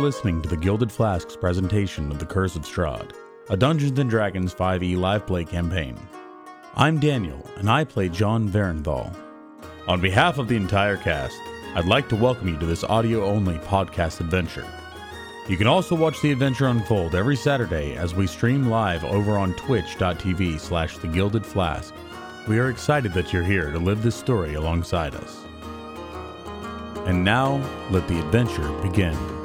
listening to the Gilded Flask's presentation of The Curse of Strahd, a Dungeons & Dragons 5e live play campaign. I'm Daniel, and I play Jon Varenthal. On behalf of the entire cast, I'd like to welcome you to this audio-only podcast adventure. You can also watch the adventure unfold every Saturday as we stream live over on twitch.tv slash the Gilded Flask. We are excited that you're here to live this story alongside us. And now, let the adventure begin.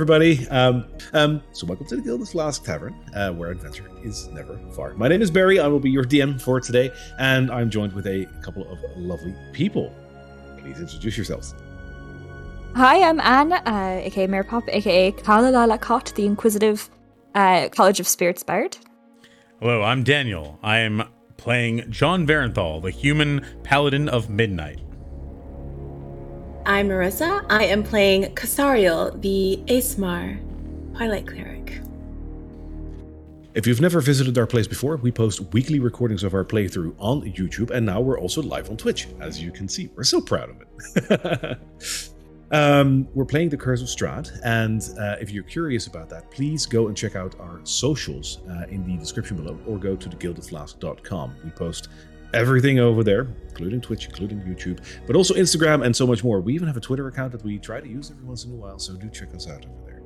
Everybody. Um, um, so, welcome to the Gilded Flask Tavern, uh, where adventure is never far. My name is Barry. I will be your DM for today, and I'm joined with a couple of lovely people. Please introduce yourselves. Hi, I'm Anne, uh, aka Mare Pop, aka Kalalala Cot, the Inquisitive uh, College of Spirits Bard. Hello, I'm Daniel. I am playing Jon Varenthal, the human paladin of midnight. I'm Marissa. I am playing Casariel, the Aasimar Twilight Cleric. If you've never visited our place before, we post weekly recordings of our playthrough on YouTube, and now we're also live on Twitch. As you can see, we're so proud of it. um, we're playing The Curse of Strahd, and uh, if you're curious about that, please go and check out our socials uh, in the description below, or go to thegildedflask.com. We post everything over there, including Twitch, including YouTube, but also Instagram and so much more. We even have a Twitter account that we try to use every once in a while, so do check us out over there.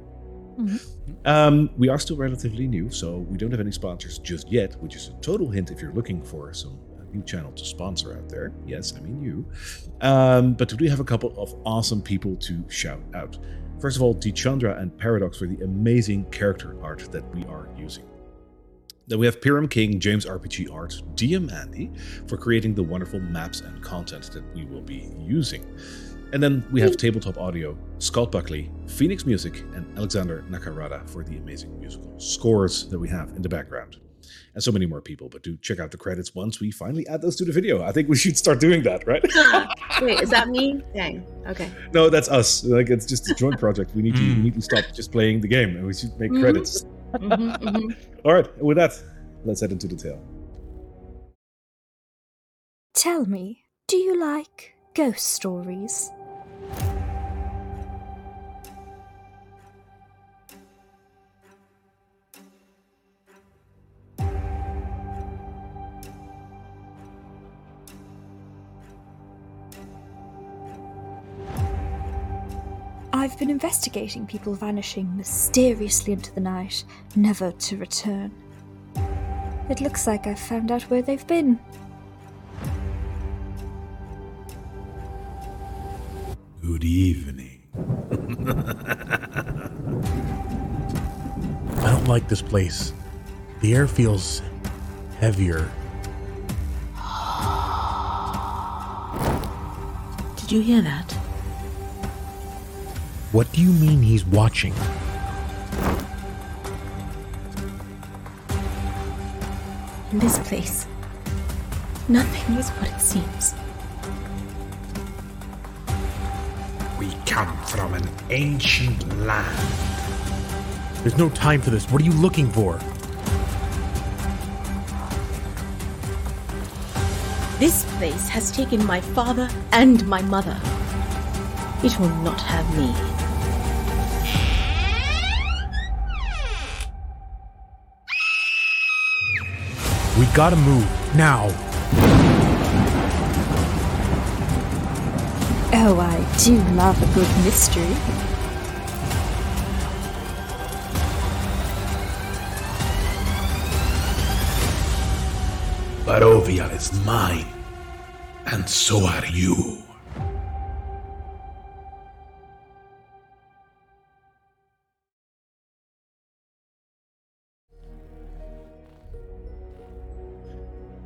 Um, we are still relatively new, so we don't have any sponsors just yet, which is a total hint if you're looking for some new channel to sponsor out there. Yes, I mean you. Um, but we do have a couple of awesome people to shout out. First of all, Chandra and Paradox for the amazing character art that we are using. Then we have Pyram King, James RPG Art, DM Andy for creating the wonderful maps and content that we will be using. And then we have Tabletop Audio, Scott Buckley, Phoenix Music, and Alexander Nakarada for the amazing musical scores that we have in the background. And so many more people, but do check out the credits once we finally add those to the video. I think we should start doing that, right? Wait, is that me? Dang. Okay. no, that's us. Like it's just a joint project. We need to we Mm. need to stop just playing the game and we should make Mhm. credits. Mhm, mhm. All right, with that, let's head into the tale. Tell me, do you like ghost stories? I've been investigating people vanishing mysteriously into the night, never to return. It looks like I've found out where they've been. Good evening. I don't like this place. The air feels heavier. Did you hear that? What do you mean he's watching? In this place, nothing is what it seems. We come from an ancient land. There's no time for this. What are you looking for? This place has taken my father and my mother. It will not have me. We gotta move now. Oh, I do love a good mystery. Barovia is mine. And so are you.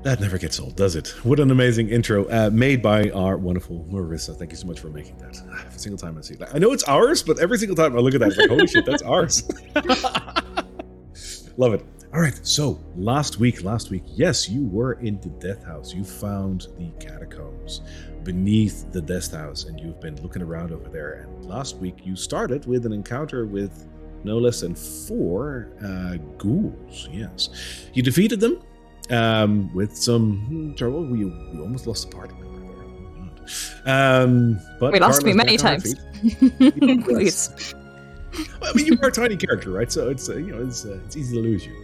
That never gets old, does it? What an amazing intro uh, made by our wonderful Marissa. Thank you so much for making that. Every single time I see that, I know it's ours, but every single time I look at that, it's like, holy shit, that's ours. Love it. All right. So last week, last week, yes, you were in the death house. You found the catacombs beneath the death house, and you've been looking around over there. And last week, you started with an encounter with no less than four uh, ghouls. Yes, you defeated them um, with some hmm, trouble. We, we almost lost a party member there. Um, but We lost me many back on her times. feet. Please. I mean, you are a tiny character, right? So it's uh, you know it's uh, it's easy to lose you.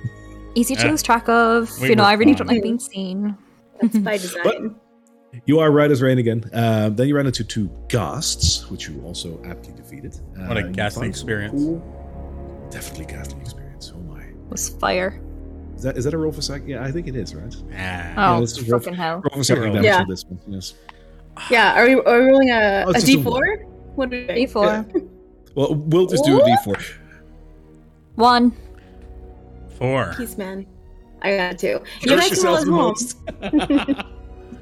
Easy to Yeah. lose track of. We you know, I really don't like being seen. That's by design. You are right as rain again. Um, then you ran into two ghasts, which you also aptly defeated. What a Uh, ghastly experience. cool- definitely ghastly experience. Oh my! was fire. Is that is that a roll for psychic? Yeah, I think it is, right? Ah. Oh, let's just roll- fucking hell. Roll for psychic Yeah. damage Yeah. for this one. Yes. Yeah, are we, are we rolling a, Oh, a it's just a d4? What are we doing? D4. Well, we'll just do a What? d4. One. Four. Peace, man. I got two. You Curse guys can roll yourself at home.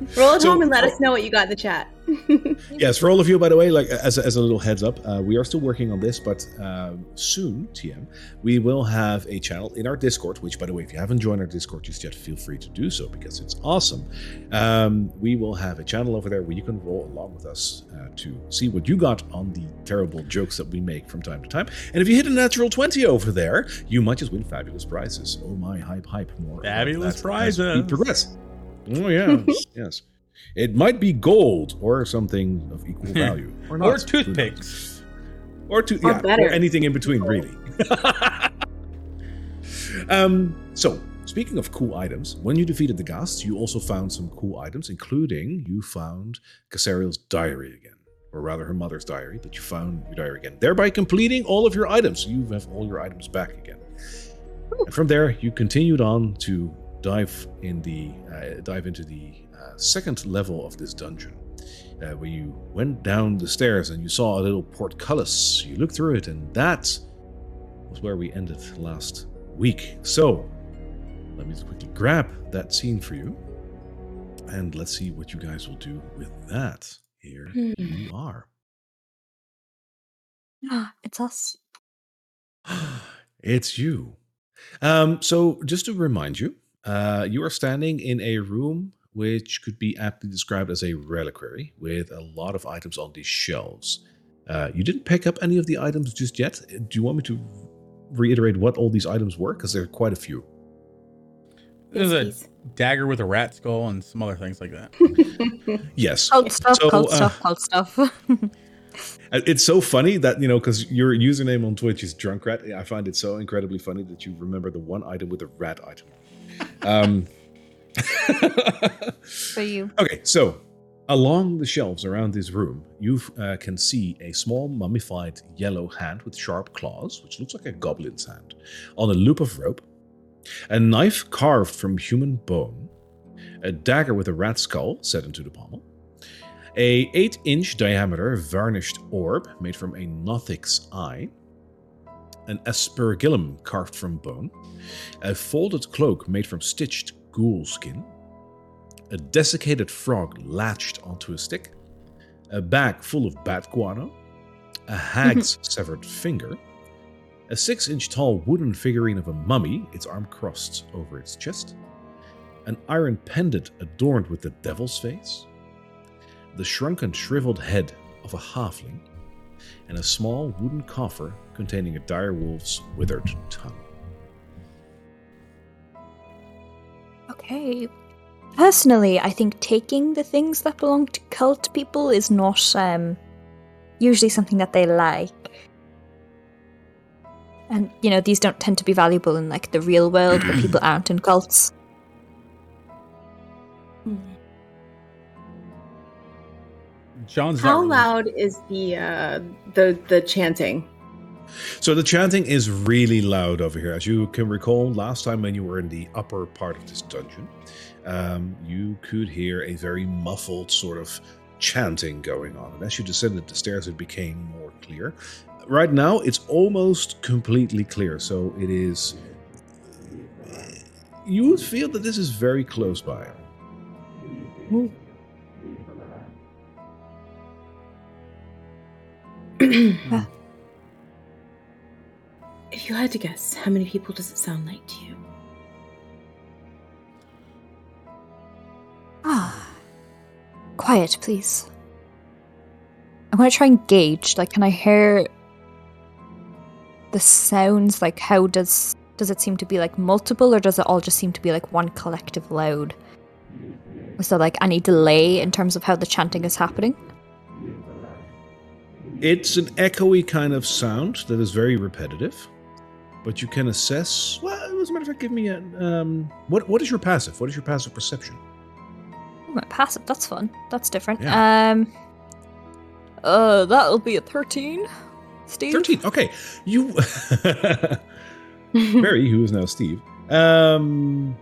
Roll at So- home and let us know what you got in the chat. Yes, for all of you, by the way, like as a, as a little heads up, uh, we are still working on this, but uh, soon, TM, we will have a channel in our Discord. Which, by the way, if you haven't joined our Discord just yet, feel free to do so because it's awesome. Um, we will have a channel over there where you can roll along with us uh, to see what you got on the terrible jokes that we make from time to time. And if you hit a natural twenty over there, you might just win fabulous prizes. Oh my, hype, hype! More Fabulous prizes. progress. Oh yeah, yes. It might be gold or something of equal value, or not. Or toothpicks. or to Or yeah, or anything in between, really. um. So, speaking of cool items, when you defeated the ghasts, you also found some cool items, including you found Casariel's diary again, or rather, her mother's diary. But you found your diary again, thereby completing all of your items. You have all your items back again. And from there, you continued on to dive in the uh, dive into the uh, second level of this dungeon, uh, where you went down the stairs and you saw a little portcullis. You looked through it, and that was where we ended last week. So, let me quickly grab that scene for you, and let's see what you guys will do with that. Here Hmm. you are. it's us. it's you. Um, so, just to remind you, uh, you are standing in a room which could be aptly described as a reliquary with a lot of items on these shelves. Uh, you didn't pick up any of the items just yet. Do you want me to reiterate what all these items were? Because there are quite a few. There's a dagger with a rat skull and some other things like that. Yes. Cult stuff, So, cult uh, stuff, cult stuff. It's so funny that, you know, because your username on Twitch is Drunkrat. I find it so incredibly funny that you remember the one item with the rat item. Um, For you. Okay, so along the shelves around this room, you uh, can see a small mummified yellow hand with sharp claws, which looks like a goblin's hand, on a loop of rope, a knife carved from human bone, a dagger with a rat skull set into the pommel, a 8-inch diameter varnished orb made from a Nothic's eye, an aspergillum carved from bone, a folded cloak made from stitched ghoul skin, a desiccated frog latched onto a stick, a bag full of bat guano, a hag's severed finger, a six inch tall wooden figurine of a mummy, its arm crossed over its chest, an iron pendant adorned with the devil's face, the shrunken, shriveled head of a halfling, and a small wooden coffer containing a dire wolf's withered tongue. Okay. Personally, I think taking the things that belong to cult people is not um, usually something that they like. And, you know, these don't tend to be valuable in, like, the real world where people aren't in cults. John's How loud is the uh, the the chanting? So the chanting is really loud over here. As you can recall, last time when you were in the upper part of this dungeon, um, you could hear a very muffled sort of chanting going on. And as you descended the stairs, it became more clear. Right now, it's almost completely clear. So it is. You would feel that this is very close by. If you had to guess, how many people does it sound like to you? Ah. Quiet, please. I want to try and gauge. Like, can I hear the sounds? Like, how does does it seem to be like multiple, or does it all just seem to be like one collective loud? Is there like any delay in terms of how the chanting is happening? It's an echoey kind of sound that is very repetitive but you can assess. Well, as a matter of fact, give me a. Um, what What is your passive? What is your passive perception? Oh, my passive. That's fun. That's different. Yeah. Um. Uh, that'll be a thirteen. Steve. 13. Okay. You. Barry, who is now Steve. Um,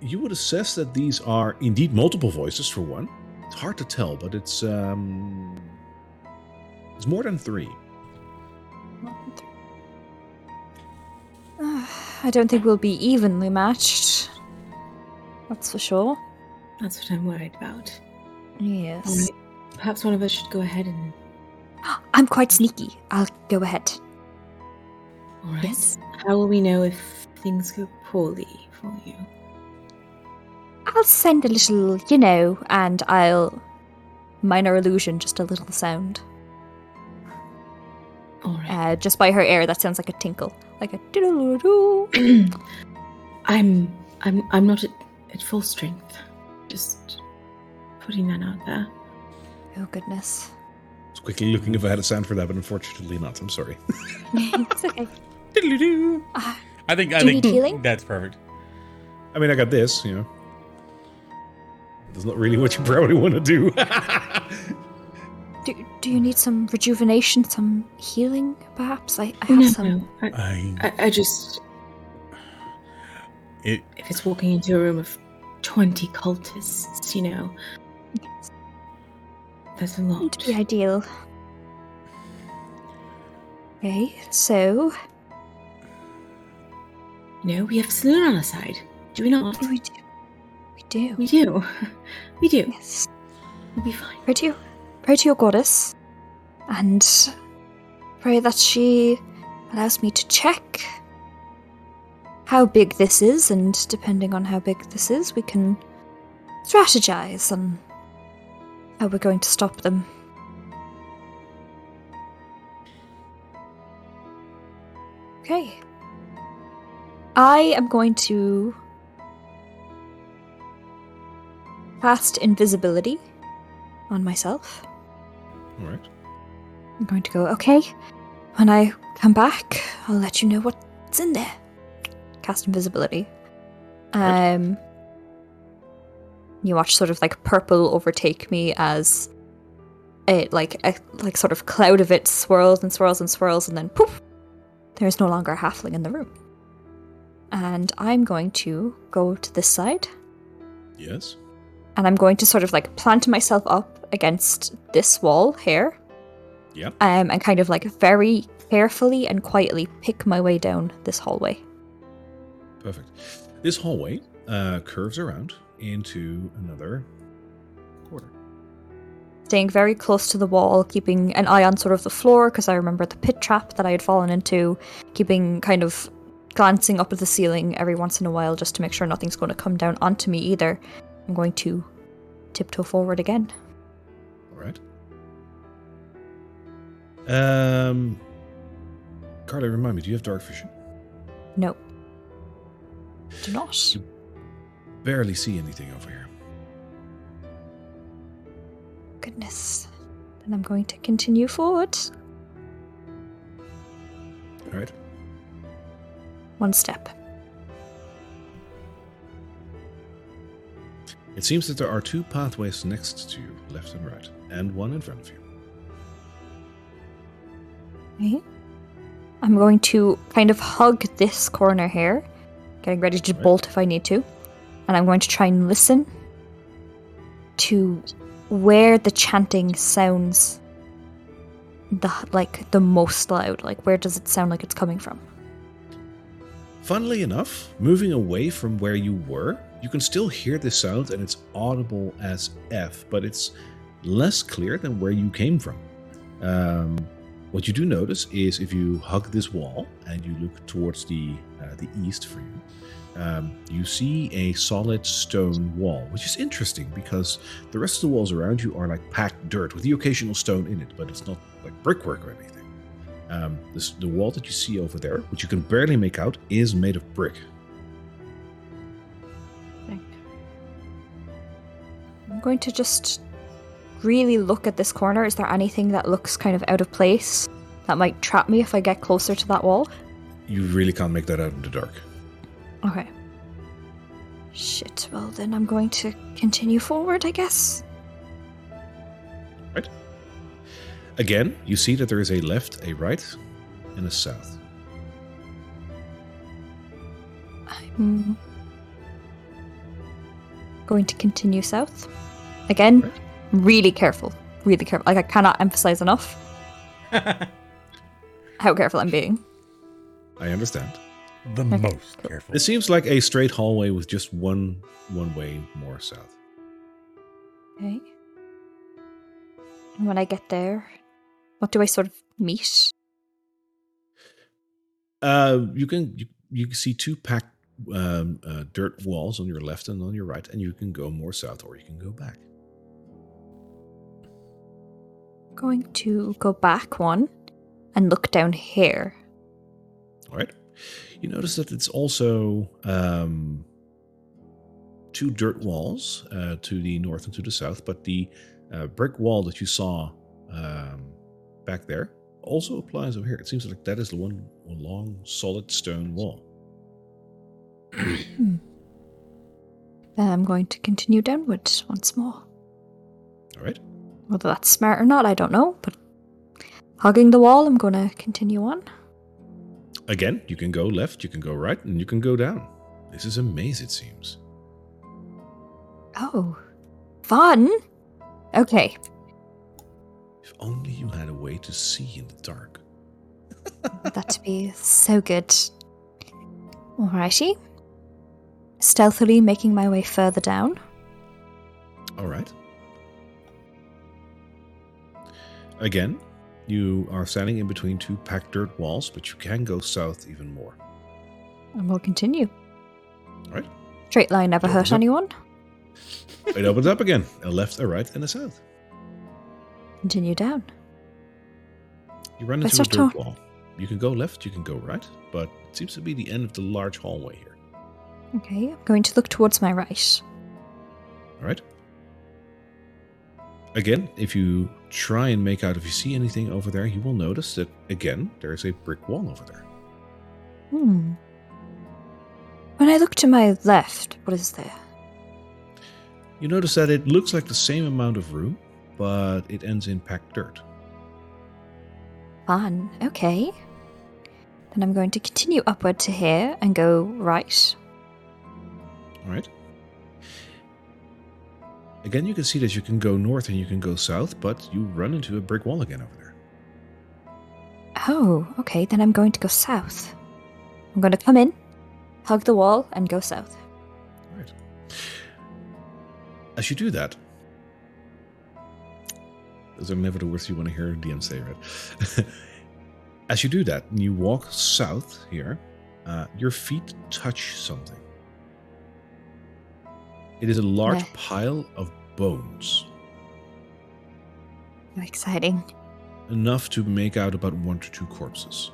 you would assess that these are indeed multiple voices for one. It's hard to tell, but it's um, it's more than three. I don't think we'll be evenly matched. That's for sure. That's what I'm worried about. Yes. Alright, Perhaps one of us should go ahead and. I'm quite sneaky. I'll go ahead. Alright. Yes. How will we know if things go poorly for you? I'll send a little, you know, and I'll minor illusion, just a little sound. Alright. Uh, just by her air, that sounds like a tinkle, like a doo I'm I'm I'm not at, at full strength. Just putting that out there. Oh goodness. I was quickly looking if I had a sound for that, but unfortunately not. I'm sorry. it's okay. Diddly-doo. Uh, I think I think healing? that's perfect. I mean, I got this, you know. That's not really what you probably want to do. do, do you need some rejuvenation, some healing, perhaps? I, I have No, some. no. I, I I, I just it if it's walking into a room of twenty cultists, you know, that's a lot. Won't be ideal. Okay, so You know, we have Selûne on our side. Do we not? we do. We do. We do. We do. Yes. We'll be fine. Pray to you. Pray to your goddess. And pray that she allows me to check how big this is, and depending on how big this is, we can strategize on how we're going to stop them. Okay. I am going to cast invisibility on myself. All right. I'm going to go, okay, when I come back, I'll let you know what's in there. Cast invisibility. Um, you watch sort of like purple overtake me as it like a like sort of cloud of it swirls and swirls and swirls, and then poof, there's no longer a halfling in the room. And I'm going to go to this side, Yes. and I'm going to sort of like plant myself up against this wall here. Yeah. Um, and kind of like very carefully and quietly pick my way down this hallway. Perfect. This hallway uh, curves around into another corridor. Staying very close to the wall, keeping an eye on sort of the floor because I remember the pit trap that I had fallen into, keeping kind of glancing up at the ceiling every once in a while just to make sure nothing's going to come down onto me either. I'm going to tiptoe forward again. Um, Karla, remind me, do you have dark vision? No. Do not. Barely see anything over here. Goodness. Then I'm going to continue forward. All right. One step. It seems that there are two pathways next to you, left and right, and one in front of you. Okay. I'm going to kind of hug this corner here, getting ready to Right. bolt if I need to. And I'm going to try and listen to where the chanting sounds the like the most loud. Like where does it sound like it's coming from? Funnily enough, moving away from where you were, you can still hear the sound and it's audible as F, but it's less clear than where you came from. Um, what you do notice is if you hug this wall and you look towards the uh, the east for you, um, you see a solid stone wall, which is interesting because the rest of the walls around you are like packed dirt with the occasional stone in it, but it's not like brickwork or anything. Um, this, the wall that you see over there, which you can barely make out, is made of brick. I'm going to just really look at this corner. Is there anything that looks kind of out of place that might trap me if I get closer to that wall? You really can't make that out in the dark. Okay. Shit, well then I'm going to continue forward, I guess. Right. Again, you see that there is a left, a right, and a south. I'm going to continue south. Again, Right. Really careful. Really careful. Like, I cannot emphasize enough how careful I'm being. I understand. The most careful. It seems like a straight hallway with just one one way more south. Okay. And when I get there, what do I sort of meet? Uh, you can you, you can see two packed um, uh, dirt walls on your left and on your right, and you can go more south or you can go back. Going to go back one and look down here. All right. You notice that it's also um, two dirt walls uh, to the north and to the south, but the uh, brick wall that you saw um, back there also applies over here. It seems like that is the one, one long, solid stone wall. I'm going to continue downwards once more. All right. Whether that's smart or not, I don't know, but hugging the wall, I'm going to continue on. Again, you can go left, you can go right, and you can go down. This is a maze, it seems. Oh, fun! Okay, If only you had a way to see in the dark. that'd be so good. Alrighty. Stealthily making my way further down. All Again, you are standing in between two packed dirt walls, but you can go south even more. And we'll continue. All right. Straight line never hurt yep. anyone. It opens up again. A left, a right, and a south. Continue down. You run Let's into a dirt wall. You can go left, you can go right, but it seems to be the end of the large hallway here. Okay, I'm going to look towards my right. All right. Again, if you try and make out if you see anything over there, you will notice that again there is a brick wall over there. Hmm. When I look to my left, what is there? You notice that it looks like the same amount of room, but it ends in packed dirt. Fun. Okay. Then I'm going to continue upward to here and go right. All right. Again, you can see that you can go north and you can go south, but you run into a brick wall again over there. Oh, okay. Then I'm going to go south. I'm going to come in, hug the wall, and go south. All right. As you do that, those are never the words you want to hear a DM say, right? As you do that, and you walk south here, uh, your feet touch something. It is a large pile of bones, Exciting. enough to make out about one to two corpses.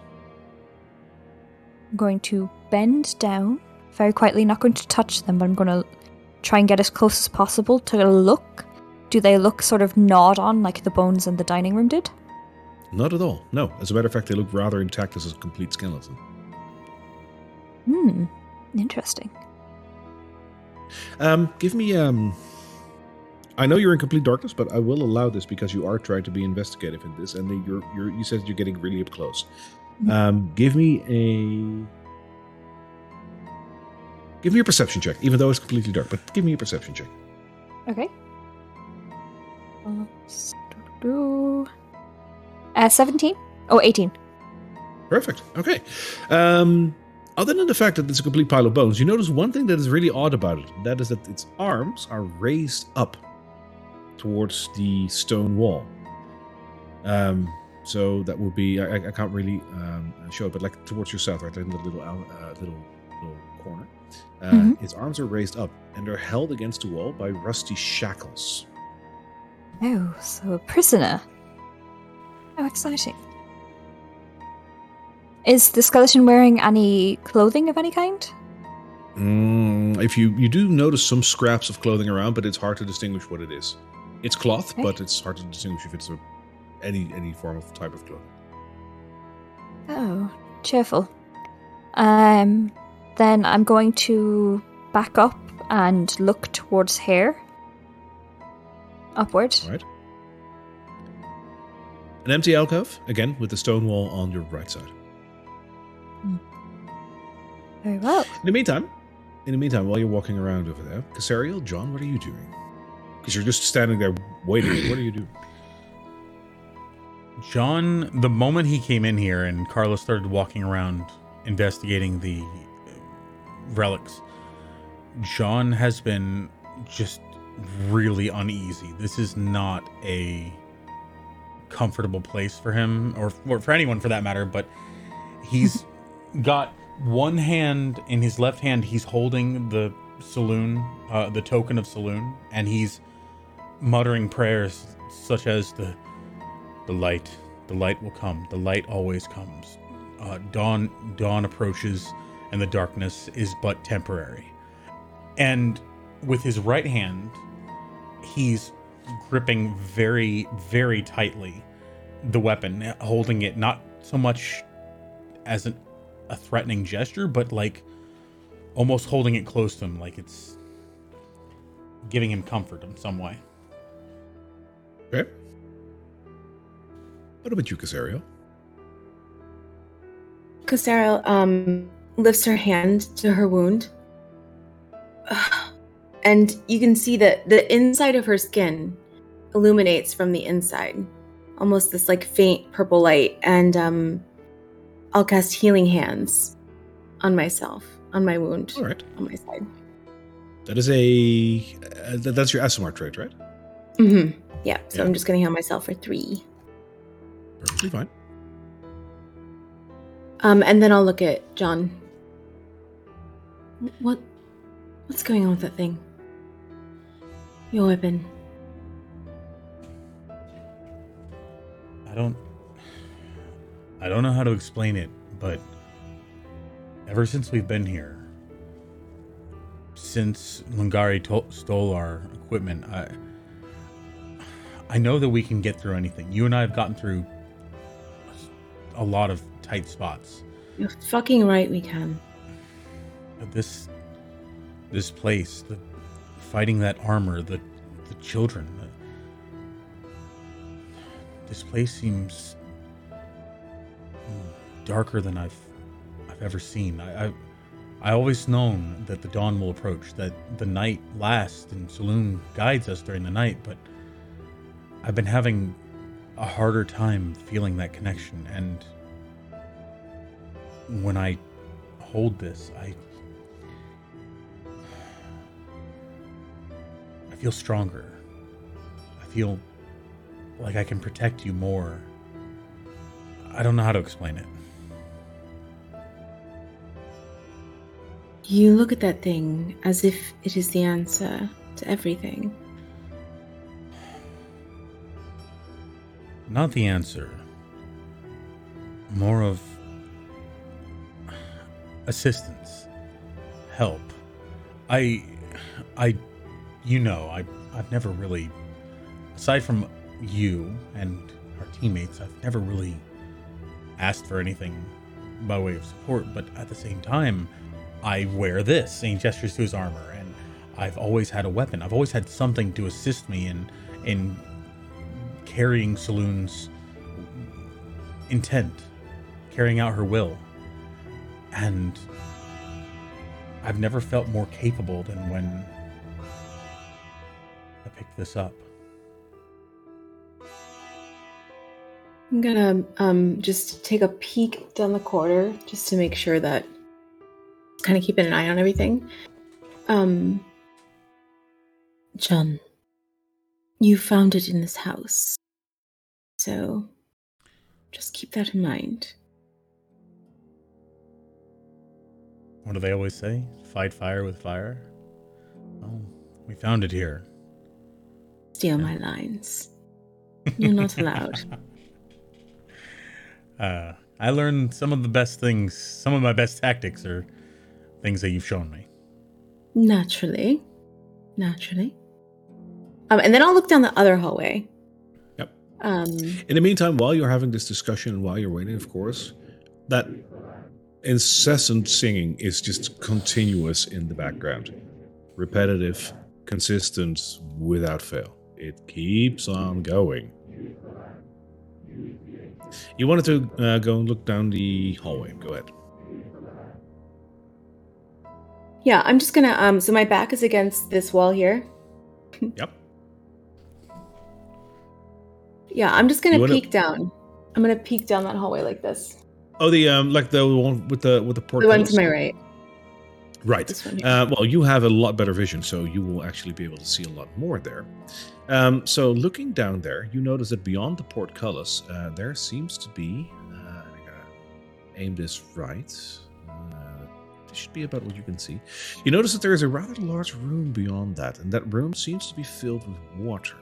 I'm going to bend down very quietly, not going to touch them, but I'm going to try and get as close as possible to look. Do they look sort of gnawed on like the bones in the dining room did? Not at all. No. As a matter of fact, they look rather intact as a complete skeleton. Hmm. Interesting. Um, give me um. I know you're in complete darkness, but I will allow this because you are trying to be investigative in this, and you're you're you said you're getting really up close. Mhm. Um, give me a give me a perception check, even though it's completely dark. But give me a perception check. Okay. Uh, 17? Oh, 18. Perfect. Okay. Um, other than the fact that it's a complete pile of bones, you notice one thing that is really odd about it. That is that its arms are raised up towards the stone wall. Um, so that would be I, I can't really um, show it, but like towards your south, right in the little uh, little little corner. Uh, Mhm. His arms are raised up and are held against the wall by rusty shackles. Oh, so a prisoner. How exciting. Is the skeleton wearing any clothing of any kind? Mm, if you you do notice some scraps of clothing around, but it's hard to distinguish what it is. It's cloth, Okay. but it's hard to distinguish if it's a, any any form of type of clothing. Oh, cheerful. Um, then I'm going to back up and look towards here. Upward. All right. An empty alcove, again with the stone wall on your right side. Very well. In the meantime, in the meantime, while you're walking around over there, Casariel, Jon, what are you doing? Because you're just standing there waiting. what are you doing? Jon, the moment he came in here and Carlos started walking around investigating the uh, relics, Jon has been just really uneasy. This is not a comfortable place for him, or for, for anyone for that matter, but he's got one hand in his left hand, he's holding the Selûne, uh, the token of Selûne, and he's muttering prayers such as the the light the light will come the light always comes. Uh, dawn dawn approaches and the darkness is but temporary. And with his right hand he's gripping very very tightly the weapon holding it not so much as an, a threatening gesture but like almost holding it close to him like it's giving him comfort in some way Okay. What about you, Casario? Casaro um, lifts her hand to her wound. And you can see that the inside of her skin illuminates from the inside. Almost this like faint purple light. And um, I'll cast healing hands on myself, on my wound, All right. on my side. That is a uh, th- that's your Aasimar trait, right? Mm-hmm. Yeah, so Yeah. I'm just going to heal myself for three. Perfectly fine. Um, and then I'll look at Jon. What? What's going on with that thing? Your weapon. I don't I don't know how to explain it, but ever since we've been here, since Lungari to- stole our equipment, I I know that we can get through anything. You and I have gotten through a lot of tight spots. You're fucking right, we can. But this this place, the fighting that armor, the the children, the, this place seems darker than I've I've ever seen. I, I I always known that the dawn will approach, that the night lasts and Selûne guides us during the night, but I've been having a harder time feeling that connection and when I hold this, I I feel stronger. I feel like I can protect you more. I don't know how to explain it. You look at that thing as if it is the answer to everything. Not the answer. More of assistance, help. I, I, you know, I, I've never really, aside from you and our teammates, I've never really asked for anything by way of support. But at the same time, I wear this, and he gestures to his armor, and I've always had a weapon. I've always had something to assist me in, in carrying Selûne's intent, carrying out her will. And I've never felt more capable than when I picked this up. I'm gonna um just take a peek down the corridor just to make sure that kind of keeping an eye on everything. Um Jon, you found it in this house. So just keep that in mind. what do they always say? Fight fire with fire. Oh, we found it here. Steal my lines. You're not allowed. Uh, I learned some of the best things. Some of my best tactics are things that you've shown me. Naturally. Naturally. Um, and then I'll look down the other hallway. Yep. Um, In the meantime, while you're having this discussion and while you're waiting, of course, that incessant singing is just continuous in the background. Repetitive, consistent, without fail. It keeps on going. You wanted to uh, go and look down the hallway. Go ahead. Yeah, I'm just gonna. Um, so my back is against this wall here. Yep. Yeah, I'm just gonna wanna- peek down. I'm gonna peek down that hallway like this. Oh, the um, like the one with the with the The one to my right. Right. This one here. Uh, well, you have a lot better vision, so you will actually be able to see a lot more there. Um, so, looking down there, you notice that beyond the portcullis, uh, there seems to be. Uh, I gotta aim this right. This should be about what you can see. You notice that there is a rather large room beyond that, and that room seems to be filled with water.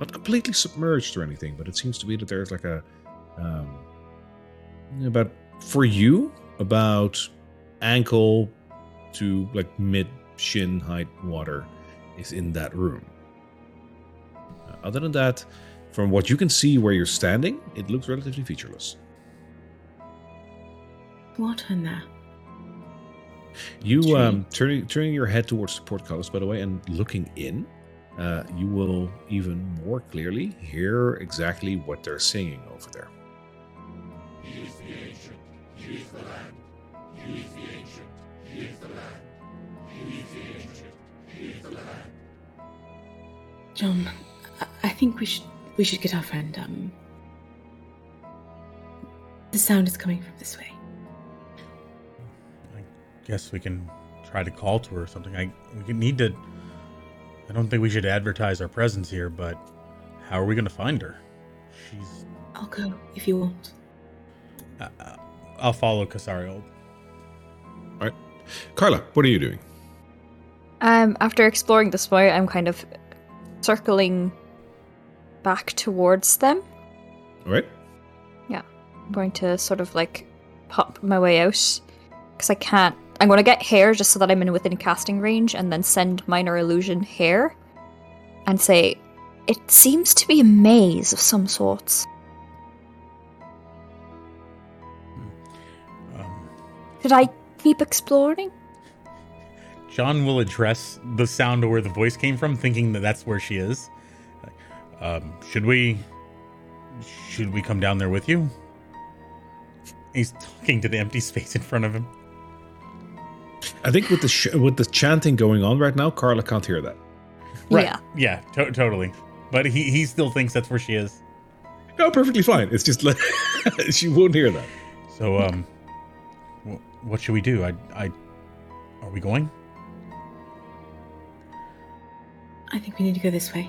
Not completely submerged or anything, but it seems to be that there's like a. Um, about for you about ankle to like mid shin height water is in that room. Uh, other than that, from what you can see where you're standing, it looks relatively featureless. Water there. You um, turning turning your head towards the portcullis, by the way, and looking in, uh, you will even more clearly hear exactly what they're singing over there. Jon, I, I think we should we should get our friend. Um, the sound is coming from this way. I guess we can try to call to her or something. I we need to. I don't think we should advertise our presence here, but how are we going to find her? She's. I'll go if you want. Uh, uh, I'll follow Casario. All right, Karla, what are you doing? Um, after exploring this way, I'm kind of circling back towards them. All right. Yeah, I'm going to sort of like pop my way out because I can't. I'm to get hair just so that I'm in within casting range, and then send minor illusion hair, and say, "It seems to be a maze of some sorts. Um, Should I keep exploring?" Jon will address the sound of where the voice came from, thinking that that's where she is. Um, should we? Should we come down there with you? He's talking to the empty space in front of him. I think with the sh- with the chanting going on right now, Karla can't hear that. Right. Yeah. Yeah. To- totally. But he he still thinks that's where she is. No, perfectly fine. It's just like she won't hear that. So um, wh- what should we do? I I are we going? I think we need to go this way.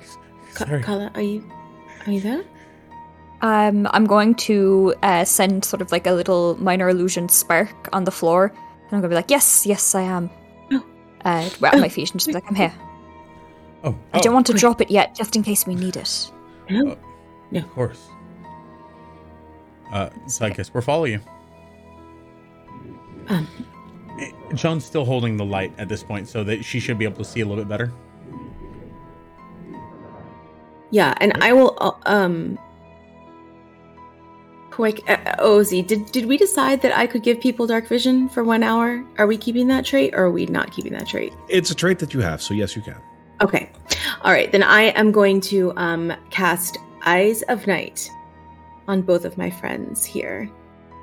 Ka- Sorry. Karla, are you are you there? Um, I'm going to uh, send sort of like a little minor illusion spark on the floor, and I'm going to be like, "Yes, yes, I am." Oh. Uh, at my feet and just be like, "I'm here." Oh, I don't want to great. drop it yet, just in case we need it. No. Of course. Uh, so I guess we'll follow you. Um, Eh, Jon's still holding the light at this point, so that she should be able to see a little bit better. yeah, and I will. Uh, um. Quick, uh, Ozzy, did did we decide that I could give people dark vision for one hour? Are we keeping that trait, or are we not keeping that trait? It's a trait that you have, so yes, you can. Okay. All right. Then I am going to um, cast Eyes of Night on both of my friends here.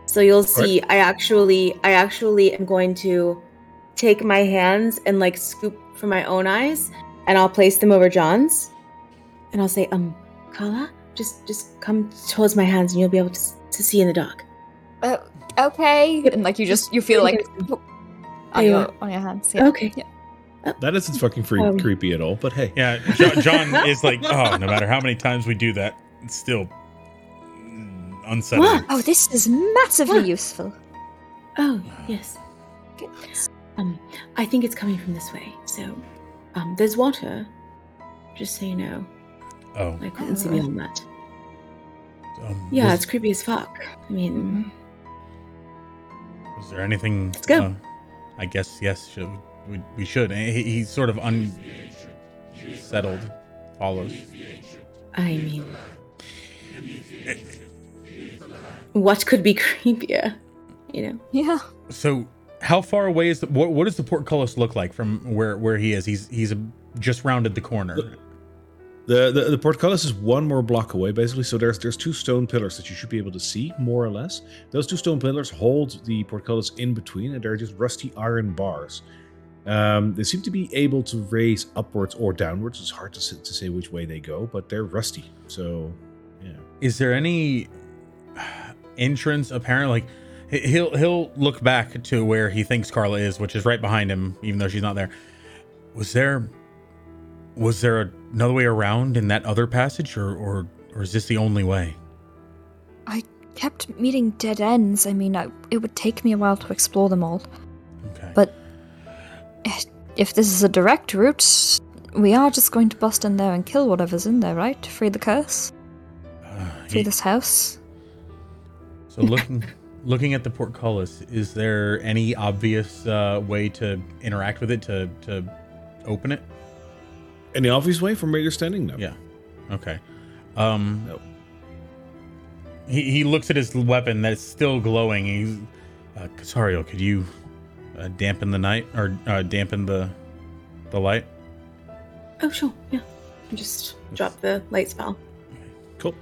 So you'll see I actually I actually am going to take my hands and like scoop for my own eyes and I'll place them over Jon's. And I'll say, um, Kala, just just come towards my hands and you'll be able to, to see in the dark. Uh, okay. And like you just you feel like on your are. on your hands. Yeah. Okay. That isn't fucking free- Um, creepy at all, but hey. Yeah, jo- Jon is like, oh, no matter how many times we do that, it's still unsettling. What? Oh, this is massively What? useful. Oh, yes. Goodness. Um, I think it's coming from this way. So, um, there's water. Just so you know, Oh, I couldn't see beyond that. Um, Yeah, was, it's creepy as fuck. I mean, was there anything? Let's go. uh, I guess yes. Should, we, we should. He, he's sort of unsettled. Follows. I mean, what could be creepier? You know, Yeah. So, how far away is the, what? What does the portcullis look like from where where he is? He's he's just rounded the corner. The, the the portcullis is one more block away, basically. So there's there's two stone pillars that you should be able to see, more or less. Those two stone pillars hold the portcullis in between, and they're just rusty iron bars. Um, they seem to be able to raise upwards or downwards. It's hard to to say which way they go, but they're rusty. So, yeah. Is there any entrance apparent? Like he'll he'll look back to where he thinks Karla is, which is right behind him, even though she's not there. Was there was there another way around in that other passage, or or or is this the only way? I kept meeting dead ends. I mean, I, it would take me a while to explore them all. Okay. But if this is a direct route, we are just going to bust in there and kill whatever's in there, right? Free the curse? Uh, Free this house? so looking looking at the portcullis, is there any obvious uh, way to interact with it to to open it? Any obvious way from where you're standing? No. Yeah. Okay. Um Nope. he, he looks at his weapon that's still glowing. He's uh, Casariel, could you uh, dampen the night or uh, dampen the the light? oh sure, yeah. Just drop the light spell. Cool.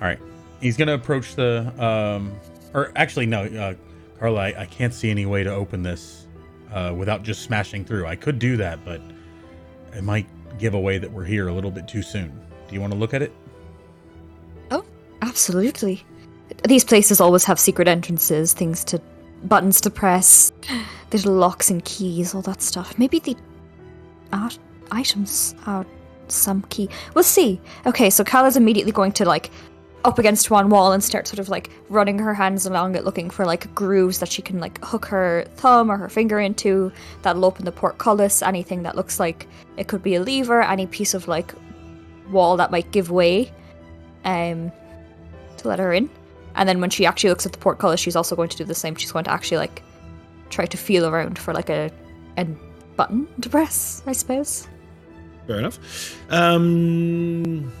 All right. He's gonna approach the um or actually no, uh, Karla, I, I can't see any way to open this uh, without just smashing through. I could do that, but it might give away that we're here a little bit too soon. Do you want to look at it? Oh, absolutely. These places always have secret entrances, things to. buttons to press, little locks and keys, all that stuff. Maybe the art items are some key. We'll see. Okay, so Karla's immediately going to, like, up against one wall and start sort of like running her hands along it, looking for like grooves that she can like hook her thumb or her finger into that'll open the portcullis. Anything that looks like it could be a lever, any piece of like wall that might give way, um, to let her in. And then when she actually looks at the portcullis, she's also going to do the same. She's going to actually like try to feel around for like a a button to press, I suppose. Fair enough. Um,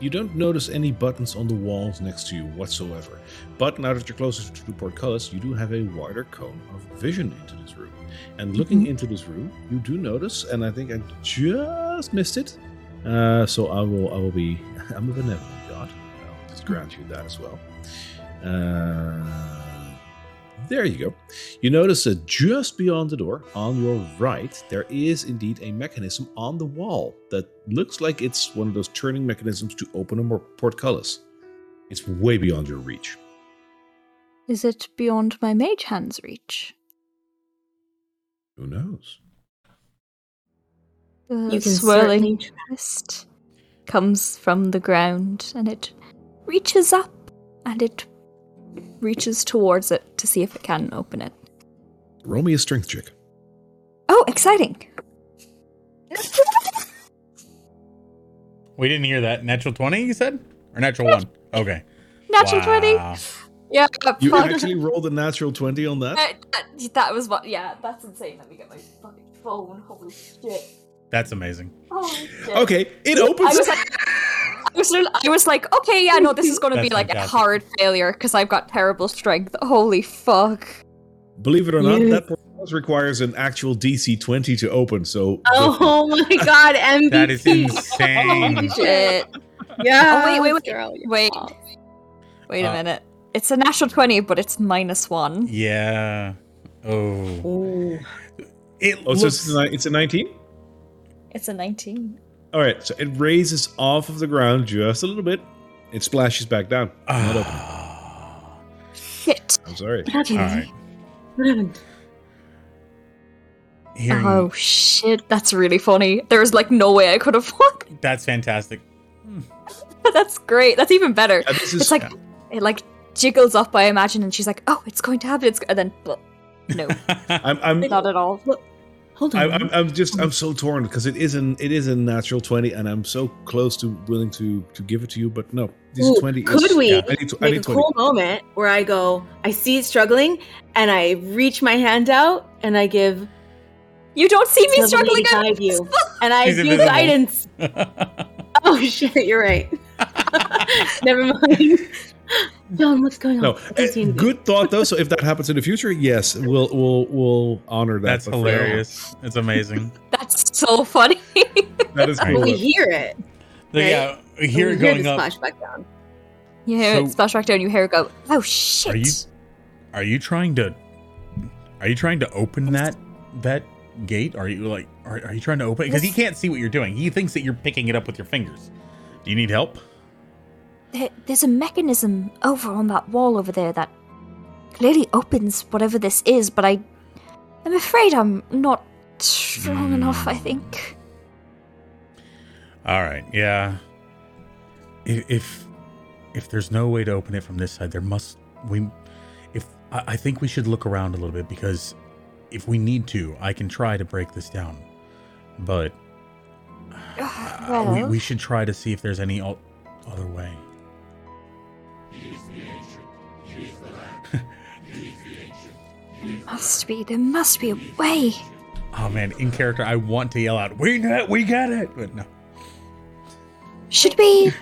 you don't notice any buttons on the walls next to you whatsoever. But now that you're closer to the portcullis, you do have a wider cone of vision into this room. And looking into this room, you do notice, and I think I just missed it. Uh, so I will, I will be, I'm a benevolent god. I'll just grant you that as well. Uh, there you go. You notice that just beyond the door, on your right, there is indeed a mechanism on the wall that looks like it's one of those turning mechanisms to open a more portcullis. It's way beyond your reach. Is it beyond my mage hand's reach? Who knows? The You can swirling certainly try. mist comes from the ground and it reaches up and it reaches towards it to see if it can open it. Roll me a strength check. Oh, exciting! We didn't hear that. Natural 20, you said? Or natural 1? Okay. Natural 20! Yeah, You fuck. actually rolled a natural 20 on that? Uh, that, that was what. Yeah, that's insane. Let me get my fucking phone. Holy shit. That's amazing. Holy shit. Okay, it I opens. was like, I was, I was like, okay, yeah, no, this is going to be like fantastic. a hard failure because I've got terrible strength. Holy fuck. Believe it or not, Yes. that portcullis requires an actual DC 20 to open, so. Oh my god, MVP. That is insane. Shit. Yeah. Oh, wait, wait, wait. Wait. Wait a Uh, minute. It's a natural 20, but it's minus one. Yeah. Oh. Ooh. It Oh, so looks... it's a, it's a 19? It's a 19. All right, so it raises off of the ground just a little bit. It splashes back down. Not open. Ah. Shit. I'm sorry. What happened? All right. What happened? Hearing Oh shit, that's really funny. There's like no way I could have won. that's fantastic. that's great. That's even better. This is- It's like it like jiggles up, I imagine, and she's like, "Oh, it's going to happen." It's and then bl- No, I'm, I'm, not at all. Hold on. I, I'm, I'm just I'm so torn because it is an it is a natural twenty, and I'm so close to willing to to give it to you, but no, this Ooh, twenty. could is, we I need, to, I make need a twenty. cool moment where I go, I see it struggling, and I reach my hand out and I give You don't see me struggling. Lady guide you, and I She's do invisible. guidance. Oh shit, you're right. Never mind. Jon, what's going on? No, I don't see eh, anything. good thought though. So if that happens in the future, yes, we'll we'll we'll honor that. That's but for hilarious. It's amazing. That's so funny. That is Right. cool. We hear it. So, yeah, we and hear we it going the up. Splashback down. you hear So- it splash back down. You hear it go. Oh shit! Are you are you trying to are you trying to open that that gate? Are you like are, are you trying to open it? Because he can't see what you're doing. He thinks that you're picking it up with your fingers. Do you need help? There, there's a mechanism over on that wall over there that clearly opens whatever this is, but I, I'm afraid I'm not strong enough. I think. All right. Yeah. If, if if there's no way to open it from this side, there must we. If I, I think we should look around a little bit because if we need to, I can try to break this down, but well, we, we should try to see if there's any o- other way. must be. There must be a way. Oh man, in character, I want to yell out, "We got, we got it!" But no. Should we?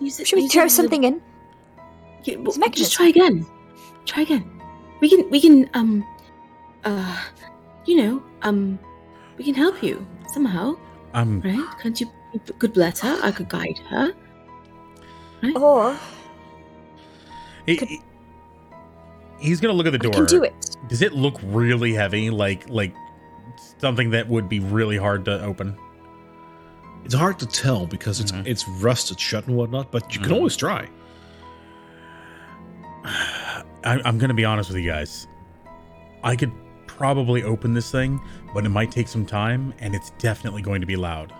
Use it- Should we throw as a- something in? Yeah, well, It's a mechanism. just try again. Try again. We can. We can. Um. Uh. You know. Um. We can help you somehow, I'm right? Can't you? You could bless her. I could guide her. Or he- Could- he- he's gonna look at the I door. can do it. Does it look really heavy? Like like something that would be really hard to open? It's hard to tell because it's Mhm. it's rusted shut and whatnot, but you can Mhm. always try. I, I'm gonna be honest with you guys. I could probably open this thing, but it might take some time, and it's definitely going to be loud.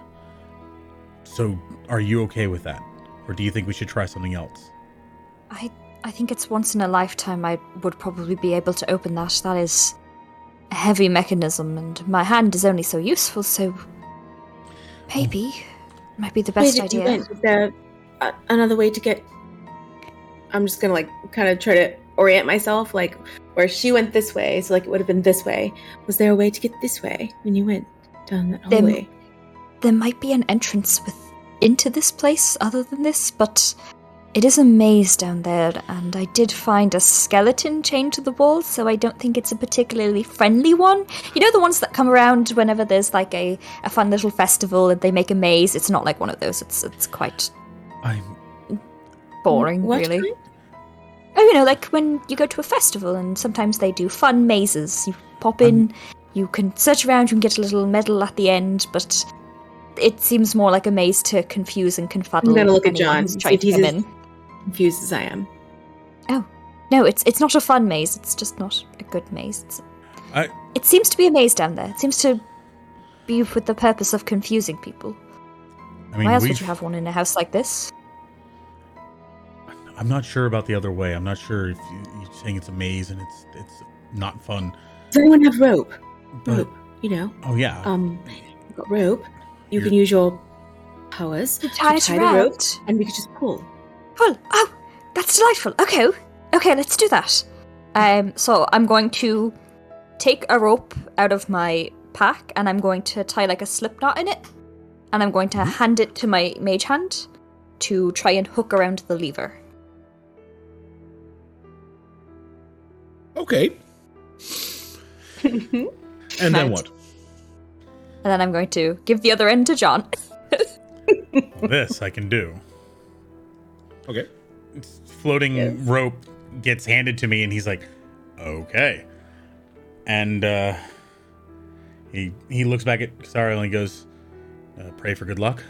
So, are you okay with that, or do you think we should try something else? I I think it's once in a lifetime I would probably be able to open that. That is a heavy mechanism, and my hand is only so useful. So maybe might be the best Wait, idea. is there a, another way to get? I'm just gonna like kind of try to orient myself, like where she went this way, so like it would have been this way. Was there a way to get this way when you went down that There- hallway? There might be an entrance with into this place other than this, but it is a maze down there, and I did find a skeleton chained to the wall, so I don't think it's a particularly friendly one. You know the ones that come around whenever there's like a, a fun little festival and they make a maze. It's not like one of those. It's it's quite I'm boring, What really. kind? Oh, you know, like when you go to a festival and sometimes they do fun mazes. You pop in, um, you can search around, you can get a little medal at the end, but it seems more like a maze to confuse and confuddle. I'm gonna look at Jon see trying if to he's come in. Confused as I am. Oh, no, it's it's not a fun maze. It's just not a good maze. It's, I it seems to be a maze down there. It seems to be with the purpose of confusing people. I mean Why else would you have one in a house like this? I'm not sure about the other way. I'm not sure if you, you're saying it's a maze and it's it's not fun. Does anyone have rope? But Rope, you know. oh yeah, Um, you've got rope. You You're- can use your powers To tie it tie the rope, and we could just pull. Pull. Oh, that's delightful. Okay, okay, let's do that. Um, so I'm going to take a rope out of my pack, and I'm going to tie like a slip knot in it, and I'm going to hand it to my mage hand to try and hook around the lever. Okay. And then what? And then I'm going to give the other end to Jon. this I can do. Okay. Floating Yes. rope gets handed to me, and he's like, "Okay," and uh, he he looks back at Casariel and he goes, uh, "Pray for good luck."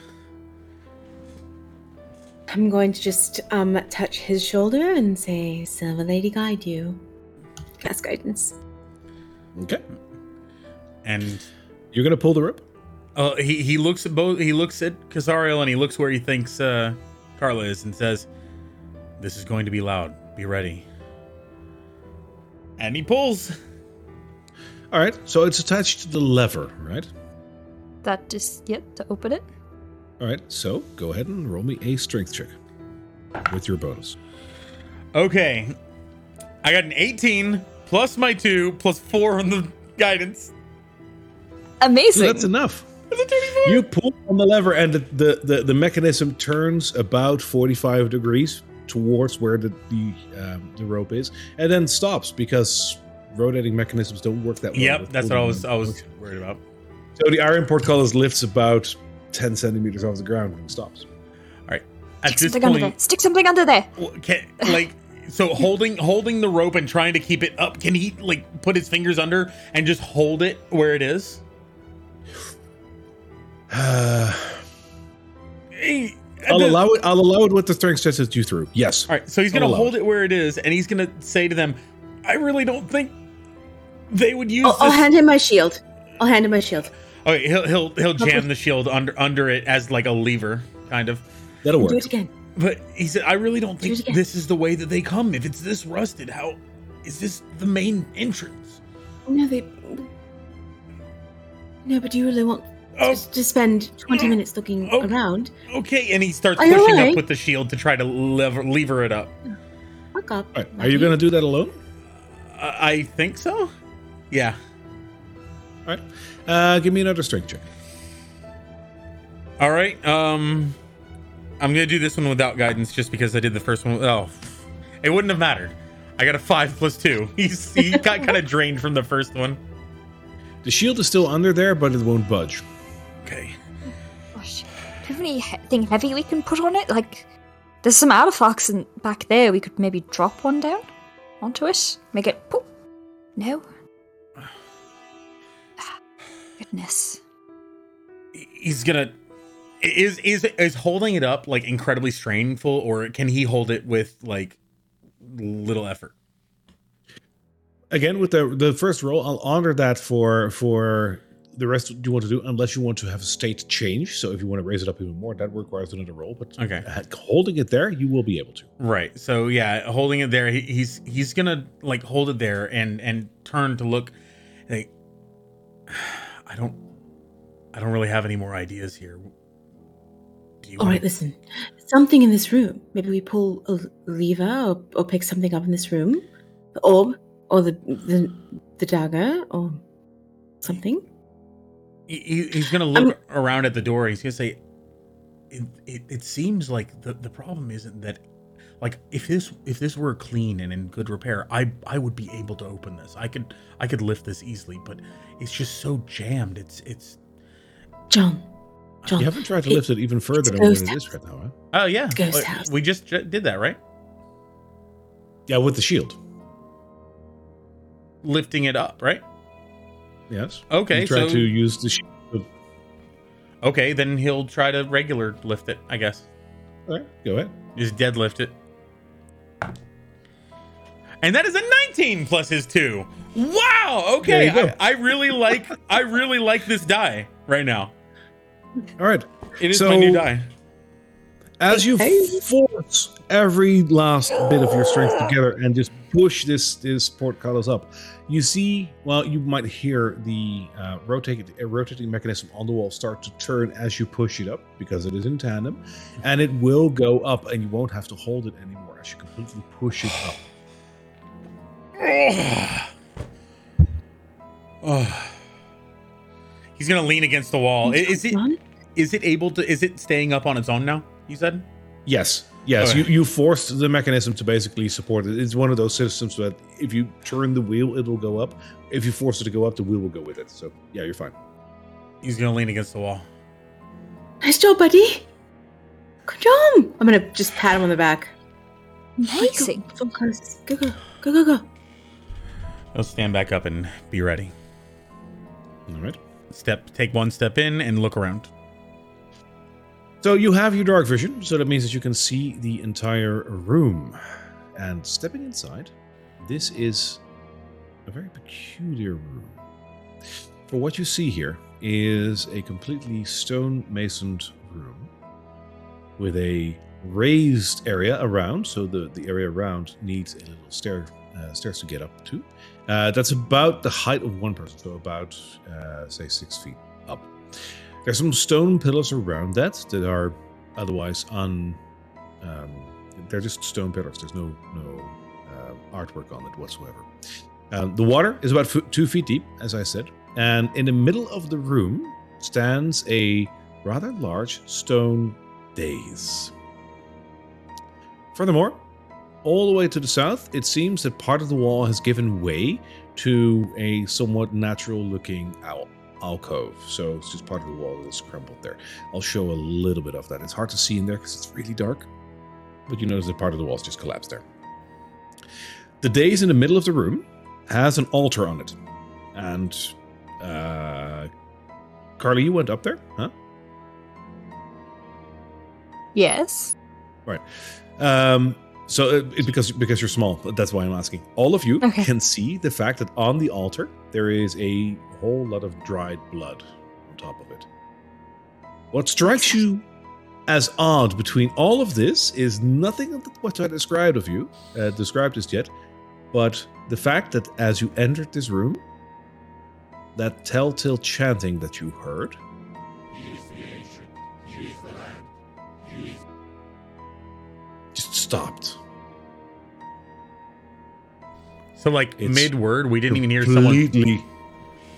I'm going to just um touch his shoulder and say, "Silver Lady, guide you." Cast guidance. Okay. And You're gonna pull the rope? Uh, he he looks at both. He looks at Casariel and he looks where he thinks uh, Karla is and says, "This is going to be loud. Be ready." And he pulls. All right, so it's attached to the lever, right? That is yet to open it. All right, so go ahead and roll me a strength check with your bonus. Okay. I got an 18 plus my 2 plus 4 on the guidance. Amazing. So that's enough. You pull on the lever, and the, the, the, the mechanism turns about 45 degrees towards where the the, um, the rope is, and then stops because rotating mechanisms don't work that well. Yep, that's what I was. I was worried about. So the iron portcullis lifts about 10 centimeters off the ground and stops. At Stick this something under there. point, Stick something under there. well, can, like so holding holding the rope and trying to keep it up, can he like put his fingers under and just hold it where it is? I'll Eh, the- allow it. I'll allow it with the strength test that you threw. Yes. All right, so he's gonna hold it. it where it is, and he's gonna say to them, "I really don't think they would use I'll, I'll hand him my shield. I'll hand him my shield. okay, he'll he'll he'll jam the shield under under it as like a lever, kind of. That'll work. Do it again. But he said, "I really don't think it again. this is the way that they come. If it's this rusted, how is this the main entrance?" No, they. No, but do you really want Oh, to, to spend 20 minutes looking Oh. around? okay. And he starts Are pushing alright? up with the shield to try to lever lever it up. Fuck up. All right, Are you going to do that alone? I I think so. Yeah. All right. Uh, give me another strength check. All right. Um, I'm gonna do this one without guidance, just because I did the first one. Oh, it wouldn't have mattered. I got a five plus two. He's he got kind of drained from the first one. The shield is still under there, but it won't budge. Okay. Gosh. Do you have anything heavy we can put on it? Like, there's some artifacts in, back there. We could maybe drop one down onto it. Make it poof. No. Ah, Goodness. He's gonna. Is is is holding it up like incredibly strainful, or can he hold it with like little effort? Again, with the the first roll, I'll honor that for for the rest you want to do, unless you want to have a state change. So if you want to raise it up even more, that requires another roll. But Okay. holding it there, you will be able to. Right. So yeah, holding it there, he, he's he's gonna like hold it there and and turn to look. Like, I don't, I don't really have any more ideas here. Do you? All wanna- listen. Something in this room. Maybe we pull a lever or, or pick something up in this room. The orb or the the, the dagger or something. He- he- he's gonna look around at the door. He's gonna say, it, it, "It seems like the the problem isn't that." Like if this if this were clean and in good repair, I I would be able to open this. I could I could lift this easily, but it's just so jammed. It's it's Jon. Jon. You haven't tried to it- lift it even further than what it is right now, huh? oh yeah. Ghost house. We just j- did that, right? Yeah, with the shield. Lifting it up, right? Yes. Okay, You try so to use the shield. okay, then he'll try to regular lift it. I guess All right, go ahead. just deadlift it. And that is a 19 plus his two. Wow. Okay. There you go. I, I really like I really like this die right now. All right. It is So- my new die. As you force every last bit of your strength together and just push this this portcullis up, you see. Well, you might hear the uh, rotating uh, rotating mechanism on the wall start to turn as you push it up because it is in tandem, and it will go up, and you won't have to hold it anymore as you completely push it up. Oh. He's gonna lean against the wall. I- Is it Jon? is it able to is it staying up on its own now? You said? Yes, yes. Okay. You you forced the mechanism to basically support it. It's one of those systems that if you turn the wheel, it will go up. If you force it to go up, the wheel will go with it. So yeah, you're fine. He's gonna lean against the wall. Nice job, buddy. Good job. I'm gonna just pat him on the back. Amazing. Go, go, go, go, go, go, go. He'll stand back up and be ready. All right. Step take one step in and look around. So you have your dark vision, so that means that you can see the entire room. And stepping inside, this is a very peculiar room. For what you see here is a completely stone masoned room with a raised area around, so the, the area around needs a little stair uh, stairs to get up to. Uh, that's about the height of one person, so about, uh, say, six feet up. There's some stone pillars around that that are otherwise un. Um, they're just stone pillars. There's no no uh, artwork on it whatsoever. Um, the water is about f- two feet deep, as I said, and in the middle of the room stands a rather large stone dais. Furthermore, all the way to the south, it seems that part of the wall has given way to a somewhat natural looking al- alcove. So it's just part of the wall that's crumbled there. I'll show a little bit of that. It's hard to see in there because it's really dark, but you notice that part of the wall's just collapsed there. The dais in the middle of the room has an altar on it. And, uh, Carly, you went up there, huh? Yes. Right. Um, so uh, it, because because you're small, that's why I'm asking. All of you Okay. can see the fact that on the altar there is a whole lot of dried blood on top of it. What strikes you as odd between all of this is nothing of what I described of you, uh, described just yet, but the fact that as you entered this room, that telltale chanting that you heard stopped. So like mid word, we didn't even hear someone. completely.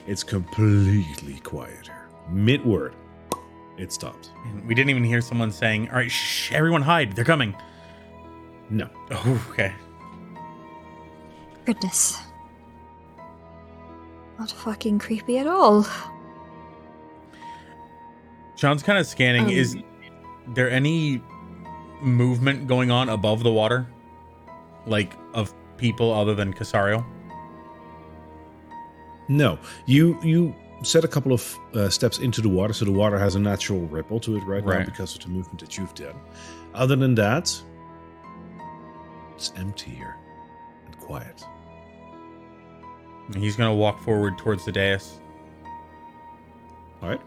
It's completely quiet here. Mid word, it stopped. We didn't even hear someone saying, "All right, shh, everyone hide. They're coming." No. Oh, okay. Goodness. Not fucking creepy at all. Jon's kind of scanning. Um, Is there any movement going on above the water, like of people other than Casariel? No. You you set a couple of uh, steps into the water, so the water has a natural ripple to it right, now because of the movement that you've done. Other than that, it's empty here and quiet. He's gonna walk forward towards the dais. All right.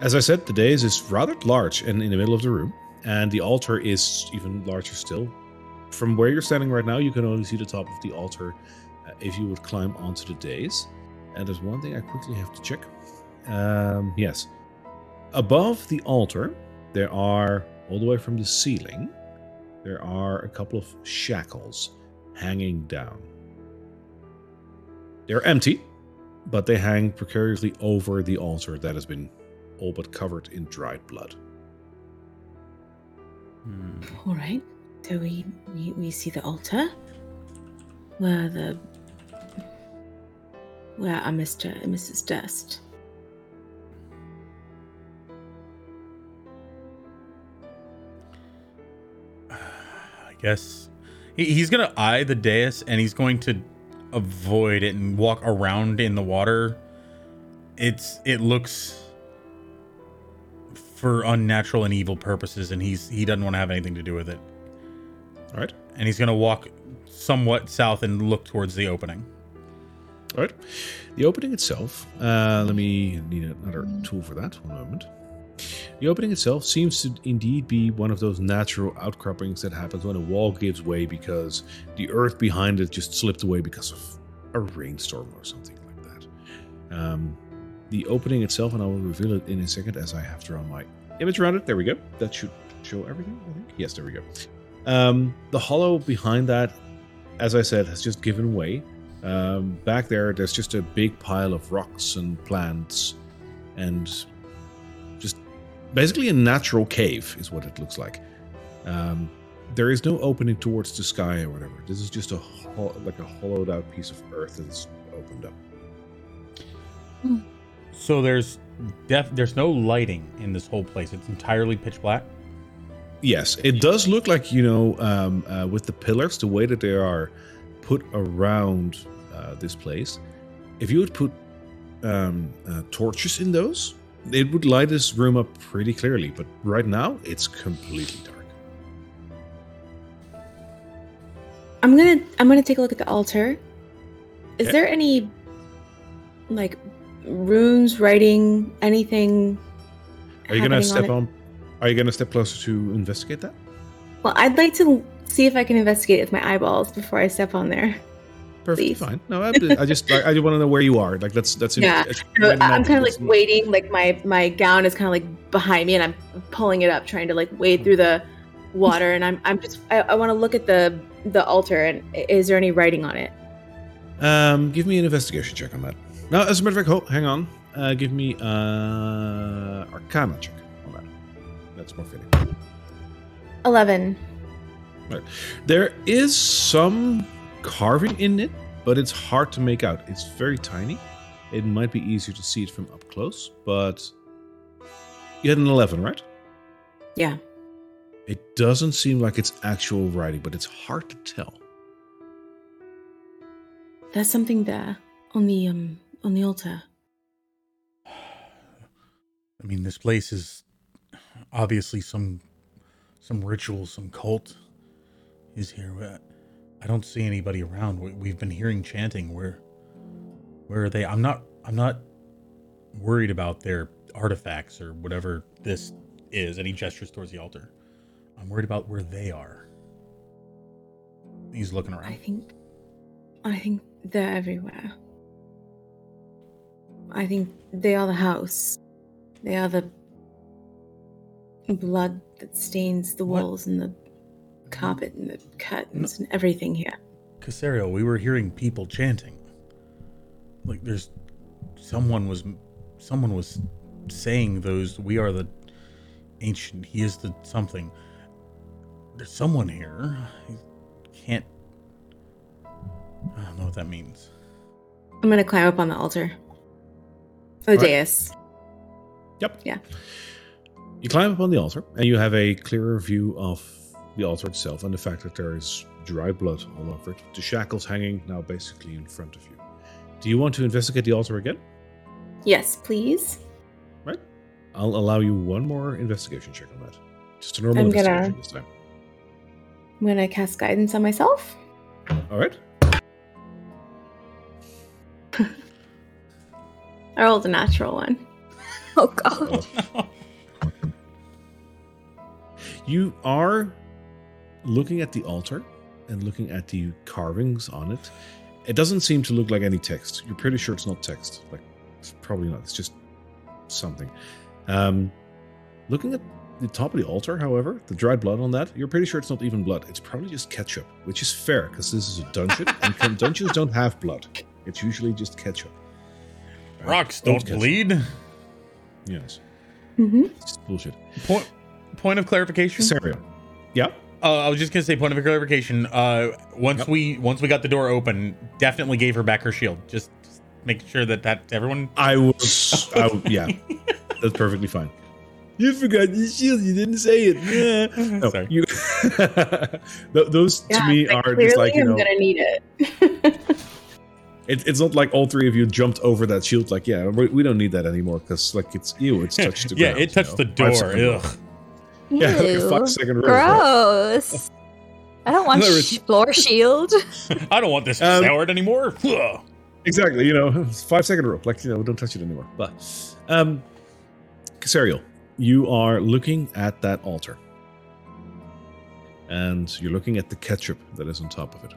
As I said, the dais is rather large and in the middle of the room, and the altar is even larger still. From where you're standing right now, you can only see the top of the altar uh, if you would climb onto the dais. And there's one thing I quickly have to check. Um, yes. Above the altar, there are, all the way from the ceiling, there are a couple of shackles hanging down. They're empty, but they hang precariously over the altar that has been all but covered in dried blood. Hmm. All right. So we, we we see the altar where the where are Mr. and Mrs. Durst. I guess he, he's gonna eye the dais and he's going to avoid it and walk around in the water. It's it looks for unnatural and evil purposes, and he's he doesn't want to have anything to do with it. All right. And he's gonna walk somewhat south and look towards the opening. All right. The opening itself, uh, let me need another tool for that. One moment. The opening itself seems to indeed be one of those natural outcroppings that happens when a wall gives way because the earth behind it just slipped away because of a rainstorm or something like that. Um, the opening itself, and I will reveal it in a second as I have drawn my image around it. There we go. That should show everything, I think. Yes, there we go. Um, the hollow behind that, as I said, has just given way. Um, back there, there's just a big pile of rocks and plants, and just basically a natural cave is what it looks like. Um, there is no opening towards the sky or whatever. This is just a ho- like a hollowed out piece of earth that's opened up. So there's def there's no lighting in this whole place. It's entirely pitch black. Yes, it does look like you know um, uh, with the pillars, the way that they are put around uh, this place. If you would put um, uh, torches in those, it would light this room up pretty clearly. But right now, it's completely dark. I'm gonna I'm gonna take a look at the altar. Is Okay. there any like runes, writing, anything? Are you gonna step it? on? Are you gonna step closer to investigate that? Well, I'd like to see if I can investigate it with my eyeballs before I step on there. Perfectly Please. fine. No, I, I just I, I just want to know where you are. Like that's that's Yeah. that's- I'm kind of like waiting, like my my gown is kind of like behind me, and I'm pulling it up, trying to like wade through the water, and I'm I'm just I, I want to look at the the altar, and is there any writing on it? Um, give me an investigation check on that. No, as a matter of fact, oh, hang on. Uh, give me uh Arcana check on that. That's more fitting. Eleven. There is some carving in it, but it's hard to make out. It's very tiny. It might be easier to see it from up close, but you had an 11, right? Yeah. It doesn't seem like it's actual writing, but it's hard to tell. There's something there on the um on the altar. I mean, this place is obviously some some ritual, some cult is here. I don't see anybody around. We- We've been hearing chanting. Where where are they? I'm not I'm not worried about their artifacts or whatever this is. He gestures towards the altar. I'm worried about where they are. He's looking around. I think I think they're everywhere. I think they are the house. They are the blood that stains the What? walls and the carpet and the curtains and everything here. Casariel, we were hearing people chanting. Like there's someone was someone was saying those we are the ancient he is the something. There's someone here. I can't I don't know what that means. I'm gonna climb up on the altar. Oh, the Alright. dais. Yep. Yeah. You climb up on the altar, and you have a clearer view of the altar itself and the fact that there is dried blood all over it. The shackles hanging now basically in front of you. Do you want to investigate the altar again? Yes, please. Right. I'll allow you one more investigation check on that. Just a normal I'm gonna- investigation this time. I'm gonna cast guidance on myself. All right. I rolled a natural one. Oh god. You are looking at the altar and looking at the carvings on it. It doesn't seem to look like any text. You're pretty sure it's not text. Like, it's probably not. It's just something. Um, looking at the top of the altar, however, the dried blood on that, you're pretty sure it's not even blood. It's probably just ketchup, which is fair because this is a dungeon and dungeons don't have blood. It's usually just ketchup. Right? Rocks don't ketchup. bleed. Yes, Mm-hmm. it's just bullshit. Point point of clarification. Scenario. Yeah. Uh, I was just gonna say point of clarification. Uh, once Yep. we once we got the door open, definitely gave her back her shield. Just, just make sure that that everyone. I was, I, w- yeah, that's perfectly fine. You forgot your shield. You didn't say it. Yeah. No, Sorry. you. Th- those to me are just like you know. I'm gonna need it. It, it's not like all three of you jumped over that shield. Like, yeah, we, we don't need that anymore because like it's ew. It's touched the door. yeah, ground, it touched you the door. Five second rule. Ugh. Yeah, like a five second rule. Gross. I don't want No, sh- floor shield. I don't want this Um, soured anymore. Exactly. You know, five second rule. Like you know, don't touch it anymore. But, um, Casariel, you are looking at that altar, and you're looking at the ketchup that is on top of it.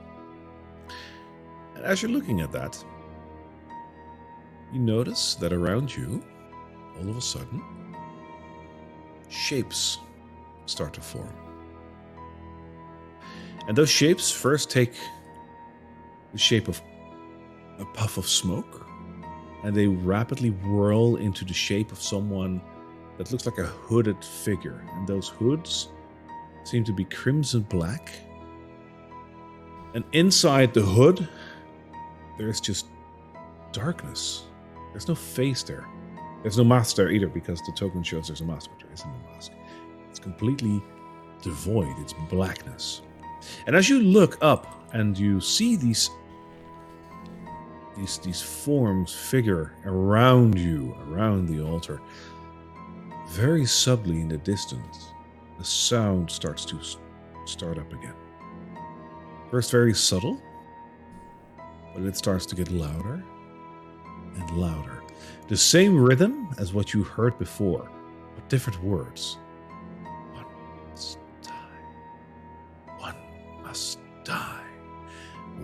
As you're looking at that, you notice that around you, all of a sudden, shapes start to form. And those shapes first take the shape of a puff of smoke, and they rapidly whirl into the shape of someone that looks like a hooded figure. And those hoods seem to be crimson black. And inside the hood, there's just darkness. There's no face there. There's no mask there either because the token shows there's a mask, but there isn't a mask. It's completely devoid, it's blackness. And as you look up and you see these these these forms figure around you, around the altar, very subtly in the distance, the sound starts to start up again. First, very subtle, but it starts to get louder and louder. The same rhythm as what you heard before, but different words. One must die. One must die.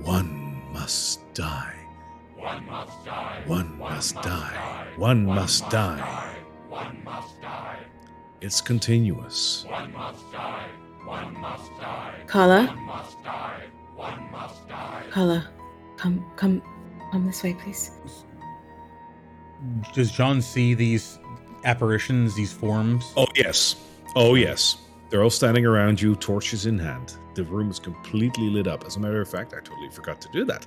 One must die. One must die. One must die. One must die. One must die. It's continuous. One must die. One must die. Karla. One must die. One must die. Karla come, come, come this way, please. Does Jon see these apparitions, these forms? Oh, yes. Oh, yes. They're all standing around you, torches in hand. The room is completely lit up. As a matter of fact, I totally forgot to do that.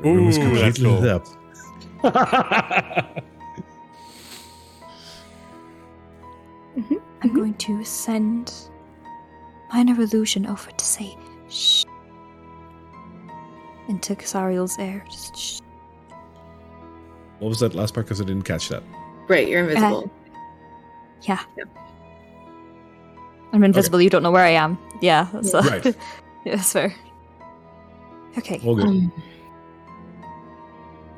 The room is Ooh, that's completely cool. lit up. Mm-hmm. I'm going to send minor illusion over to say shh into Casariel's ear. Just shh. what was that last part? Because I didn't catch that. Right, you're invisible. Yeah. I'm invisible. You don't know where I am. Yeah. So. Right. yeah, that's fair. Okay. All good. Um,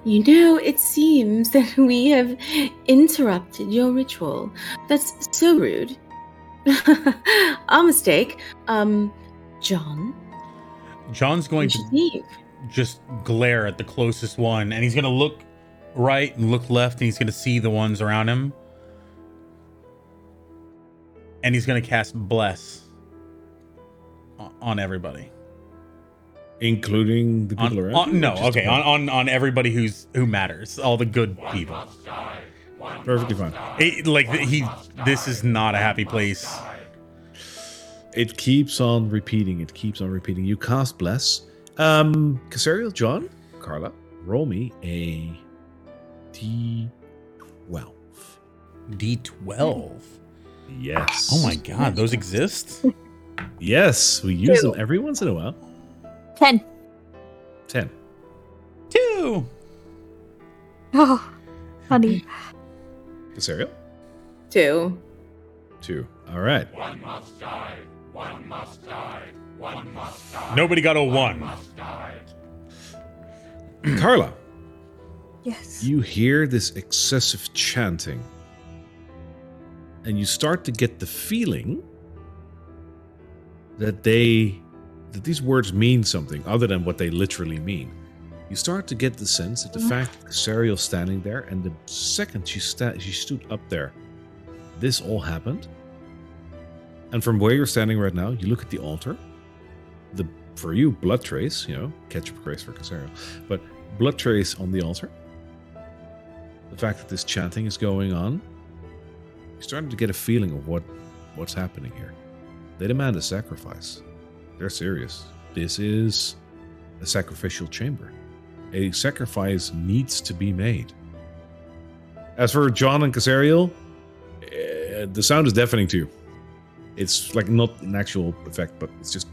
you know, it seems that we have interrupted your ritual. That's so rude. Our mistake. Um, Jon, Jon's going to leave. Just glare at the closest one, and he's to look right and look left, and he's to see the ones around him. And he's to cast Bless on everybody. Including the people On, around on- no, okay, on, on on everybody who's who matters, all the good people. Perfectly fine. It- like he, this is not a happy place. It keeps on repeating. It keeps on repeating. You cast bless. Um, Casariel, Jon, Karla, roll me a d12. D twelve. Yes. Oh my god, those exist. Yes, we use Two. them every once in a while. Ten. Ten. Two. Oh, honey. Casariel, Two. two. All right. Nobody got a one. Karla, Yes. you hear this excessive chanting, and you start to get the feeling that they that these words mean something other than what they literally mean. You start to get the sense that the mm-hmm. fact that Casariel's standing there, and the second she sta- she stood up there, this all happened. And from where you're standing right now, you look at the altar. The for you blood trace, you know, ketchup grace for Casariel, but blood trace on the altar. The fact that this chanting is going on, you're starting to get a feeling of what what's happening here. They demand a sacrifice. They're serious. This is a sacrificial chamber. A sacrifice needs to be made. As for Jon and Casariel, eh, the sound is deafening to you. It's like not an actual effect, but it's just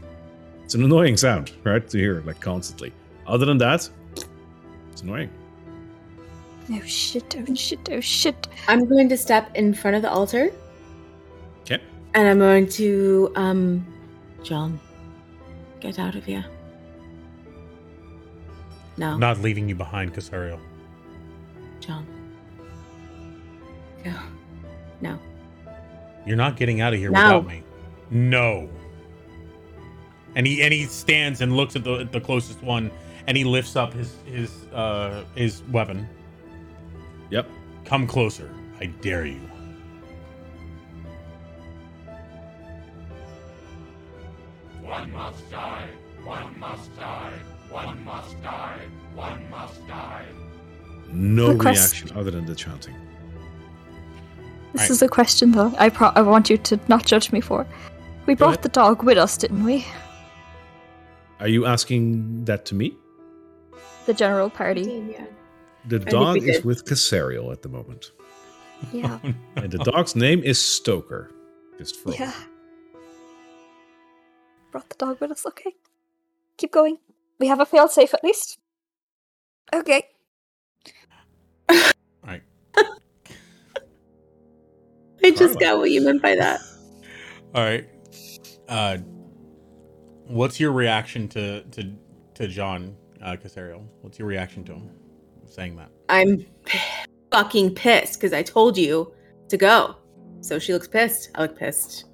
it's an annoying sound, right? To hear like constantly. Other than that, it's annoying. Oh shit! Oh shit! Oh shit! I'm going to step in front of the altar Okay. and I'm going to, um, Jon, get out of here. No, not leaving you behind, Casariel. Jon. Go. No. You're not getting out of here No. without me. No. And he and he stands and looks at the the closest one, and he lifts up his his uh his weapon. Yep. Come closer. I dare you. One must die. One must die. One must die. One must die. No Request- reaction other than the chanting. This Right. is a question though. I pro- I want you to not judge me for. We Go brought ahead. the dog with us, didn't we? Are you asking that to me? The general party. Yeah. The think dog is did. with Casariel at the moment. Yeah. And the dog's name is Stoker. Just for yeah. Brought the dog with us. Okay. Keep going. We have a fail safe at least. Okay. Alright. I just Karla. got what you meant by that. Alright. Uh what's your reaction to to to Jon uh Casariel? What's your reaction to him saying that? I'm p- fucking pissed because I told you to go. So she looks pissed. I look pissed.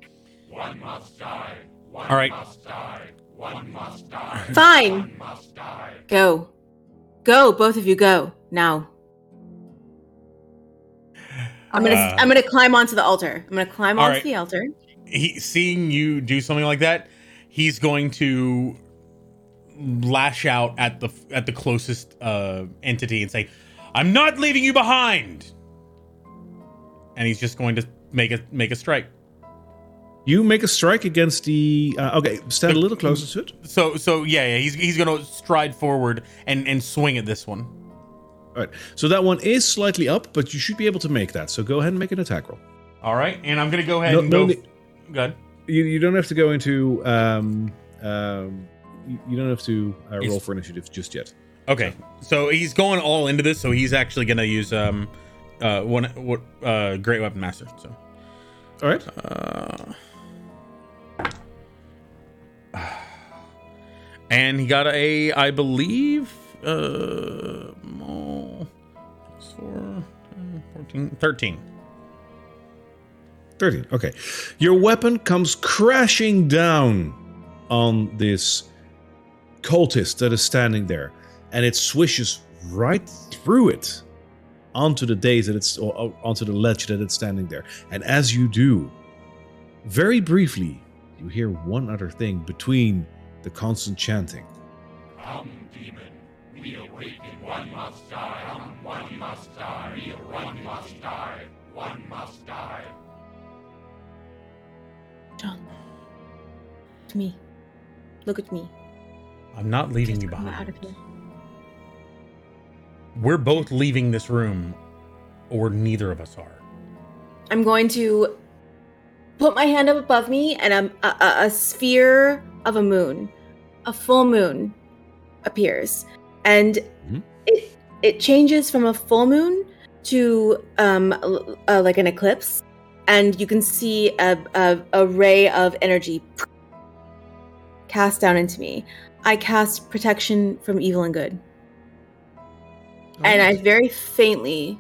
One must die. One Alright. Fine. Go. Go, both of you go. Now. I'm gonna Uh, I'm gonna climb onto the altar. I'm gonna climb onto right. the altar. he seeing you do something like that, he's going to lash out at the at the closest uh, entity and say, "I'm not leaving you behind." And he's just going to make a make a strike. You make a strike against the. Uh, okay, stand a little closer to it. So so yeah, yeah he's he's going to stride forward and and swing at this one. All right. So that one is slightly up, but you should be able to make that. So go ahead and make an attack roll. All right, and I'm going to go ahead No, and no, go. Go ahead. You, you don't have to go into. Um, um, you, you don't have to uh, roll for initiative just yet. Okay, so he's going all into this. So he's actually going to use um uh one what uh great weapon master. So. All right. Uh, and he got a, I believe, uh, oh, four, uh, 14, 13. 13. Okay. Your weapon comes crashing down on this cultist that is standing there, and it swishes right through it onto the days that it's or onto the ledge that it's standing there. And as you do, very briefly, you hear one other thing between the constant chanting. Come, demon. We awaken. One must die. One must die. One must die. One must die. To me. Look at me. I'm not leaving you Come out behind. We're both leaving this room, or neither of us are. I'm going to put my hand up above me, and a, a, a- a sphere of a moon, a full moon, appears, and Mhm. it it changes from a full moon to um uh, like an eclipse, and you can see a, a a ray of energy cast down into me. I cast protection from evil and good, and I very faintly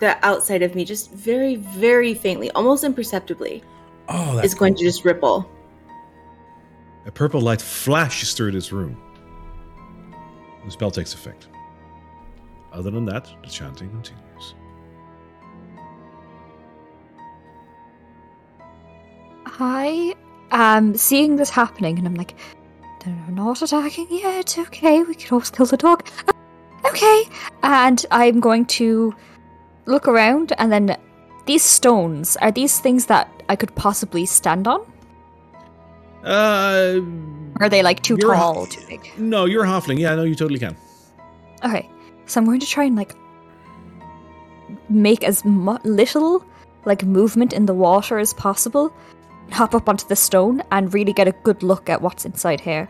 the outside of me just very very faintly almost imperceptibly Oh, that's is going cool. to just ripple A purple light flashes through this room. The spell takes effect. Other than that, the chanting continues. I am seeing this happening, and I'm like, they're not attacking yet. Okay, we can always kill the dog. Okay, and I'm going to look around, and then these stones are these things that I could possibly stand on? Uh, are they like too tall, too big? no, you're a halfling. Yeah, no, you totally can. Okay, so I'm going to try and like make as mu- little like movement in the water as possible, hop up onto the stone, and really get a good look at what's inside here.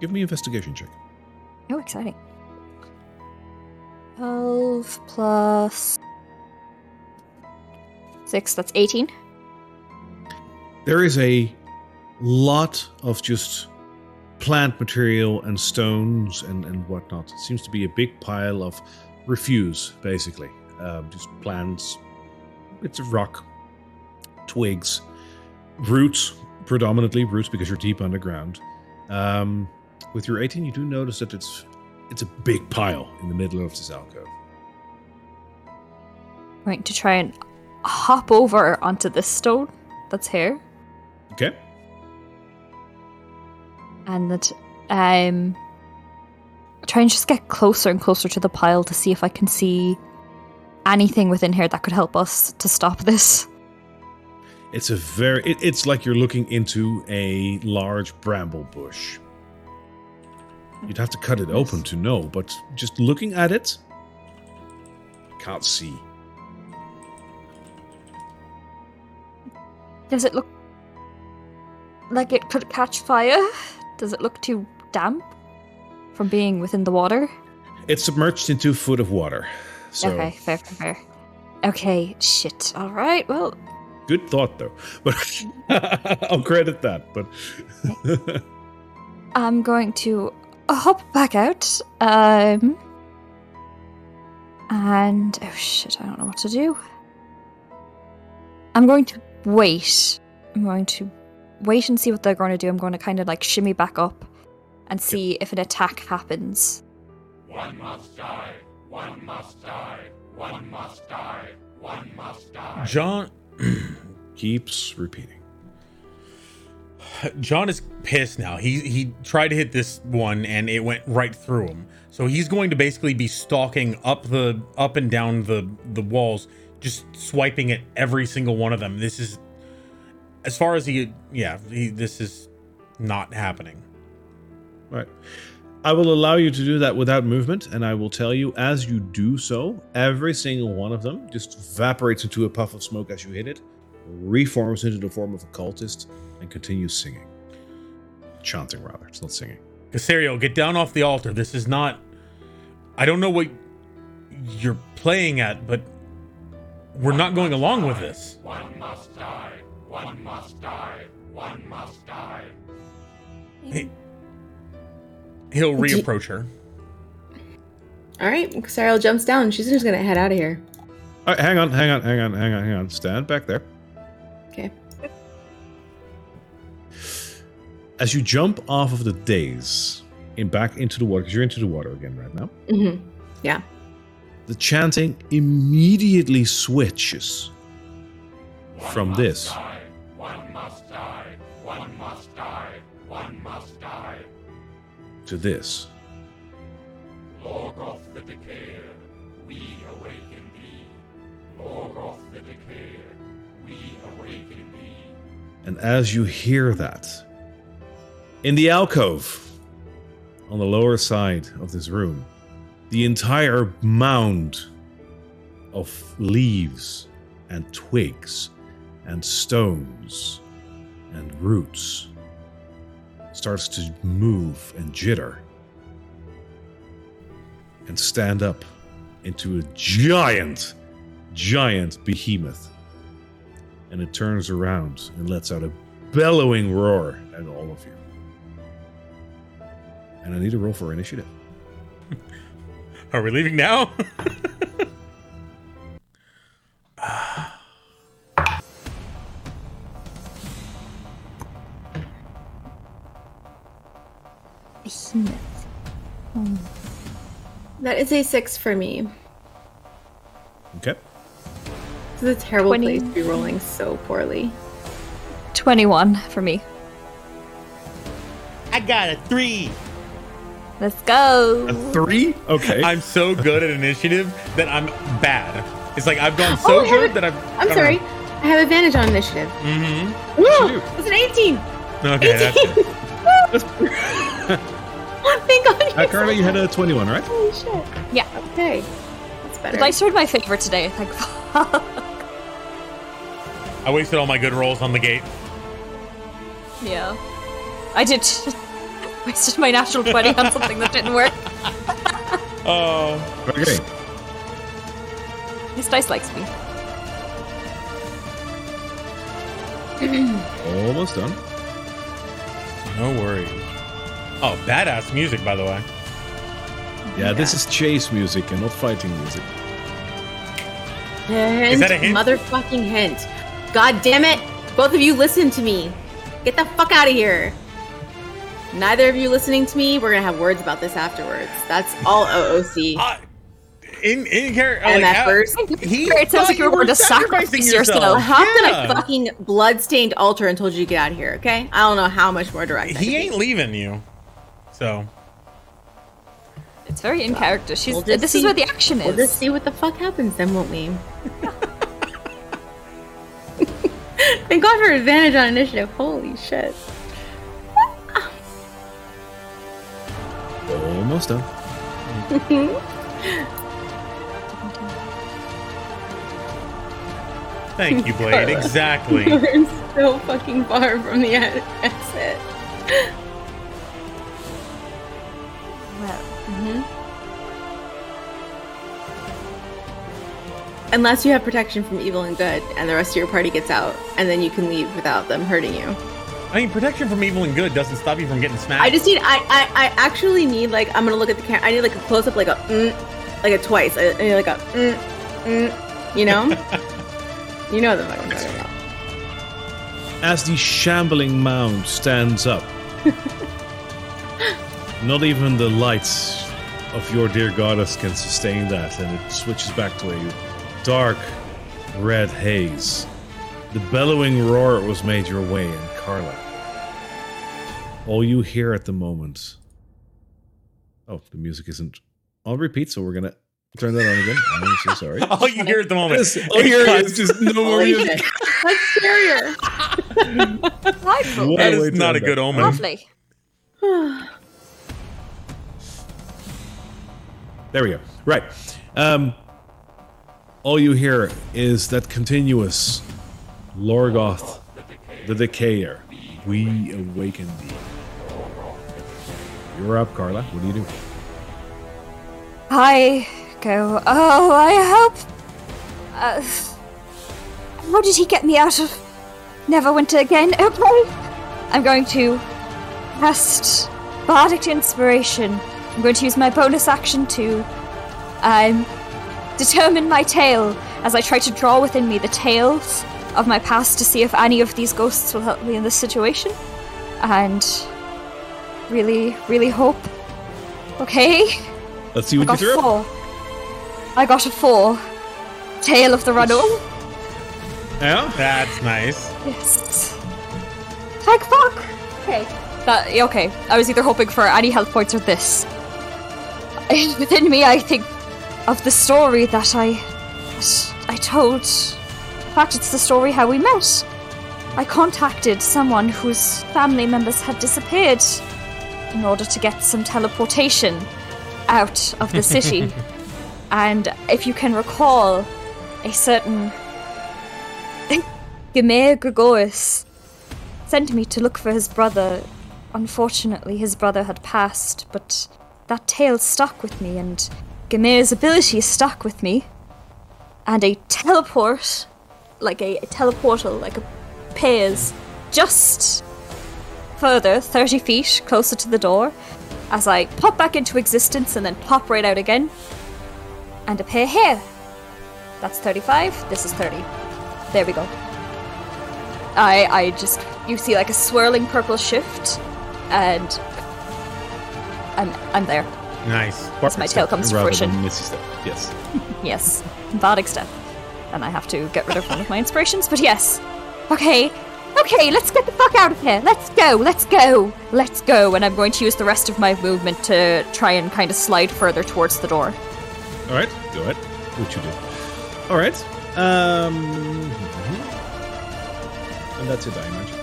Give me an investigation check. Oh, exciting. 12 plus 6, that's 18. There is a lot of just plant material and stones and, and whatnot. It seems to be a big pile of refuse, basically. Um, just plants, bits of rock, twigs, roots, predominantly roots because you're deep underground. Um, with your 18, you do notice that it's it's a big pile in the middle of this alcove. going to try and hop over onto this stone that's here. Okay. and that um try and just get closer and closer to the pile to see if I can see anything within here that could help us to stop this. It's a very. It, it's like you're looking into a large bramble bush. You'd have to cut it open to know, but just looking at it, can't see. Does it look like it could catch fire? Does it look too damp from being within the water? It's submerged in two foot of water. So Okay, fair, fair, fair. Okay, shit. All right, well, good thought though. But I'll credit that. But I'm going to hop back out. Um, and oh shit, I don't know what to do. I'm going to wait. I'm going to wait and see what they're going to do. I'm going to kind of like shimmy back up and see if an attack happens. One must die. One must die. One must die. One must die. Jon Keeps repeating. Jon is pissed now. He he tried to hit this one and it went right through him. So he's going to basically be stalking up the up and down the the walls, just swiping at every single one of them. This is as far as he yeah, he, this is not happening. Right. I will allow you to do that without movement, and I will tell you as you do so, every single one of them just evaporates into a puff of smoke as you hit it, reforms into the form of a cultist, and continues singing. Chanting, rather. It's not singing. Casario, get down off the altar. This is not I don't know what you're playing at, but we're not going along with this. One must die. One must die. One must die. He, he'll reapproach her. All right, Xariel jumps down. She's just gonna head out of here. All right, hang on, hang on, hang on, hang on, hang on. Stand back there. Okay. As you jump off of the daze and back into the water, because you're into the water again right now, Mm-hmm. Yeah. the chanting immediately switches from must this to this. The we awaken thee. The we awaken thee. And as you hear that, in the alcove on the lower side of this room, the entire mound of leaves and twigs and stones and roots starts to move and jitter and stand up into a giant, giant behemoth and it turns around and lets out a bellowing roar at all of you. And I need a roll for initiative. Are we leaving now? Ah. Behemoth. That is a six for me. Okay. This is a terrible Twenty. place to be rolling so poorly. 21 for me. I got a three. Let's go. A three? Okay. I'm so good at initiative that I'm bad. It's like I've gone so Oh, good it. that I've. I'm sorry. I have advantage on initiative. Mm-hmm. Woo! It's an 18. Okay, that's 18. good. oh, thank God. uh, Karla, you had a 21, right? Holy shit. Yeah. Okay. That's better. The dice rolled my favor today. Thank fuck. I wasted all my good rolls on the gate. Yeah. I did. Wasted my natural 20 on something that didn't work. Oh. Okay. This dice likes me. Almost done. No worries. Oh, badass music, by the way. Yeah, this is chase music and not fighting music. Hint, Is that a hint? Motherfucking hint. God damn it. Both of you listen to me. Get the fuck out of here. Neither of you listening to me. We're gonna have words about this afterwards. That's all OOC. Uh, in in character, like, at uh, he It sounds like you were going to sacrifice yourself. I hopped on Yeah. a fucking blood-stained altar and told you to get out of here. Okay? I don't know how much more direct. He ain't be. leaving you. So It's very in character. She's. We'll this see- is where the action is. We'll just see what the fuck happens then, won't we? Thank God for advantage on initiative. Holy shit. Almost done. thank you, Blade. exactly. You're so fucking far from the e- exit. Well, Unless you have protection from evil and good, and the rest of your party gets out, and then you can leave without them hurting you. I mean, protection from evil and good doesn't stop you from getting smacked. I just need. I. I. I actually need like. I'm gonna look at the camera. I need like a close up, like a. Mm, like a twice. I I need like a. Mm, mm, you know. you know the fuck I'm talking about. As the shambling mound stands up, not even the lights of your dear goddess can sustain that, and it switches back to a dark red haze. The bellowing roar was made your way, and Karla. All you hear at the moment. Oh, the music isn't on repeat, so we're gonna turn that on again. I'm so sorry. All you hear at the moment. Yes, all you hear is just no more music. shit. That's scarier. Delightful. That Way is to not a good that. omen. Lovely. There we go. Right. Um, all you hear is that continuous Lorgoth, the Decayer. We awaken thee. You're up, Karla. What do you do? I go, oh, I hope. Uh, how did he get me out of Neverwinter again? Okay. I'm going to cast Bardic Inspiration. I'm going to use my bonus action to um, determine my tale as I try to draw within me the tales of my past to see if any of these ghosts will help me in this situation. And really, really hope. Okay. Let's see I what you got threw. four. I got a four. Tale of the Runaway. Yeah? That's nice. Yes. Thank fuck. Okay. That okay. I was either hoping for any health points or this. Within me, I think of the story that I that I told. In fact, it's the story how we met. I contacted someone whose family members had disappeared in order to get some teleportation out of the city. and if you can recall, a certain Gemir Gregorius sent me to look for his brother. Unfortunately, his brother had passed, but that tale stuck with me, and Gemir's ability stuck with me. And a teleport, like a, a teleportal, like a appears just further, 30 feet closer to the door, as I pop back into existence and then pop right out again, and appear here. That's 35, this is 30. There we go. I I just you see like a swirling purple shift and I'm I'm there. Nice. As my tail comes to Rather fruition. than Misty step. Yes. Yes. Bardic step. And I have to get rid of one of my inspirations, but yes. Okay. Okay, let's get the fuck out of here. Let's go. Let's go. Let's go. And I'm going to use the rest of my movement to try and kind of slide further towards the door. All right. Go ahead. What you do? All right. Um. And that's it, I imagine.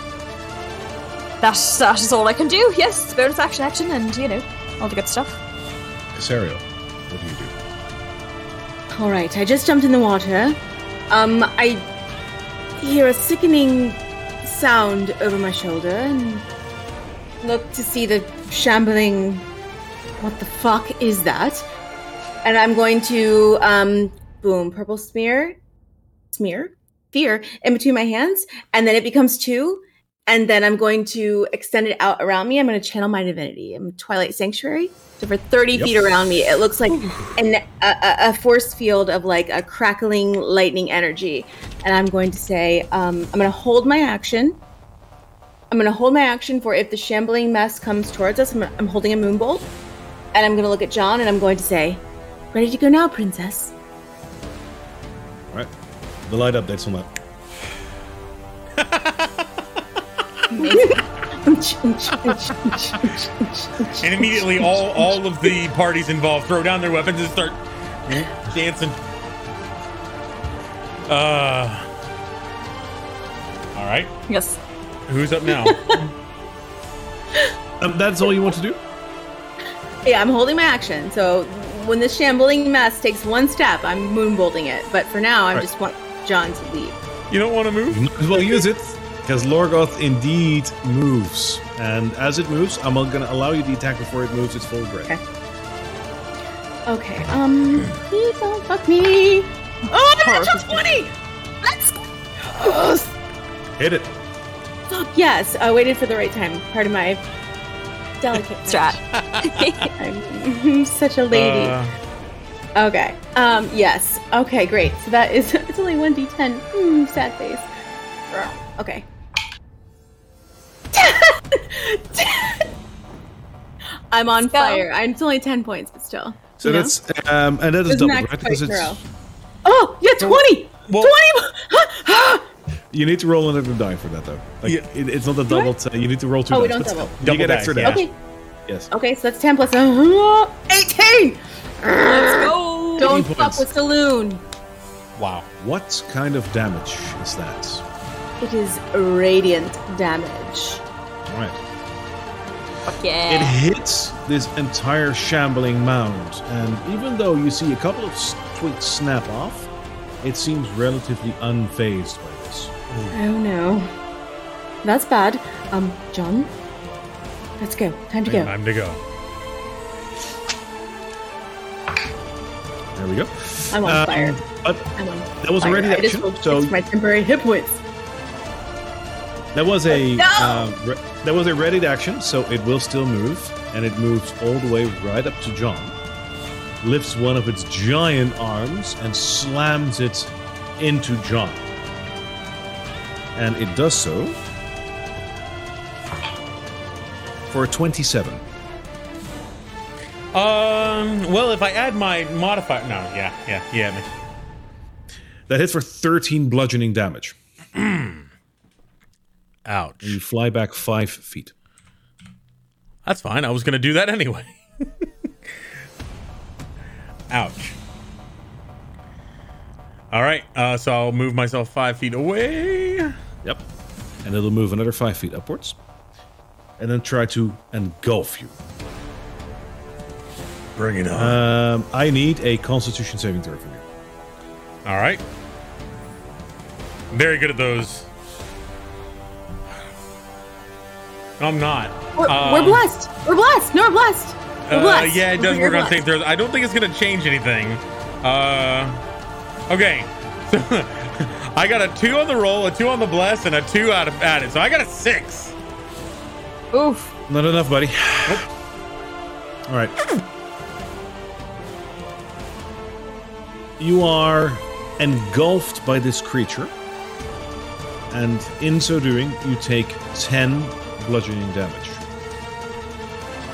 That that is all I can do. Yes, it's bonus action action and you know, all the good stuff. Casario, what do you do? All right, I just jumped in the water. Um, I hear a sickening sound over my shoulder and look to see the shambling. What the fuck is that? And I'm going to um, boom, purple smear, smear, fear in between my hands, and then it becomes two. And then I'm going to extend it out around me. I'm going to channel my divinity. I'm Twilight Sanctuary. So for 30 Yep. feet around me, it looks like an, a, a, a force field of like a crackling lightning energy. And I'm going to say, um, I'm going to hold my action. I'm going to hold my action for if the shambling mess comes towards us. I'm, I'm holding a moonbolt. And I'm going to look at Jon and I'm going to say, Ready to go now, princess. All right. The light updates on that. And immediately, all all of the parties involved throw down their weapons and start dancing. Uh. All right. Yes. Who's up now? Um, that's all you want to do? Yeah, I'm holding my action. So when this shambling mess takes one step, I'm moonbolting it. But for now, I Right. just want Jon to leave. you don't want to move? You might as well use it, because Lorgoth indeed moves. And as it moves, I'm going to allow you the attack before it moves its full breath. Okay. Okay, um, please don't fuck me. Oh, I'm at natural 20! Let's go! Hit it. Fuck yes! I waited for the right time. Part of my delicate Strat. I'm such a lady. Uh, Okay. Um. Yes. Okay. Great. So that is. It's only one d10. Hmm. Sad face. Okay. I'm on Let's go. fire. I'm, it's only ten points, but still. So you know? that's um, and that is Doesn't double, act right? quite Because it's row. Oh, yeah, 20! well- 20! you need to roll another die for that though. Like, Yeah. it, it's not a double. T- you need to roll two. Oh, we dice, don't but double. still, You Double get dice, extra yeah. damage. Okay, Yes. okay, so that's 10 uh, 18! Let's go. Don't fuck points. with Selûne. Wow. What kind of damage is that? It is radiant damage. All right. Fuck It hits this entire shambling mound, and even though you see a couple of twigs snap off, it seems relatively unfazed by this. Oh no. That's bad. Um, Jon? Let's go. Time to go. Time to go. There we go. I'm on Um, fire. But I'm on that was a fire. ready I just action, so six for my temporary hit points. That was a No! uh, re- that was a ready action, so it will still move, and it moves all the way right up to Jon. Lifts one of its giant arms and slams it into Jon, and it does so for a twenty-seven. Um. Well, if I add my modifier, no. Yeah. Yeah. Yeah. That hits for thirteen bludgeoning damage. Ouch. You fly back five feet. That's fine. I was gonna do that anyway. Ouch. All right. Uh, so I'll move myself five feet away. Yep. And it'll move another five feet upwards. And then try to engulf you. Bring it on. Um, I need a constitution saving throw from you. All right. Very good at those. I'm not. We're, Um, we're blessed. We're blessed. No, we're blessed. We're Uh, yeah, it does We're work on blessed. saving throws. I don't think it's gonna change anything. Uh, okay. So I got a two on the roll, a two on the bless, and a two out of added. So I got a six. Oof. Not enough, buddy. All right. You are engulfed by this creature. And in so doing, you take 10 bludgeoning damage.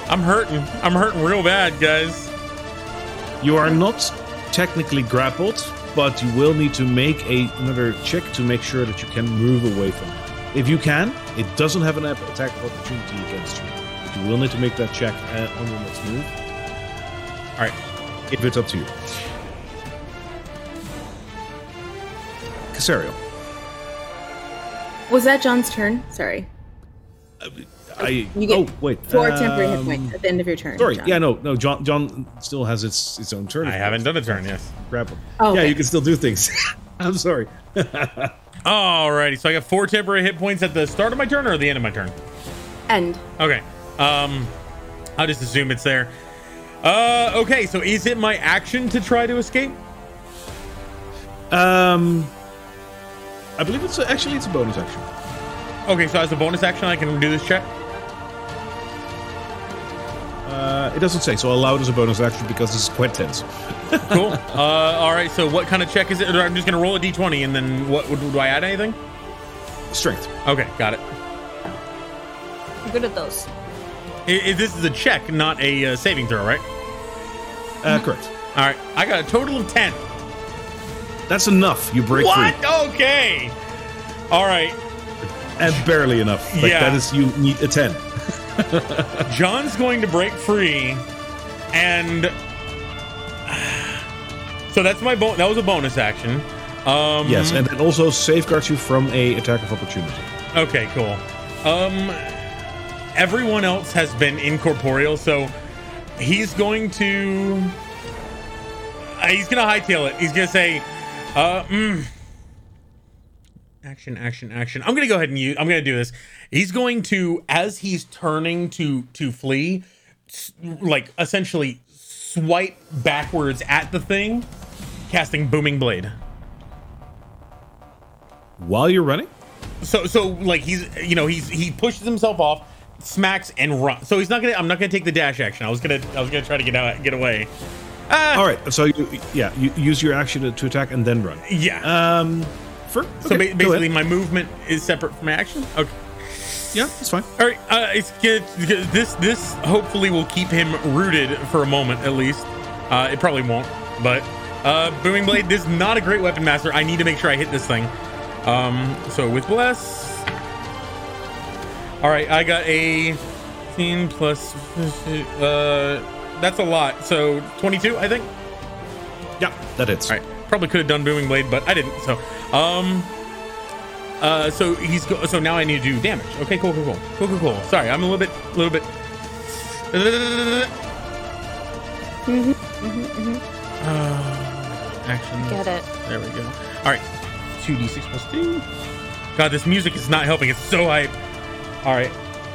I'm hurting. I'm hurting real bad, guys. You are not technically grappled, but you will need to make a, another check to make sure that you can move away from it. If you can, it doesn't have an attack opportunity against you. But you will need to make that check uh, on your next move. All right. If it's up to you. Casario. Was that Jon's turn? Sorry. I, You get oh, wait. Four temporary hit um, points at the end of your turn. Sorry, Jon. yeah, no, no. Jon, Jon still has its its own turn. I haven't done a turn, yes. grapple. Oh, yeah, okay. you can still do things. I'm sorry. Alrighty, so I got four temporary hit points at the start of my turn or the end of my turn? End. Okay. Um, I'll just assume it's there. Uh, okay, so is it my action to try to escape? Um, I believe it's a, actually it's a bonus action. Okay, so as a bonus action, I can do this check. Uh, it doesn't say, so I'll allow it as a bonus action because this is quite tense. Cool. uh, all right. So what kind of check is it? I'm just gonna roll a d20 and then what? Do I add anything? Strength. Okay, got it. I'm good at those. I- I- this is a check, not a uh, saving throw, right? Uh, correct. All right. I got a total of ten. That's enough. You break What? free, Okay. All right. And barely enough. Like Yeah. that is you need a ten. Jon's going to break free, and so that's my bon- That was a bonus action. Um, Yes, and it also safeguards you from a attack of opportunity. Okay, cool. Um, everyone else has been incorporeal, so he's going to uh, he's gonna hightail it. He's gonna say, uh, mm, action, action, action. I'm gonna go ahead and use. I'm gonna do this. He's going to, as he's turning to to flee, like essentially swipe backwards at the thing, casting booming blade. While you're running, so so like he's you know he's he pushes himself off smacks and runs so he's not gonna i'm not gonna take the dash action i was gonna i was gonna try to get out get away ah, all right. So you, yeah, you use your action to, to attack and then run. yeah Um, for, so okay, ba- basically my movement is separate from my action okay Yeah, that's fine. All right, uh, it's, it's- this this hopefully will keep him rooted for a moment at least. Uh, it probably won't, but uh, booming blade. This is not a great weapon master. I need to make sure I hit this thing. Um, so with bless. All right, I got a 15 plus. Uh, that's a lot. So 22, I think. Yeah, that hits. All right, probably could have done booming blade, but I didn't. So, um, uh, so he's go- so now I need to do damage. Okay, cool, cool, cool, cool, cool, cool. Sorry, I'm a little bit, a little bit. Mhm, mhm, Uh, action. Get it. There we go. All right, two d six plus two. God, this music is not helping. It's so hype. All right,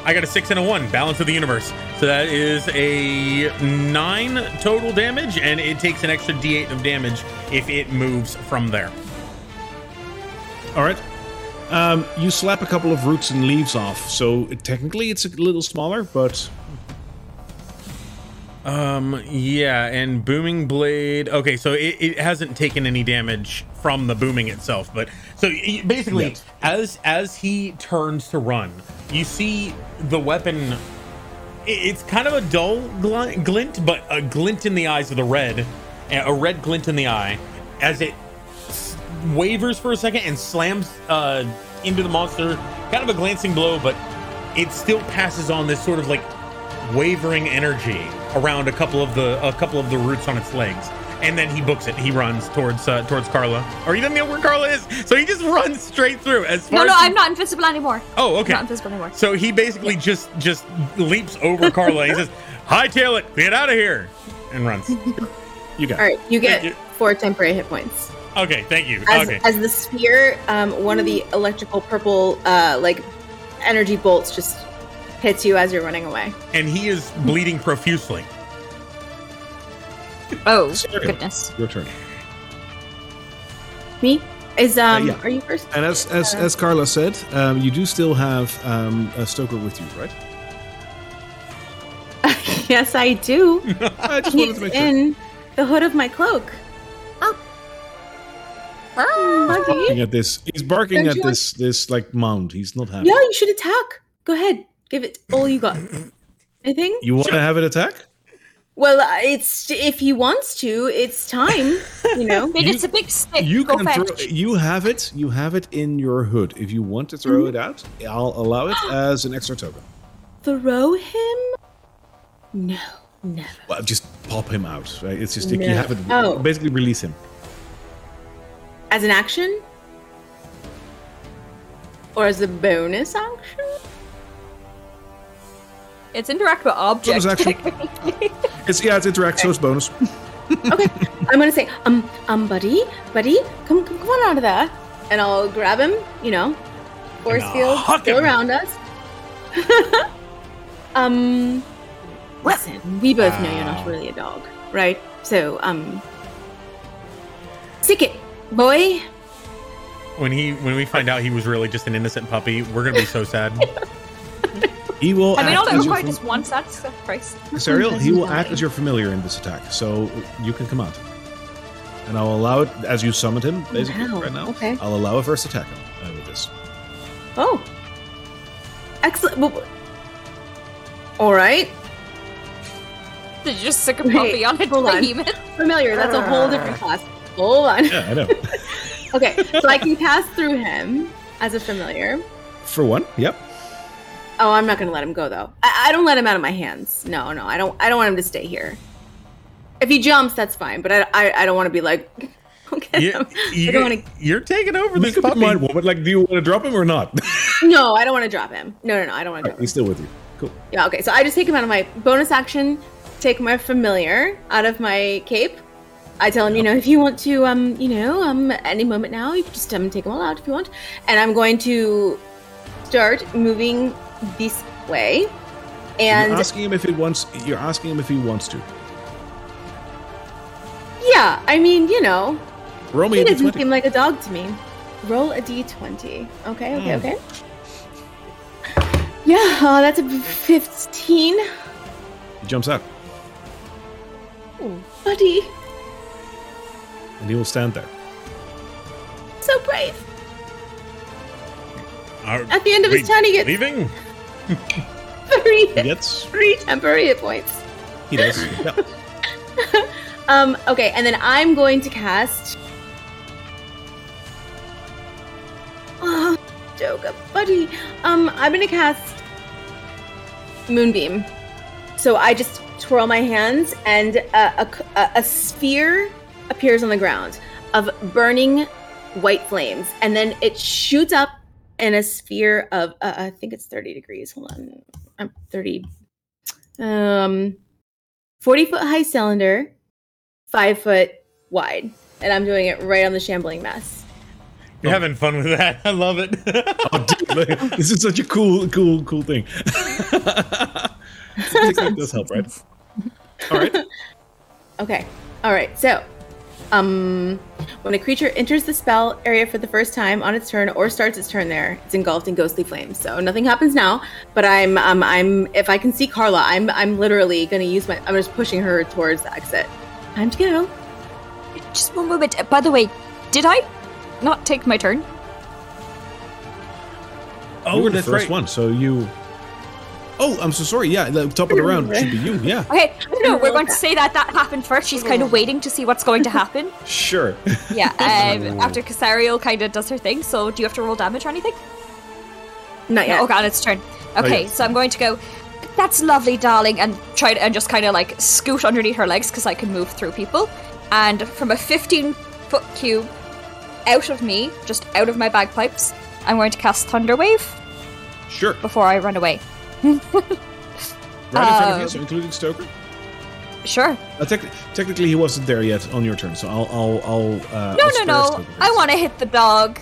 I got a six and a one. Balance of the universe. So that is a nine total damage, and it takes an extra d8 of damage if it moves from there. All right. Um, you slap a couple of roots and leaves off, so technically it's a little smaller, but Um, yeah, and booming blade. Okay, so it, it hasn't taken any damage from the booming itself, but so basically, as as he turns to run, you see the weapon. It's kind of a dull glint, but a glint in the eyes of the red, a red glint in the eye, as it wavers for a second and slams uh, into the monster. Kind of a glancing blow, but it still passes on this sort of like wavering energy around a couple of the a couple of the roots on its legs. And then he books it. He runs towards uh, towards Karla, or he doesn't know where Karla is, so he just runs straight through. As far No, no, as I'm not invisible anymore. Oh, okay. I'm not invisible anymore. So he basically just just leaps over Karla. and he says, "Hightail it, get out of here," and runs. you got All right, you get you. four temporary hit points. Okay, thank you. As, okay, as the spear, um, one of the electrical purple, uh, like energy bolts, just hits you as you're running away. and he is bleeding profusely. Oh, Sorry. goodness. Your turn. Me is um. yeah. Are you first? And as as, as Karla said, um, you do still have um, a Stoker with you, right? yes, I do. I just He's to make sure. in the hood of my cloak. Oh. Ah. Buggy. Barking at this, he's barking Don't at you this this like mound. He's not happy. Yeah, you should attack. Go ahead, give it all you got. Anything? You want to have it attack? Well, uh, it's if he wants to. It's time. You know. I mean, it's a big stick. You Go can fetch. throw. You have it. You have it in your hood. If you want to throw Mm-hmm. it out, I'll allow it as an extra token. Throw him? No, never. Well, just pop him out. Right? It's just if you have it. Oh. Basically, release him. As an action? Or as a bonus action? It's interact with objects. Bonus action. It's yeah, it's interact, so it's bonus. Okay, I'm gonna say, um, um, buddy, buddy, come, come, come on out of there, and I'll grab him. You know, force field still him. around us. um, listen, we both know you're not really a dog, right? So, um, stick it, boy. When he when we find out he was really just an innocent puppy, we're gonna be so sad. He will. I mean, all act that as your required fam- is one sacrifice. Serial, he will act as your familiar in this attack, so you can come out. And I'll allow it as you summoned him, basically, Wow, right now. okay. I'll allow a first attack uh, with this. Oh, excellent. Well, All right, Did you just stick a puppy on a hold behemoth? familiar. That's a whole different class. Hold on. Yeah, I know. Okay, so I can pass through him as a familiar. For one, yep. Oh, I'm not gonna let him go though. I, I don't let him out of my hands. No, no, I don't. I don't want him to stay here. If he jumps, that's fine. But I, I, I don't want to be like, okay. you, I don't want to. you're taking over this Make up your puppy. mind, woman. Like, do you want to drop him or not? No, I don't want to drop him. No, no, no, I don't want to drop him. He's still with you. Cool. Yeah, okay. So I just take him out of my bonus action. Take my familiar out of my cape. I tell him, you know, if you want to, um, you know, um, at any moment now, you can just um, take them all out if you want. And I'm going to start moving this way. And you're asking him if he wants. You're asking him if he wants to. yeah, I mean, you know, Roll me he a doesn't d20. seem like a dog to me. Roll a d20. Okay, okay, Mm. okay. Yeah, uh, that's a 15. He jumps out, Buddy, and he will stand there. so brave. Are- At the end of his wait, turn, he gets leaving. Three, He gets. three temporary hit points. He does. Yep. Um, okay, and then I'm going to cast. Oh, Joga, buddy. Um, I'm gonna cast Moonbeam. So I just twirl my hands, and a, a- a sphere appears on the ground of burning white flames, and then it shoots up in a sphere of uh, I think it's 30 degrees. Hold on, I'm 30. Um, 40 foot high cylinder five foot wide, and I'm doing it right on the shambling mess. You're having fun with that. I love it. Oh, dude, like, this is such a cool, cool, cool thing. that does help, right? All right. Okay, all right. So, um, when a creature enters the spell area for the first time on its turn or starts its turn there, it's engulfed in ghostly flames. So nothing happens now. But I'm, um, I'm. If I can see Karla, I'm, I'm literally going to use my. I'm just pushing her towards the exit. Time to go. Just one moment. Uh, By the way, did I not take my turn? Oh, you were the that's first right. one, so you. Oh, I'm so sorry. Yeah, the top of the round should be you. Yeah, Okay, no, we're going to say that that happened first. She's kind of waiting to see what's going to happen. sure. Yeah, um, after Casariel kind of does her thing. So, do you have to roll damage or anything? Not yet. No, okay, on its turn. Okay, yeah. so I'm going to go. That's lovely, darling, and try to, and just kind of like scoot underneath her legs because I can move through people. And from a 15 foot cube out of me, just out of my bagpipes, I'm going to cast Thunder Wave Sure. before I run away. Right in front of you, Um, so including Stoker. Sure. Uh, tec- technically, he wasn't there yet on your turn, so I'll, I'll, I'll. Uh, No, I'll no, no. I want to hit the dog.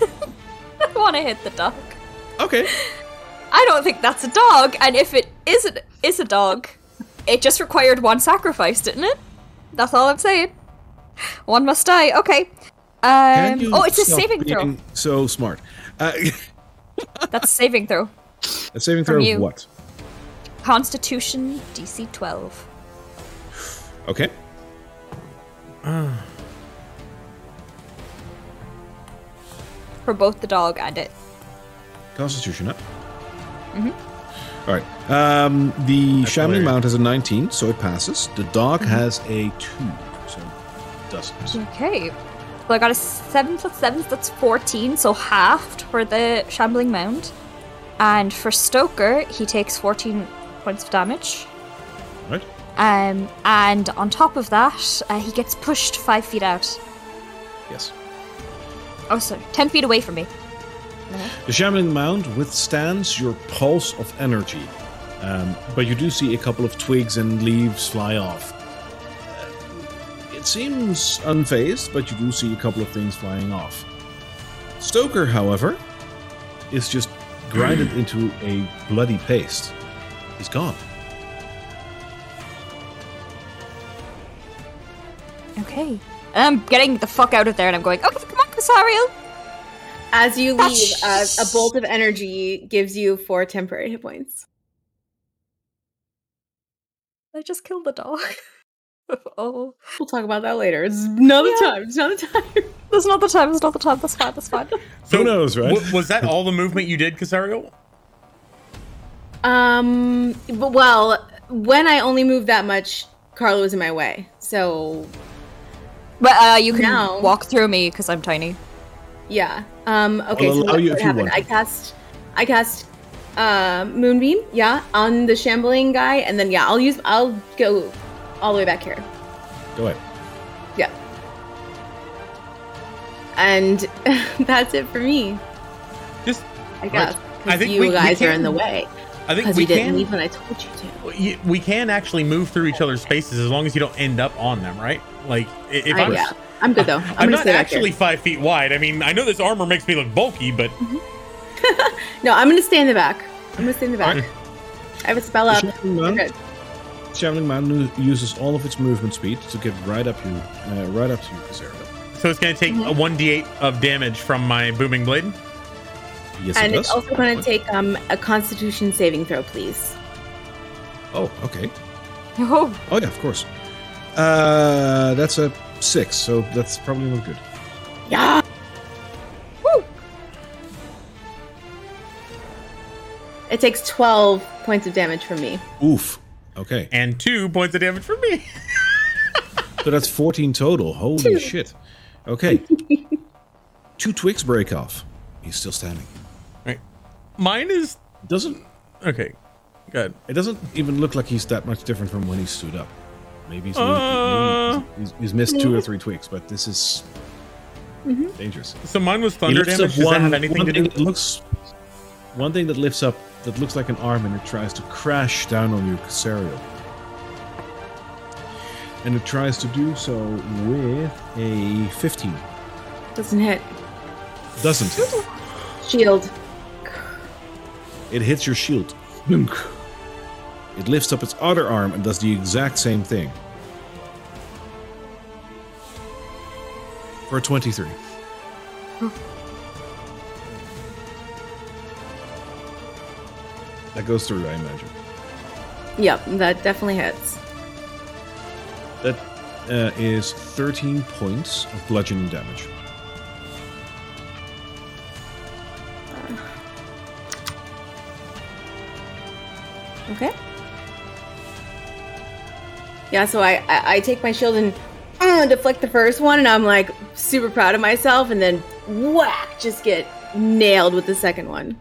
I want to hit the dog. Okay. I don't think that's a dog, and if it is a, is a dog, it just required one sacrifice, didn't it? That's all I'm saying. One must die. Okay. Um, oh, it's a saving throw. So smart. Uh, That's a saving throw. A saving From throw you. of what? Constitution DC 12. Okay. For both the dog and it. Constitution up. Mhm. All right. Um, the Shambling hilarious. Mound has a 19, so it passes. The dog has a 2, so it doesn't. Okay. So I got a 7 plus 7, so that's 14, so halved for the Shambling Mound. And for Stoker, he takes 14 points of damage. Right? Um, and on top of that, uh, he gets pushed 5 feet out. Yes. Oh, sorry, 10 feet away from me. The Shambling Mound withstands your pulse of energy, um, but you do see a couple of twigs and leaves fly off. Uh, It seems unfazed, but you do see a couple of things flying off. Stoker, however, is just grinded into a bloody paste. He's gone. Okay. And I'm getting the fuck out of there and I'm going, okay, come on, Casariel. As you leave, uh, a bolt of energy gives you four temporary hit points. I just killed the dog. oh. We'll talk about that later. It's not another time. It's another time. That's not the time, It's not the time, that's fine, that's fine. Who knows, right? w- was that all the movement you did, Casario? Um. But well, when I only moved that much, Karla was in my way. So But uh, you can Now- walk through me because I'm tiny. yeah. Um. Okay. I'll so allow what, you what if you happened? want I cast. I cast. Uh, moonbeam. Yeah, on the shambling guy, and then yeah, I'll use. I'll go all the way back here. Go ahead. Yeah. And that's it for me. Just, I guess. I 'cause think you we- we guys are in the way I think because we you didn't can. leave when I told you to. We can actually move through each other's spaces as long as you don't end up on them, right? Like if I, I'm, yeah, I'm good though. I'm, I'm gonna not stay back actually five feet wide. I mean, I know this armor makes me look bulky, but mm-hmm. No, I'm gonna stay in the back. I'm gonna stay in the back. Alright. I have a spell The up. Shambling We're Mound, good. Shambling Mound uses all of its movement speed to get right up you, uh, right up to you, Casariel. so it's going to take Mm-hmm. a one d8 of damage from my booming blade. Yes, And it it's also gonna take um a Constitution saving throw, please. Oh, okay. Oh, Oh yeah, of course. Uh, that's a six, so that's probably not good. Yeah. Woo. It takes 12 points of damage from me. Oof. Okay. And two points of damage for me. So that's 14 total. Holy shit. Okay. Two twigs break off. He's still standing. right. Mine is Doesn't okay. Good. it doesn't even look like he's that much different from when he stood up. Maybe he's, Uh. maybe he's, he's missed two or three twigs, but this is dangerous. So mine was thunder damage. up Does that have anything one to do? that looks one thing that lifts up that looks like an arm and it tries to crash down on you, Casariel. And it tries to do so with a 15. Doesn't hit. Doesn't. Shield. It hits your shield. It lifts up its other arm and does the exact same thing. For a 23. That goes through, I imagine. Yep, that definitely hits. That uh, is 13 points of bludgeoning damage. Okay. Yeah, so I, I, I take my shield and uh, deflect the first one, and I'm like super proud of myself, and then whack, just get nailed with the second one.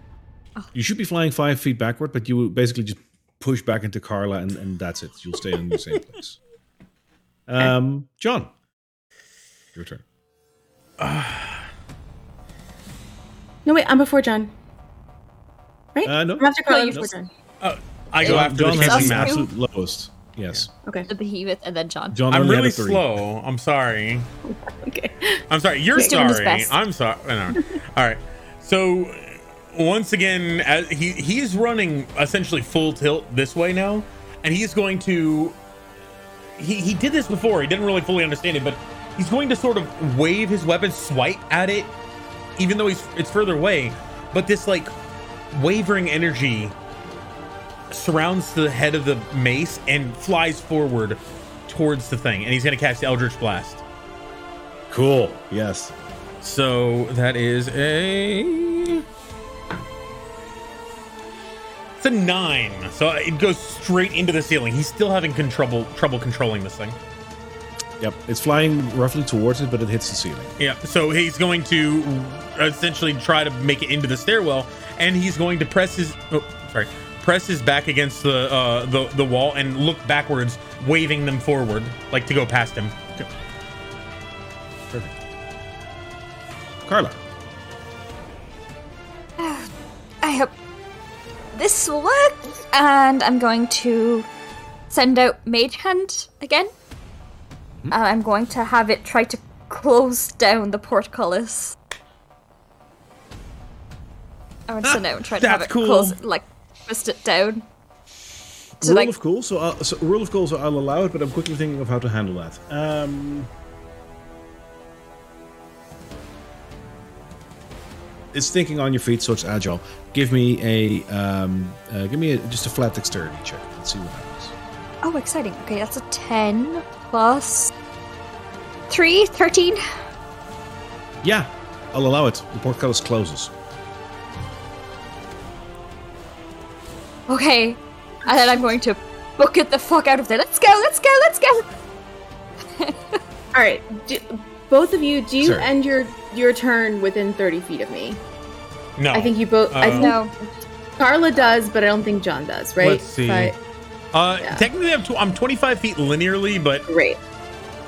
You should be flying five feet backward, but you basically just push back into Karla, and, and that's it. You'll stay in the same place. Um, Jon, your turn. No, wait, I'm before Jon. Right? Uh, no. I'm after Karla, No, I'm you- before Jon. Uh, I go Jon, after Jon the has kissing the absolute lowest. Yes. Okay. The behemoth and then Jon. Jon I'm really had a three. slow. I'm sorry. Okay. I'm sorry. You're He's doing his sorry. best. I'm sorry. No. All right. So once again, as he he's running essentially full tilt this way now, and he's going to. He he did this before. He didn't really fully understand it, but he's going to sort of wave his weapon, swipe at it, even though he's it's further away. But this like wavering energy surrounds the head of the mace and flies forward towards the thing, and he's going to cast the Eldritch Blast. Cool. Yes. So that is a. It's a nine. So it goes straight into the ceiling. He's still having con- trouble trouble controlling this thing. Yep. It's flying roughly towards it, but it hits the ceiling. Yeah. So he's going to essentially try to make it into the stairwell, and he's going to press his oh, sorry, press his back against the uh, the the wall and look backwards, waving them forward, like to go past him. Perfect. Carla. I hope this will work. And I'm going to send out Mage Hand again. And I'm going to have it try to close down the portcullis. I would send out and try to have it cool. close, like, twist it down. To, rule like, of cool. So, I'll, so rule of cool. So I'll allow it, but I'm quickly thinking of how to handle that. Um, it's thinking on your feet, so it's agile. Give me a um, uh, give me a, just a flat dexterity check. Let's see what happens. oh, exciting. Okay, that's a 10 plus 3, 13. Yeah, I'll allow it. The portcullis closes. Okay. And then I'm going to book it the fuck out of there. Let's go, let's go, let's go. All right. Do, both of you, do you Sorry. end your your turn within 30 feet of me? No. I think you both. I Uh, think No. Karla does, but I don't think Jon does. Right? Let's see. But- Uh, Yeah. technically, I'm, tw- I'm 25 feet linearly, but Great.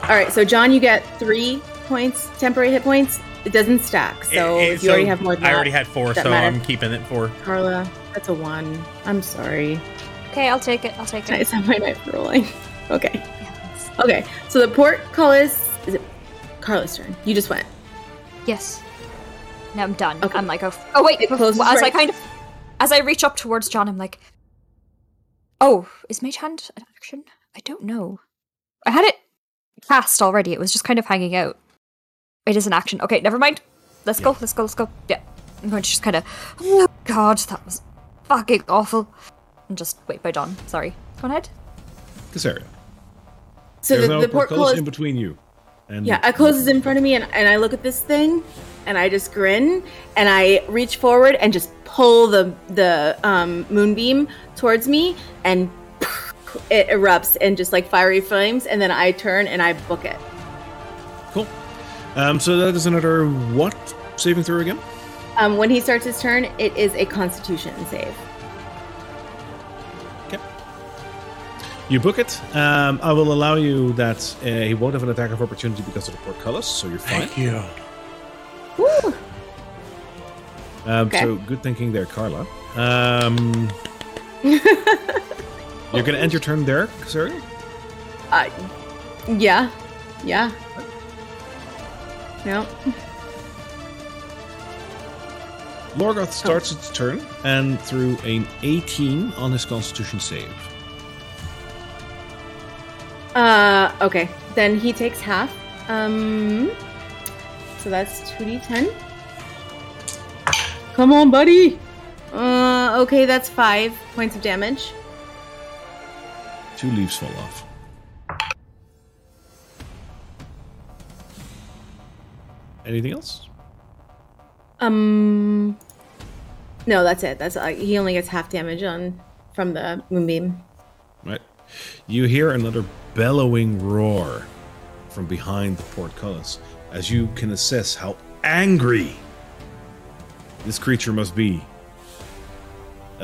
All right, so Jon, you get three points, temporary hit points. It doesn't stack, so it- it- if you already have more than I that, already had four, doesn't so matter. I'm keeping it four. Karla, that's a one. I'm sorry. Okay, I'll take it. I'll take it. I it. send my knife rolling? Okay. Yes. Okay. So the portcullis is it Karla's turn. You just went. Yes. Now I'm done. Okay. I'm like, oh, oh wait. It bef- closes as I kind of, as I reach up towards Jon, I'm like, oh, is Mage Hand an action? I don't know. I had it cast already. It was just kind of hanging out. It is an action. Okay, never mind. Let's go. Let's go. Let's go. Yeah. I'm going to just kind of, oh god, that was fucking awful. And just wait by Jon. Sorry. Go ahead. Casariel. So There's the, no the portcullis portcullis, in between you. And yeah, it closes in front of me, and, and I look at this thing, and I just grin and I reach forward and just pull the the um, moonbeam towards me and it erupts in just like fiery flames and then I turn and I book it. Cool. Um, so that is another what saving throw again? Um, when he starts his turn, it is a Constitution save. You book it. Um, I will allow you that uh, he won't have an attack of opportunity because of the portcullis, so you're fine. Thank you. Woo! Um, Okay. So good thinking there, Karla. Um, you're going to end your turn there, sorry? Uh, yeah, yeah. No. Lorghoth starts its turn and through an 18 on his Constitution save. Uh, okay. Then he takes half. Um, so that's 2d10. Come on, buddy. Uh, okay, that's five points of damage. Two leaves fall off. Anything else? Um, no, that's it. That's uh, he only gets half damage on from the moonbeam. Right. You hear another bellowing roar from behind the portcullis as you can assess how angry this creature must be.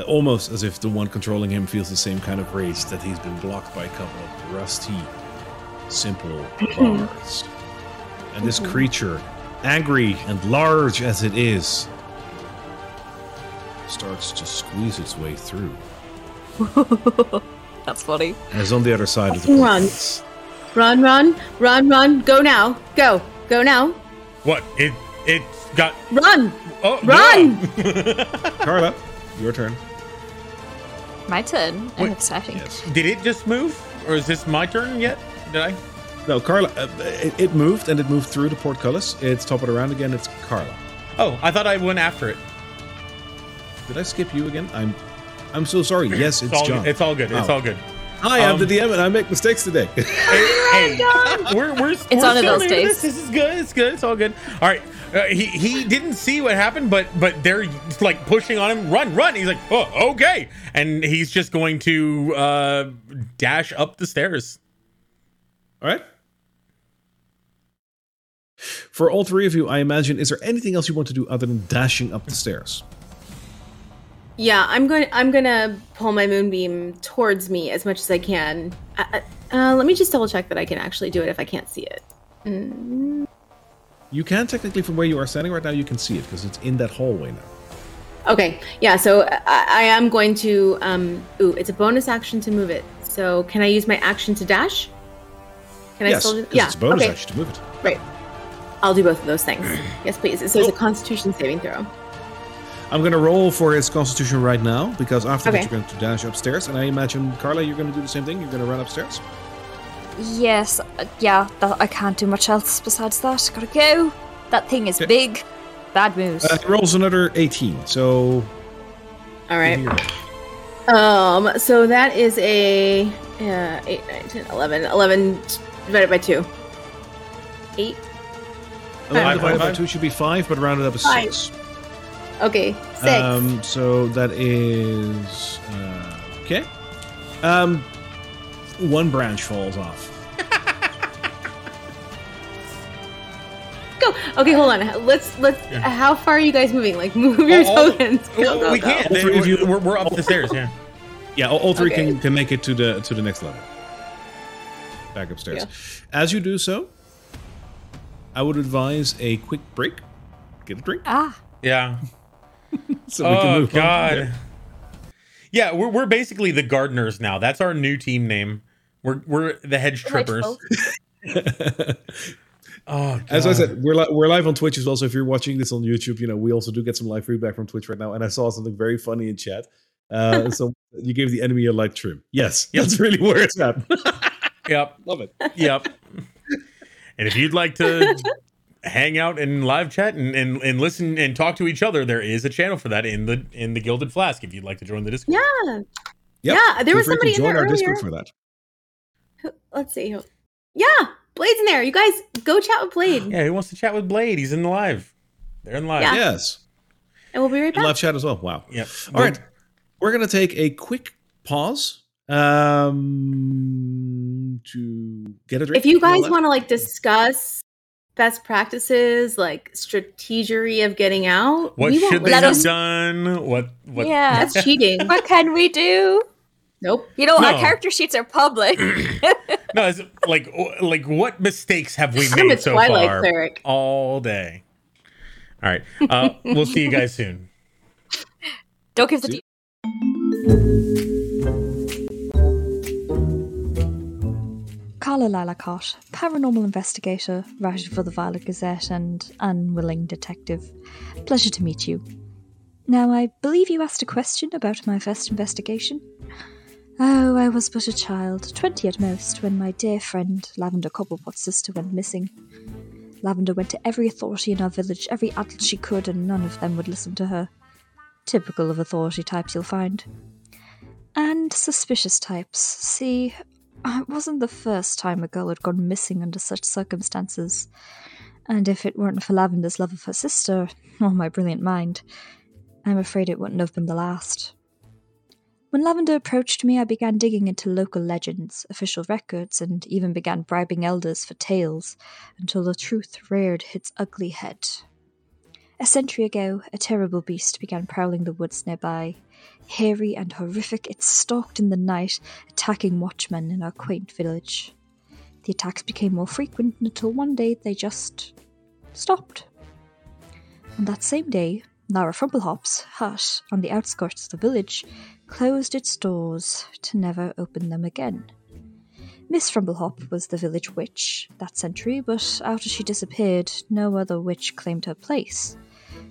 Almost as if the one controlling him feels the same kind of rage that he's been blocked by a couple of rusty, simple bars. and this creature, angry and large as it is, starts to squeeze its way through. That's funny. And is on the other side of the Run. portcullis. Run, run, run, run. Go now. Go. Go now. What? It it's got Run. oh Run! no. Karla, your turn. My turn. Wait. Exciting. Yes. Did it just move, or is this my turn yet? Did I? No, Karla. Uh, it, it moved and it moved through the portcullis. It's top it around again. It's Karla. Oh, I thought I went after it. Did I skip you again? I'm. I'm so sorry. Yes, it's, It's all Jon. it's all good. It's Oh. all good. Hi, I'm the um, DM and I make mistakes today. Hey, hey, we're we're it's one of those days. This. this is good. It's good. It's all good. All right. Uh, he he didn't see what happened, but but they're like pushing on him. Run, run. He's like, oh, okay, and he's just going to uh dash up the stairs. all right. For all three of you, I imagine, is there anything else you want to do other than dashing up the stairs? Yeah, I'm going. I'm gonna pull my moonbeam towards me as much as I can. Uh, uh, uh, let me just double check that I can actually do it if I can't see it. Mm, You can technically, from where you are standing right now, you can see it because it's in that hallway now. Okay, yeah. So I, I am going to. Um, ooh, it's a bonus action to move it. So can I use my action to dash? Can I yes, still do? Yeah. it's a bonus okay. action to move it. Right. I'll do both of those things. Yes, please. So it's a Constitution saving throw. I'm going to roll for his constitution right now because after that you're going to dash upstairs, and I imagine Karla, you're going to do the same thing. You're going to run upstairs. Yes, uh, yeah, that, I can't do much else besides that. Gotta go. That thing is Okay. big. Bad moves. Uh, he rolls another 18. So All right. here you go. Um. So that is a uh, 8, 9, 10, 11. 11 divided by two. Eight. 11 divided by 2 should be 5, but rounded up is Five. 6. Okay. Six. Um, so that is. Uh, okay. Um, one branch falls off. go. Okay, hold on. Let's let's. Yeah. How far are you guys moving? Like move your All- all- tokens. Go, go, we go. can't. All three of We're, you- we're, we're up the stairs. Yeah. Yeah, all, all three Okay. can, can make it to the to the next level. Back upstairs. As you do so, I would advise a quick break. Get a drink ah, Yeah. so we can oh move on. God. Yeah. Yeah, we're we're basically the gardeners now. That's our new team name. We're we're the hedge trippers. delightful. Oh, As I said, we're li- we're live on Twitch as well. So if you're watching this on YouTube, you know we also do get some live feedback from Twitch right now. And I saw something very funny in chat. Uh, so you gave the enemy a light trim. Yes, Yep. that's really where it's at. Yep. Love it. Yep. and if you'd like to hang out in live chat and, and, and listen and talk to each other, there is a channel for that in the in the Gilded Flask. If you'd like to join the Discord. Yeah. Yep. Yeah, there Feel was free to somebody in join there our Discord earlier. for that. Who- Let's see. who- Yeah, Blade's in there. You guys go chat with Blade. Yeah, who wants to chat with Blade? He's in the live. They're in live. Yeah. Yes. And we'll be right back. live chat as well. Wow. Yep. All right. We're going to take a quick pause um, to get a drink. If you guys want to like discuss best practices, like strategery of getting out, What we should they let have us- done? What? What? Yeah. That's cheating. what can we do? nope. You know, our character sheets are public. No, it's like like what mistakes have we made so Twilight far? cleric. All day. All right. Uh, we'll see you guys soon. Don't give the Karla Lalacott, paranormal investigator, writer for the Violet Gazette, and unwilling detective. Pleasure to meet you. Now, I believe you asked a question about my first investigation. Oh, I was but a child, twenty at most, when my dear friend Lavender Cobblepot's sister went missing. Lavender went to every authority in our village, every adult she could, and none of them would listen to her. Typical of authority types you'll find. And suspicious types. See, Ah, it wasn't the first time a girl had gone missing under such circumstances. And if it weren't for Lavender's love of her sister, or my brilliant mind, I'm afraid it wouldn't have been the last. When Lavender approached me, I began digging into local legends, official records, and even began bribing elders for tales until the truth reared its ugly head. A century ago, a terrible beast began prowling the woods nearby. Hairy and horrific, it stalked in the night, attacking watchmen in our quaint village. The attacks became more frequent until one day they just stopped. On that same day, Lara Frumplehop's hut on the outskirts of the village closed its doors to never open them again. Miss Frumplehop was the village witch that century, but after she disappeared, no other witch claimed her place.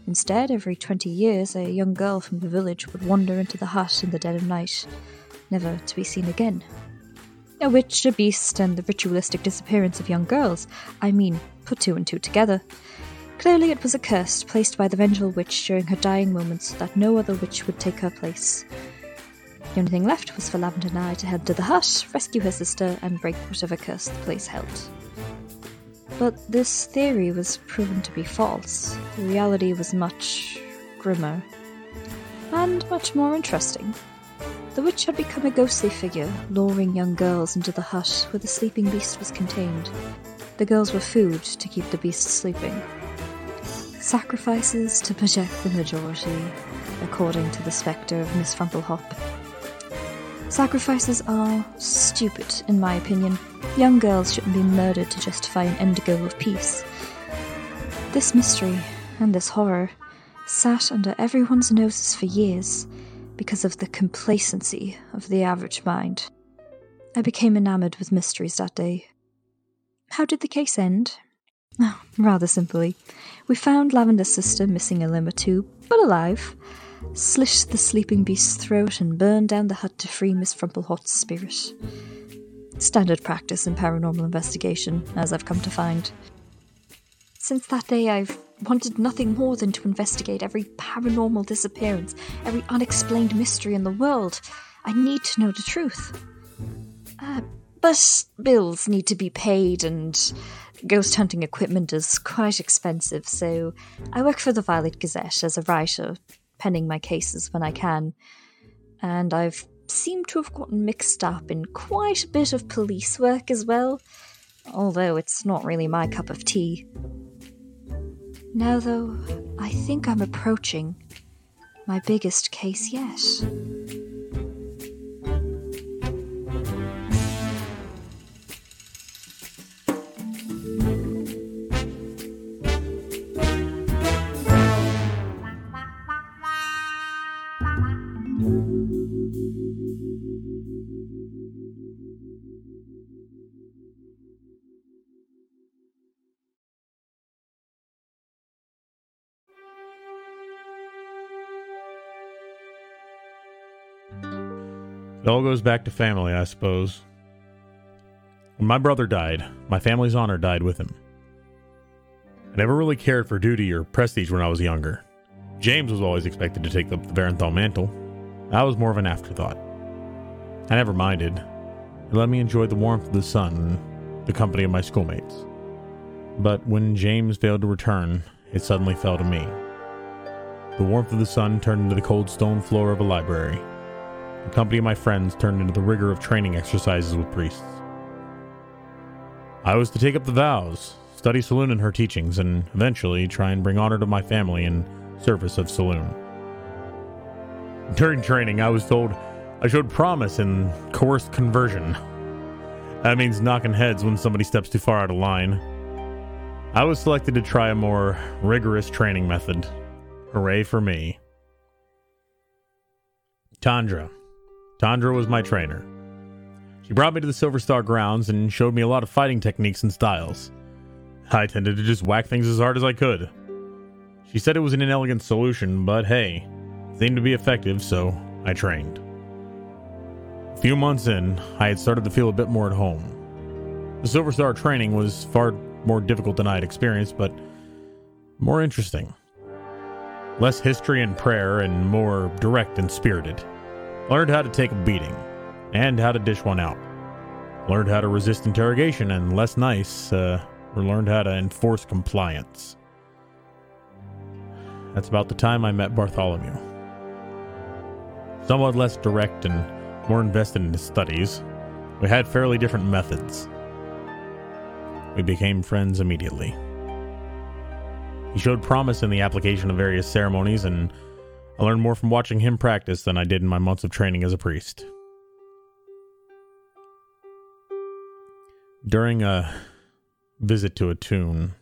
Instead, every twenty years, a young girl from the village would wander into the hut in the dead of night, never to be seen again. A witch, a beast, and the ritualistic disappearance of young girls. I mean, put two and two together. Clearly, it was a curse placed by the vengeful witch during her dying moments that no other witch would take her place. The only thing left was for Lavender and I to head to the hut, rescue her sister, and break whatever curse the place held. But this theory was proven to be false. The reality was much grimmer and much more interesting. The witch had become a ghostly figure, luring young girls into the hut where the sleeping beast was contained. The girls were food to keep the beast sleeping. Sacrifices to project the majority, according to the spectre of Miss Frumplehop. Sacrifices are stupid, in my opinion. Young girls shouldn't be murdered to justify an end goal of peace. This mystery and this horror sat under everyone's noses for years because of the complacency of the average mind. I became enamored with mysteries that day. How did the case end? Oh, rather simply. We found Lavender's sister missing a limb or two, but alive, slit the sleeping beast's throat, and burn down the hut to free Miss Frumplehop's spirit. Standard practice in paranormal investigation, as I've come to find. Since that day, I've wanted nothing more than to investigate every paranormal disappearance, every unexplained mystery in the world. I need to know the truth. Uh, but bills need to be paid, and ghost hunting equipment is quite expensive, so I work for the Violet Gazette as a writer, penning my cases when I mm. can. And I've seemed to have gotten mixed up in quite a bit of police work as well, although it's not really my cup of tea. Now, though, I think I'm approaching my biggest case yet. It all goes back to family, I suppose. When my brother died, my family's honor died with him. I never really cared for duty or prestige when I was younger. James was always expected to take up the Varenthal mantle. I was more of an afterthought. I never minded. It let me enjoy the warmth of the sun and the company of my schoolmates. But when James failed to return, it suddenly fell to me. The warmth of the sun turned into the cold stone floor of a library. The company of my friends turned into the rigor of training exercises with priests. I was to take up the vows, study Selûne and her teachings, and eventually try and bring honor to my family in service of Selûne. During training, I was told I showed promise in coerced conversion. That means knocking heads when somebody steps too far out of line. I was selected to try a more rigorous training method. Hooray for me. Tandra. Tandra was my trainer. She brought me to the Silver Star grounds and showed me a lot of fighting techniques and styles. I tended to just whack things as hard as I could. She said it was an inelegant solution, but hey, it seemed to be effective, so I trained. A few months in, I had started to feel a bit more at home. The Silver Star training was far more difficult than I had experienced, but more interesting. Less history and prayer, and more direct and spirited. Learned how to take a beating, and how to dish one out. Learned how to resist interrogation, and less nice, uh, learned how to enforce compliance. That's about the time I met Bartholomew. Somewhat less direct and more invested in his studies, we had fairly different methods. We became friends immediately. He showed promise in the application of various ceremonies, and I learned more from watching him practice than I did in my months of training as a priest. During a visit to Attune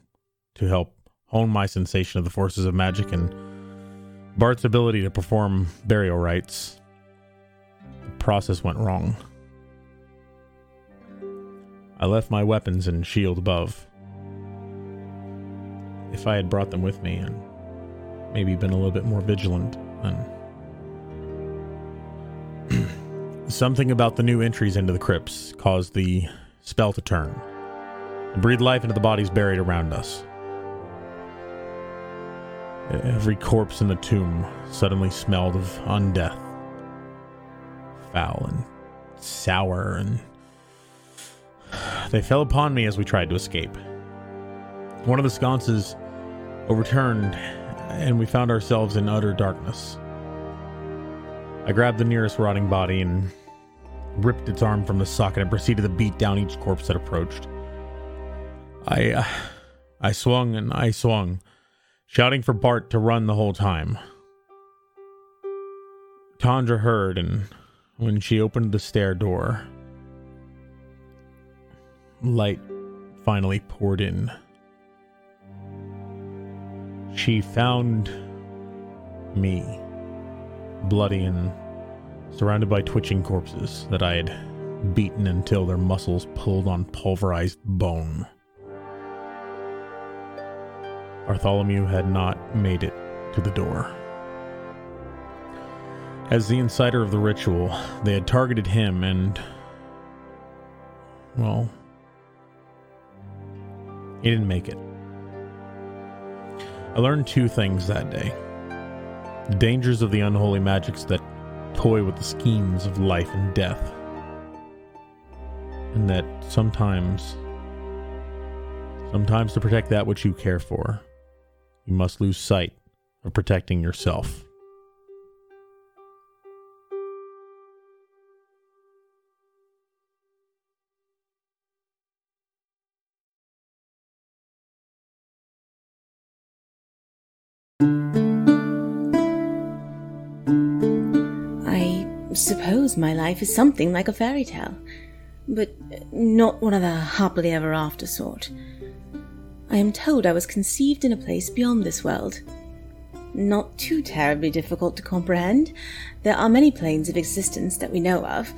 to help hone my sensation of the forces of magic and Bart's ability to perform burial rites, the process went wrong. I left my weapons and shield above. If I had brought them with me and maybe been a little bit more vigilant, then. Something about the new entries into the crypts caused the spell to turn and breathe life into the bodies buried around us. Every corpse in the tomb suddenly smelled of undeath, foul and sour, and they fell upon me as we tried to escape. One of the sconces overturned, and we found ourselves in utter darkness. I grabbed the nearest rotting body and ripped its arm from the socket and proceeded to beat down each corpse that approached. I, uh, I swung and I swung, shouting for Bart to run the whole time. Tandra heard, and when she opened the stair door, light finally poured in. She found me, bloody and surrounded by twitching corpses that I had beaten until their muscles pulled on pulverized bone. Bartholomew had not made it to the door. As the insider of the ritual, they had targeted him and. Well. He didn't make it. I learned two things that day the dangers of the unholy magics that toy with the schemes of life and death, and that sometimes, sometimes to protect that which you care for, you must lose sight of protecting yourself. My life is something like a fairy tale, but not one of the happily ever after sort. I am told I was conceived in a place beyond this world. Not too terribly difficult to comprehend. There are many planes of existence that we know of,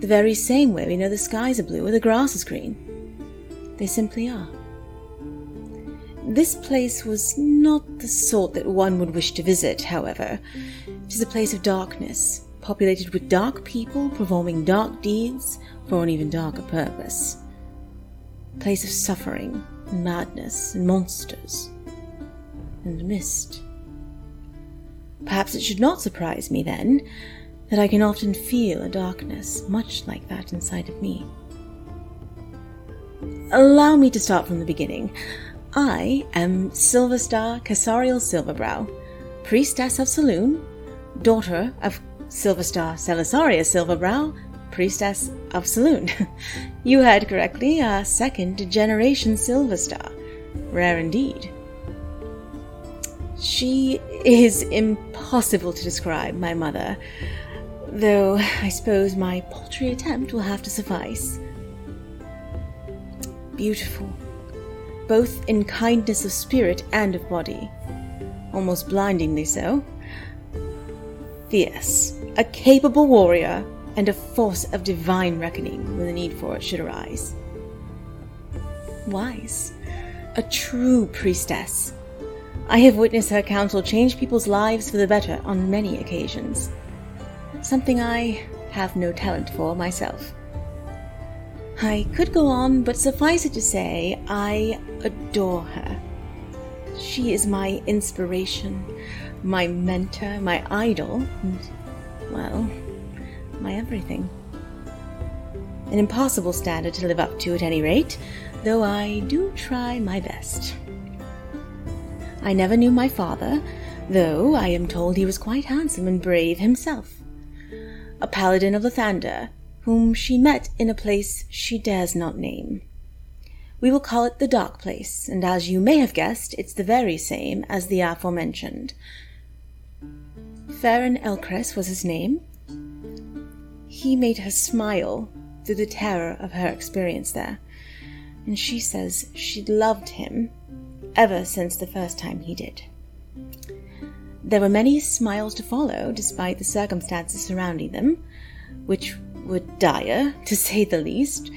the very same way we know the skies are blue or the grass is green. They simply are. This place was not the sort that one would wish to visit, however. It is a place of darkness, populated with dark people performing dark deeds for an even darker purpose. A place of suffering, and madness, and monsters, and mist. Perhaps it should not surprise me, then, that I can often feel a darkness much like that inside of me. Allow me to start from the beginning. I am Silverstar Casariel Silverbrow, priestess of Selûne, daughter of Silverstar Celisaria Silverbrow, priestess of Selûne. you heard correctly, a second generation Silverstar. Rare indeed. She is impossible to describe, my mother, though I suppose my paltry attempt will have to suffice. Beautiful, both in kindness of spirit and of body, almost blindingly so. Fierce, a capable warrior, and a force of divine reckoning when the need for it should arise. Wise, a true priestess. I have witnessed her counsel change people's lives for the better on many occasions. Something I have no talent for myself. I could go on, but suffice it to say, I adore her. She is my inspiration, my mentor, my idol, and, well, my everything. An impossible standard to live up to at any rate, though I do try my best. I never knew my father, though I am told he was quite handsome and brave himself. A paladin of Lathander, whom she met in a place she dares not name. We will call it the Dark Place, and as you may have guessed, it's the very same as the aforementioned. Farron Elcrest was his name. He made her smile through the terror of her experience there, and she says she'd loved him ever since the first time he did. There were many smiles to follow, despite the circumstances surrounding them, which were dire, to say the least.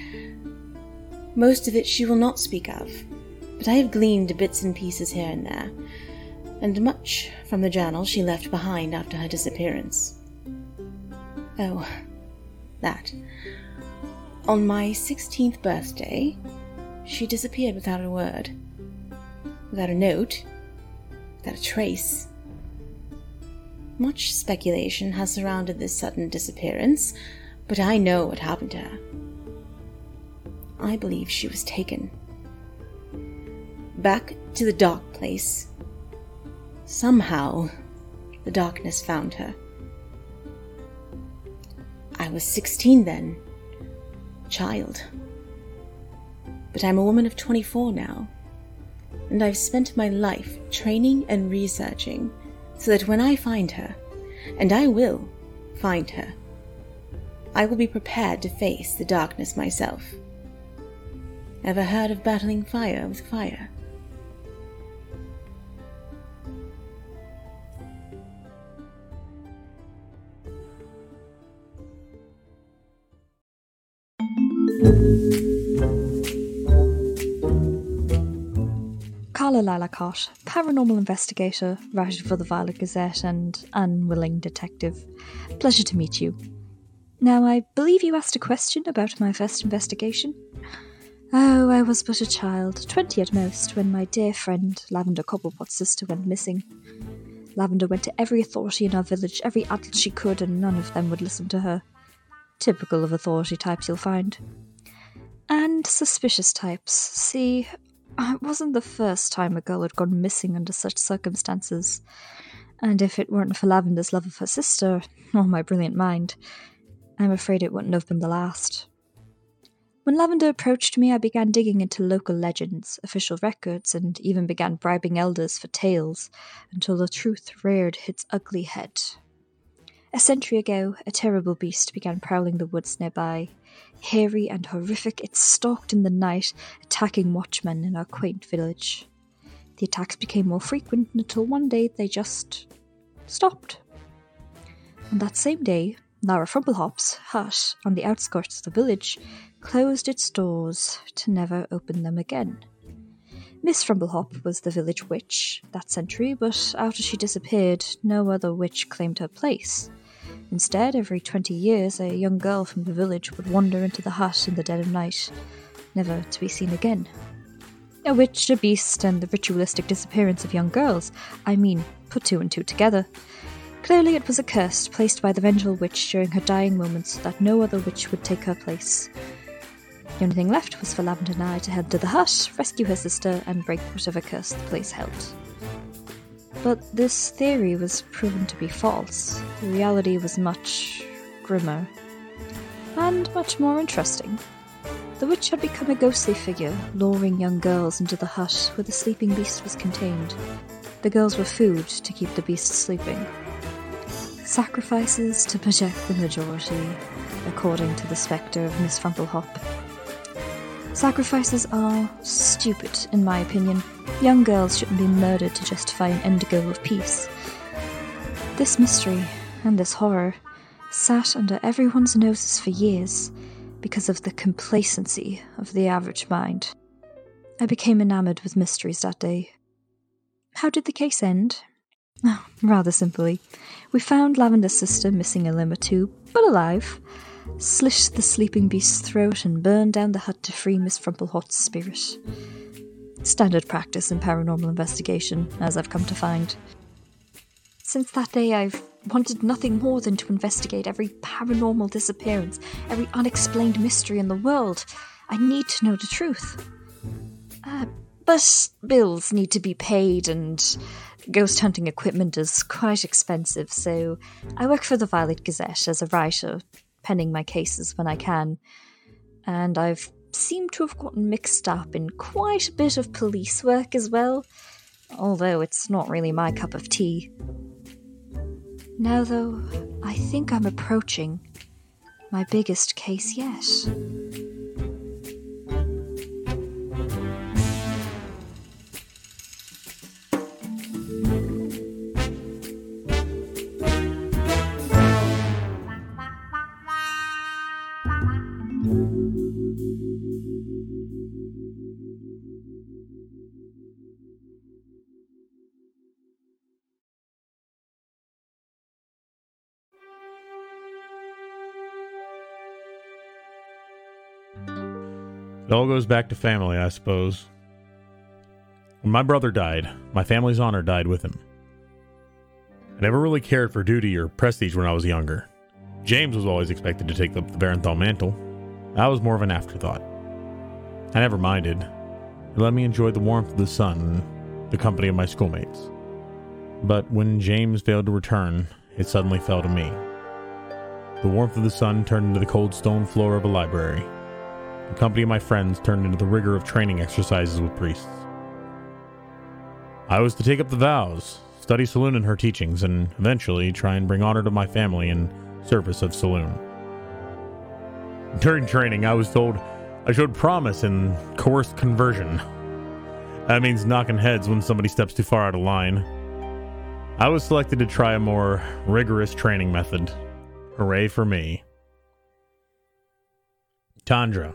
Most of it she will not speak of, but I have gleaned bits and pieces here and there, and much from the journal she left behind after her disappearance. Oh, that. On my sixteenth birthday, she disappeared without a word, without a note, without a trace. Much speculation has surrounded this sudden disappearance, but I know what happened to her. I believe she was taken. Back to the dark place. Somehow, the darkness found her. I was 16 then, child. But I'm a woman of 24 now, and I've spent my life training and researching so that when I find her, and I will find her, I will be prepared to face the darkness myself. Ever heard of battling fire with fire? Karla Lalacott, paranormal investigator, writer for the Violet Gazette, and unwilling detective. Pleasure to meet you. Now, I believe you asked a question about my first investigation. Oh, I was but a child, twenty at most, when my dear friend Lavender Cobblepot's sister went missing. Lavender went to every authority in our village, every adult she could, and none of them would listen to her. Typical of authority types you'll find. And suspicious types. See, it wasn't the first time a girl had gone missing under such circumstances. And if it weren't for Lavender's love of her sister, or my brilliant mind, I'm afraid it wouldn't have been the last. When Lavender approached me, I began digging into local legends, official records, and even began bribing elders for tales until the truth reared its ugly head. A century ago, a terrible beast began prowling the woods nearby. Hairy and horrific, it stalked in the night, attacking watchmen in our quaint village. The attacks became more frequent until one day they just stopped. On that same day, Lara Frumplehop's hut on the outskirts of the village closed its doors to never open them again. Miss Frumplehop was the village witch that century, but after she disappeared, no other witch claimed her place. Instead, every twenty years, a young girl from the village would wander into the hut in the dead of night, never to be seen again. A witch, a beast, and the ritualistic disappearance of young girls, I mean, put two and two together. Clearly, it was a curse placed by the vengeful witch during her dying moments that no other witch would take her place. The only thing left was for Lavender and I to head to the hut, rescue her sister, and break whatever curse the place held. But this theory was proven to be false. The reality was much grimmer and much more interesting. The witch had become a ghostly figure, luring young girls into the hut where the sleeping beast was contained. The girls were food to keep the beast sleeping. Sacrifices to protect the majority, according to the spectre of Miss Frumplehop. Sacrifices are stupid, in my opinion. Young girls shouldn't be murdered to justify an end goal of peace. This mystery and this horror sat under everyone's noses for years because of the complacency of the average mind. I became enamored with mysteries that day. How did the case end? Oh, rather simply. We found Lavender's sister missing a limb or two, but alive, slit the sleeping beast's throat, and burned down the hut to free Miss Frumplehop's spirit. Standard practice in paranormal investigation, as I've come to find. Since that day, I've wanted nothing more than to investigate every paranormal disappearance, every unexplained mystery in the world. I need to know the truth. Uh, but bills need to be paid, and ghost hunting equipment is quite expensive, so I work for the Violet Gazette as a writer, penning my cases when I can. And I've seemed to have gotten mixed up in quite a bit of police work as well, although it's not really my cup of tea. Now, though, I think I'm approaching my biggest case yet. All goes back to family, I suppose. When my brother died, my family's honor died with him. I never really cared for duty or prestige when I was younger. James was always expected to take up the Varenthal mantle. That was more of an afterthought. I never minded. It let me enjoy the warmth of the sun and the company of my schoolmates. But when James failed to return, it suddenly fell to me. The warmth of the sun turned into the cold stone floor of a library. The company of my friends turned into the rigor of training exercises with priests. I was to take up the vows, study Selûne and her teachings, and eventually try and bring honor to my family in service of Selûne. During training, I was told I showed promise in coerced conversion. That means knocking heads when somebody steps too far out of line. I was selected to try a more rigorous training method. Hooray for me. Tandra.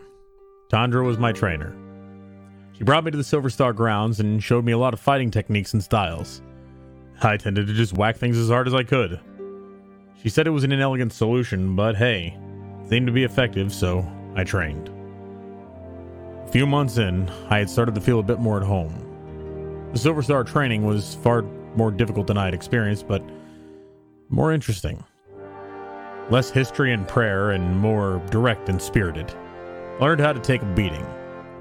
Tandra was my trainer. She brought me to the Silver Star grounds and showed me a lot of fighting techniques and styles. I tended to just whack things as hard as I could. She said it was an inelegant solution, but hey, it seemed to be effective, so I trained. A few months in, I had started to feel a bit more at home. The Silver Star training was far more difficult than I had experienced, but more interesting. Less history and prayer, and more direct and spirited. Learned how to take a beating,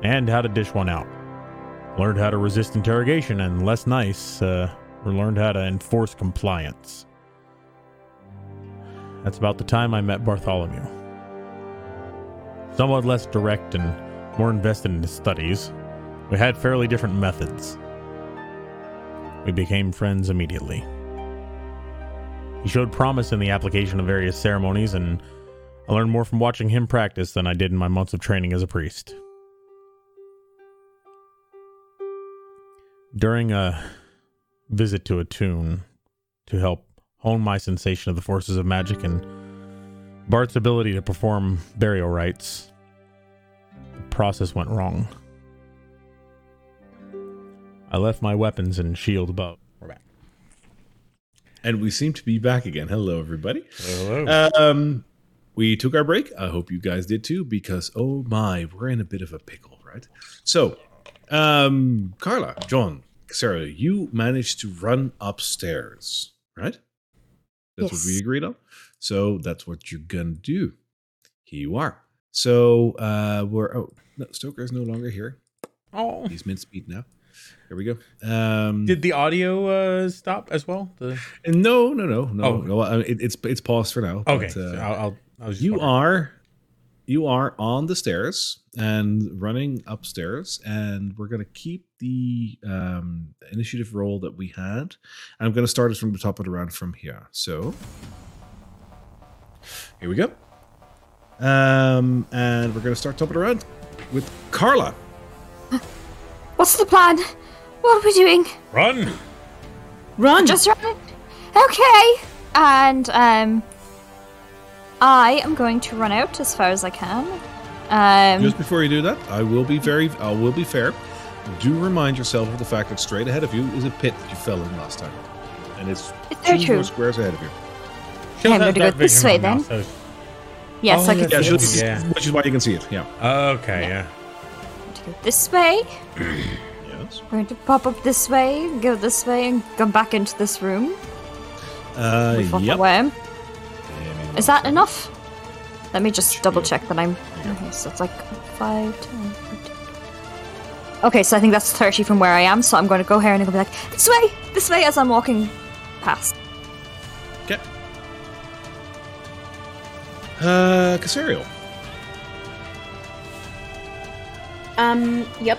and how to dish one out. Learned how to resist interrogation, and less nice, uh, learned how to enforce compliance. That's about the time I met Bartholomew. Somewhat less direct and more invested in his studies, we had fairly different methods. We became friends immediately. He showed promise in the application of various ceremonies, and I learned more from watching him practice than I did in my months of training as a priest. During a visit to Attune to help hone my sensation of the forces of magic and Bart's ability to perform burial rites, the process went wrong. I left my weapons and shield above. We're back. And we seem to be back again. Hello, everybody. Hello. Um, we took our break. I hope you guys did too, because oh my, we're in a bit of a pickle, right? So, um, Karla, Jon, Sarah, you managed to run upstairs, right? That's what we agreed on. So that's what you're gonna do. Here you are. So uh, we're oh no, Stoker is no longer here. Oh, He's mid speed now. There we go. Um, did the audio uh, stop as well? The no, no, no, no, Oh. no. uh, It, it's it's paused for now. okay, but, so uh, I'll, I'll, I was just you wondering. are you are on the stairs and running upstairs and we're going to keep the um, initiative roll that we had and i'm going to start it from the top of the round from here so here we go um, and we're going to start top of the round with karla What's the plan? What are we doing? run. Run. Just run. Okay. And um, I am going to run out as far as I can. Um, just before you do that i will be very i will be fair do remind yourself of the fact that straight ahead of you is a pit that you fell in last time and it's It's two true. more squares ahead of you She'll I'm gonna go this vision way now, then. so- yes, Oh, I can yeah, see it. Yeah. which is why you can see it yeah Okay, yeah. to go this way. yes We're going to pop up this way, go this way, and come back into this room. uh We yep away. Give me Is that enough? Let me just double check that I'm. Okay, so it's like 5, 10, 15. Okay, so I think that's 30 from where I am, so I'm going to go here and I'm going to be like, this way, this way, as I'm walking past. Okay. Uh, Casariel. Um, yep.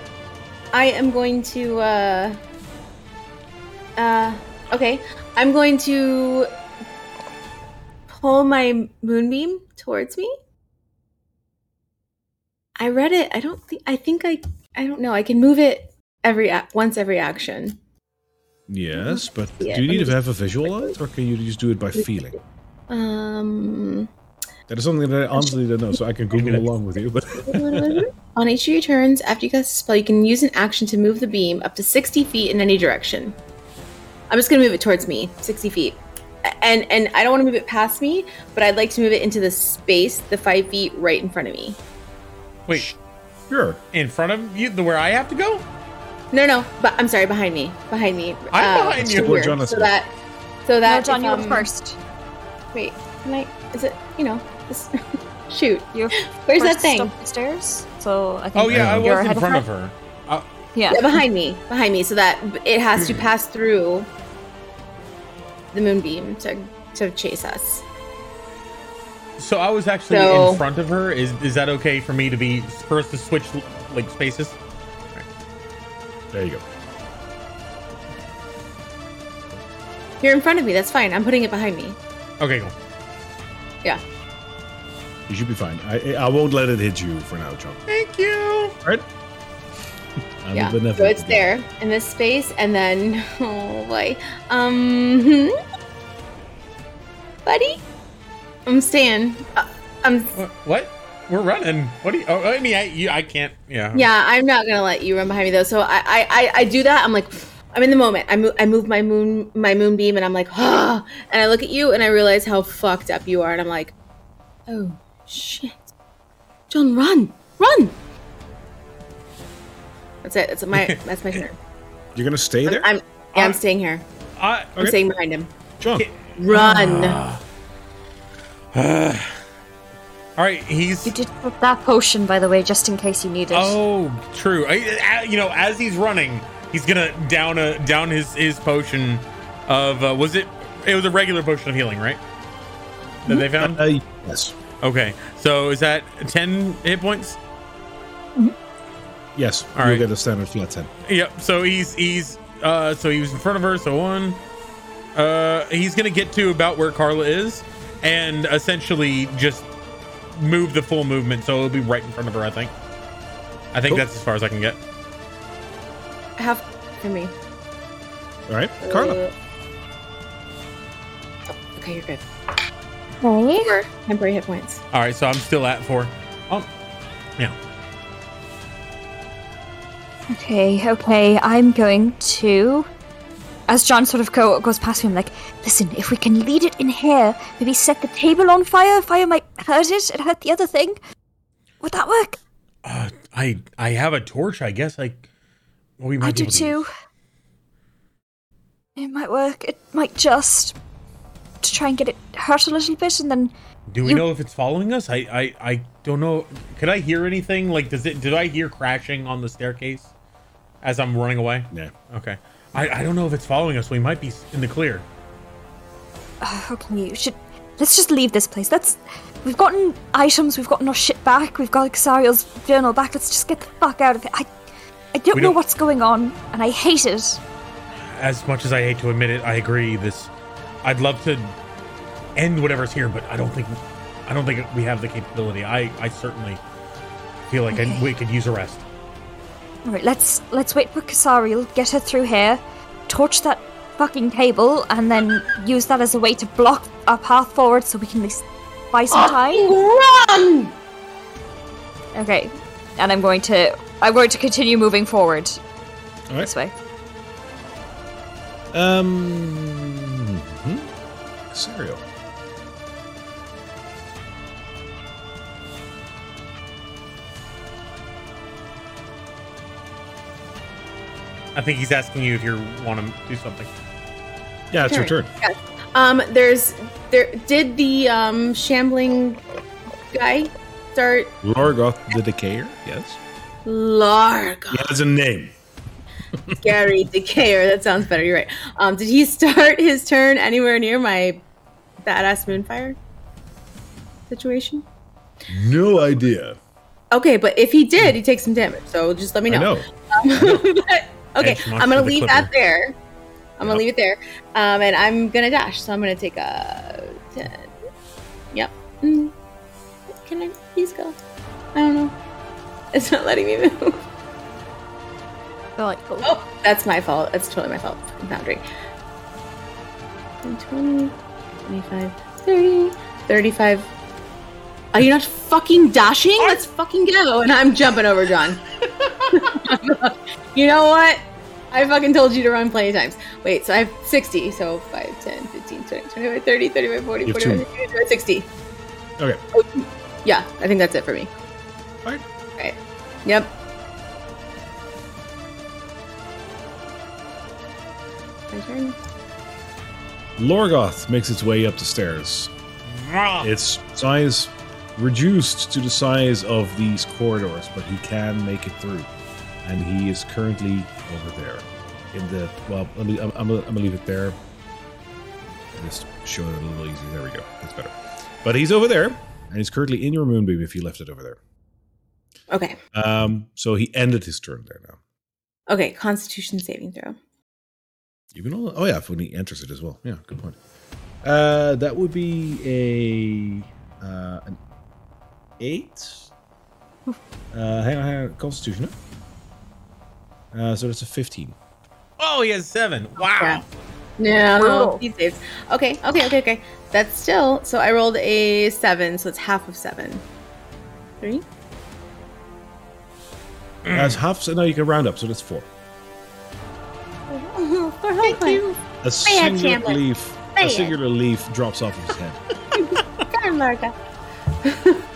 I am going to, uh. Uh, okay. I'm going to pull my moonbeam towards me. I read it. I don't think, I think I, I don't know. I can move it every, a- once every action. Yes, but do you need to have a visual on it, or can you just do it by feeling? Um, That is something that I honestly don't know, so I can Google along with you. But on each of your turns, after you cast a spell, you can use an action to move the beam up to 60 feet in any direction. I'm just gonna move it towards me, 60 feet. A- And and I don't want to move it past me, but I'd like to move it into the space, the five feet right in front of me. Wait, sure, in front of you, the where I have to go? No, no, but I'm sorry, behind me, behind me. I'm behind to you. Where here, Jon is so going. that, so that. no, Jon, you were um, first. Wait, can I? Is it? You know, this. Shoot. You're Where's first that thing? stairs, so I think Oh yeah, I you're was in ahead front her. of her. Uh, Yeah. Yeah, behind me, behind me, so that it has to pass through the moonbeam to to chase us. so I was actually So- in front of her. Is is that okay for me to be first to switch like spaces? there you go. You're in front of me. That's fine. I'm putting it behind me. Okay, cool. Yeah. You should be fine. I I won't let it hit you for now, Jon. Thank you. All right? I'm a yeah. So it's guy. there in this space, and then oh boy, um, buddy, I'm staying. Uh, I'm. What? what? We're running. What do you? Oh, I mean, I you, I can't. Yeah. Yeah, I'm not gonna let you run behind me though. So I, I, I, I do that. I'm like, I'm in the moment. I move, I move my moon, my moonbeam, and I'm like, ah, and I look at you, and I realize how fucked up you are, and I'm like, oh shit, Jon, run, run. That's it. That's my, that's my turn. You're gonna stay there, I'm, yeah, I'm staying here. I, I'm Okay. staying behind him. Jon. Run. all right. He's. You did put that potion, by the way, just in case you need it. Oh, true. I, I- you know, as he's running, he's gonna down a down his his potion of uh, was it? It was a regular potion of healing, right? That they found. Uh, yes, Okay, so is that ten hit points? Yes. All you'll right. get a standard flat ten. Yep. So he's he's uh so he was in front of her. So one, uh, he's gonna get to about where Karla is, and essentially just move the full movement. So it'll be right in front of her. I think. I think Cool. that's as far as I can get. Half for me. All right, Karla. Uh, oh, okay, you're good. Okay. Four temporary hit points. All right. So I'm still at four. Oh, yeah. Okay, okay. I'm going to. As Jon sort of go, goes past me, I'm like, listen, if we can lead it in here, maybe set the table on fire. Fire might hurt it and hurt the other thing. Would that work? Uh, I I have a torch. I guess I. Well, we might I do to too. use- It might work. It might just. to try and get it hurt a little bit, and then Do we You- know if it's following us? I, I I don't know. Could I hear anything? Like, does it? Did I hear crashing on the staircase as I'm running away? Yeah. Okay. I I don't know if it's following us. We might be in the clear. Uh, okay, you should. Let's just leave this place. Let's. We've gotten items. We've gotten our shit back. We've got Xariel's journal back. Let's just get the fuck out of here. I, I don't We know don't- what's going on, and I hate it. As much as I hate to admit it, I agree. This, I'd love to end whatever's here, but I don't think, I don't think we have the capability. I I certainly feel like I, we could use a rest. All right, let's let's wait for Casariel. Get her through here. Torch that fucking cable, and then use that as a way to block our path forward, so we can at least buy some time. Run! Okay, and I'm going to I'm going to continue moving forward All right. this way. Um. Cereal. I think he's asking you if you want to do something. Yeah, it's your Sure. turn. Um, there's there did the um shambling guy start Lorghoth the Decayer. Yes. Larg He has a name. Gary Decayer. That sounds better. You're right. Um, did he start his turn anywhere near my badass moonfire situation? No idea. Okay, but if he did, he takes some damage. So just let me I know. know. But- okay, I'm gonna leave clipper. that there. I'm gonna leave it there. Um, and I'm gonna dash. So I'm gonna take a ten. Yep. Mm. Can I please go? I don't know. It's not letting me move. Go like, oh. Oh, that's my fault. That's totally my fault. Fucking Foundry. 20, 25, 30, 35. Are you not fucking dashing? Let's fucking go. And I'm jumping over Jon. you know what? I fucking told you to run plenty of times. Wait, so I have 60. So 5, 10, 15, 20, 25, 30, 35, 40, You have 45, 50, 60. Okay. Yeah, I think that's it for me. All right. Right. Yep. My turn. Lorghoth makes its way up the stairs. Its size reduced to the size of these corridors, but he can make it through. And he is currently over there. In the well, I'm, I'm, I'm, gonna- I'm gonna leave it there. Just show it a little easy. There we go. That's better. But he's over there, and he's currently in your moonbeam if you left it over there. Okay. Um, so he ended his turn there now. Okay. Constitution saving throw. Even though, oh yeah, when he enters it as well. Yeah, good point. Uh, that would be a uh, an eight. Uh, hang on, hang on. Constitution. huh? Uh, so that's a fifteen. Oh, he has seven. Wow. Yeah. No, no, he saves. Okay, okay, okay, okay. That's still. So I rolled a seven, so it's half of seven. Three. That's half. So now you can round up. So that's four. Thank you. A singular Chandler. leaf. A singular leaf drops off of his head.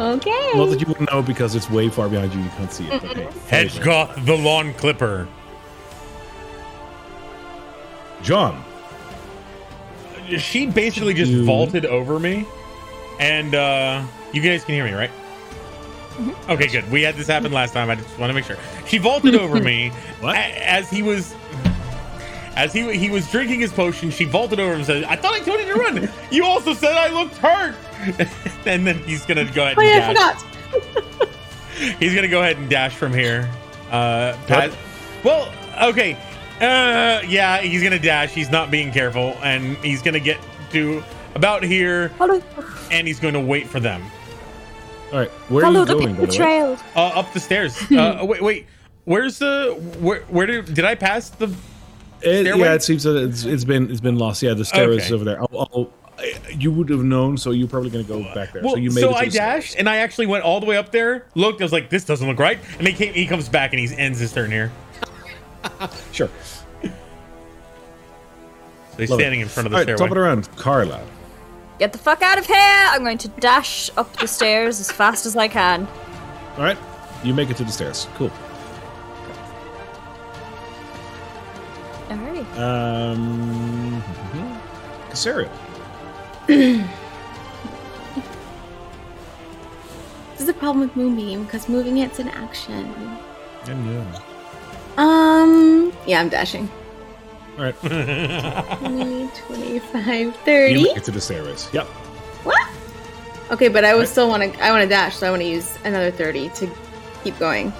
Come, Larka. okay. Not that you wouldn't know because it's way far behind you. You can't see it. Okay. Hedgegoth the lawn clipper. Jon. She basically just You- vaulted over me, and uh you guys can hear me, right? Okay, good. We had this happen last time. I just want to make sure. She vaulted over me What? a- as he was as he he was drinking his potion. She vaulted over him and said, "I thought I told you to run. You also said I looked hurt." and then he's gonna go ahead Oh and yeah, I dash. forgot. He's gonna go ahead and dash from here. Uh, Pat, well, okay. Uh, yeah, he's gonna dash. He's not being careful, and he's gonna get to about here, Follow, and he's going to wait for them All right. Where follow are you the going? paper By the way? uh, up the stairs. uh, wait, wait. Where's the where? Where did did I pass the? It, yeah, it seems that it's, it's been it's been lost. Yeah, the stair is Okay. over there. I'll, I'll, you would have known, so you're probably going to go back there. Well, so you made so it to I the stairs. dashed, and I actually went all the way up there. Looked, I was like, "This doesn't look right," and he came. He comes back, and he ends his turn here. Sure. So he's Love it. standing in front of the All right, stairway. top it around, Karla. Get the fuck out of here! I'm going to dash up the stairs as fast as I can. All right, you make it to the stairs. Cool. Alrighty. Um, Casariel. This is the problem with Moonbeam because moving it's an action. Yeah. Um, yeah, I'm dashing. All right. 20, 25, You 30. make it to the stairways. Yep. What? Okay, but I would still want to. I want to dash, so I want to use another 30 to keep going.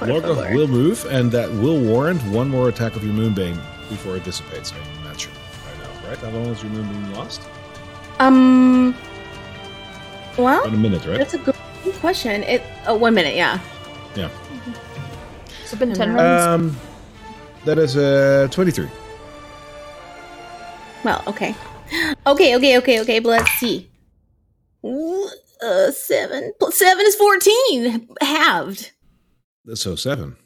Wonderful, Lorga Lord. will move, and that will warrant one more attack of your Moonbeam before it dissipates. I'm not sure. I know, right? How long has your Moonbeam lost? Um. Well, About a minute, right? that's a good question. It. Oh, one minute. Yeah. Yeah. It's been 10 Um, rounds. Um, that is uh, 23. Well, okay. Okay, okay, okay, okay, but let's see. Ooh, Uh, seven plus seven is 14. Halved. So seven.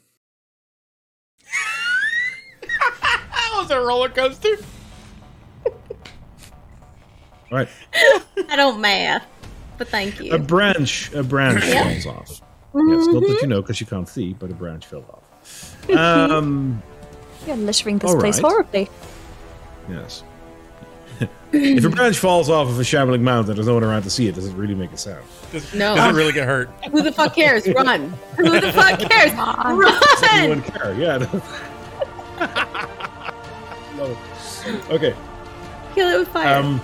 That was a roller coaster. All right. I don't math, but thank you. A branch, a branch Yeah. falls off. Yes, not that you know because you can't see, but a branch fell off. Um, You're littering this place right. horribly. yes. If a branch falls off of a shambling mountain there's no one around to see it, does it really make a sound? Does, No. does it really get hurt? Who the fuck cares? Run. Who the fuck cares? Doesn't Run. anyone care? Yeah. Love it. Okay. Kill it with fire. Um,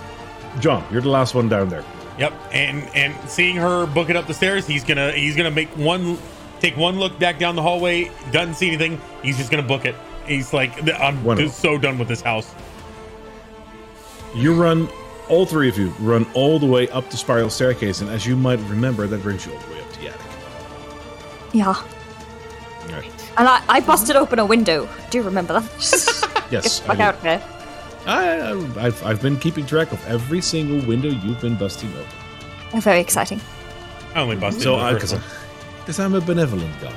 Jon, you're the last one down there. Yep, and and seeing her book it up the stairs, he's gonna he's gonna make one take one look back down the hallway. Doesn't see anything. He's just gonna book it. He's like, I'm just so done with this house. You run, all three of you run all the way up the spiral staircase, and as you might remember, that brings you all the way up to the attic. Yeah. Right. And I, I busted open a window. Do you remember that? Get Yes. the fuck I, out of here. I, I- I've, I've been keeping track of every single window you've been busting open. Oh, very exciting. I only busted So the I, first because. I'm a benevolent god,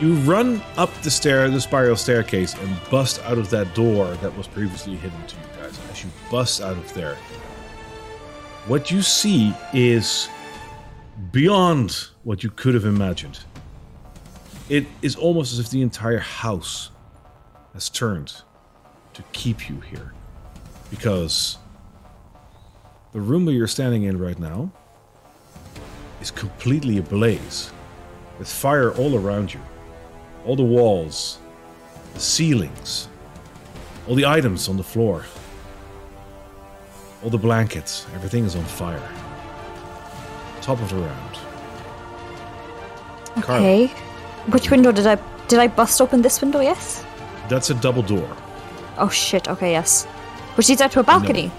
you. Run up the stair, the spiral staircase, and bust out of that door that was previously hidden to you guys. As you bust out of there, what you see is beyond what you could have imagined. It is almost as if the entire house has turned to keep you here. Because the room where you're standing in right now is completely ablaze with fire all around you. All the walls, the ceilings, all the items on the floor, all the blankets, everything is on fire. Top of the round. Karla. okay. Which window did I did I bust open this window? Yes. That's a double door. Oh shit. Okay. Yes. Which leads out to a balcony.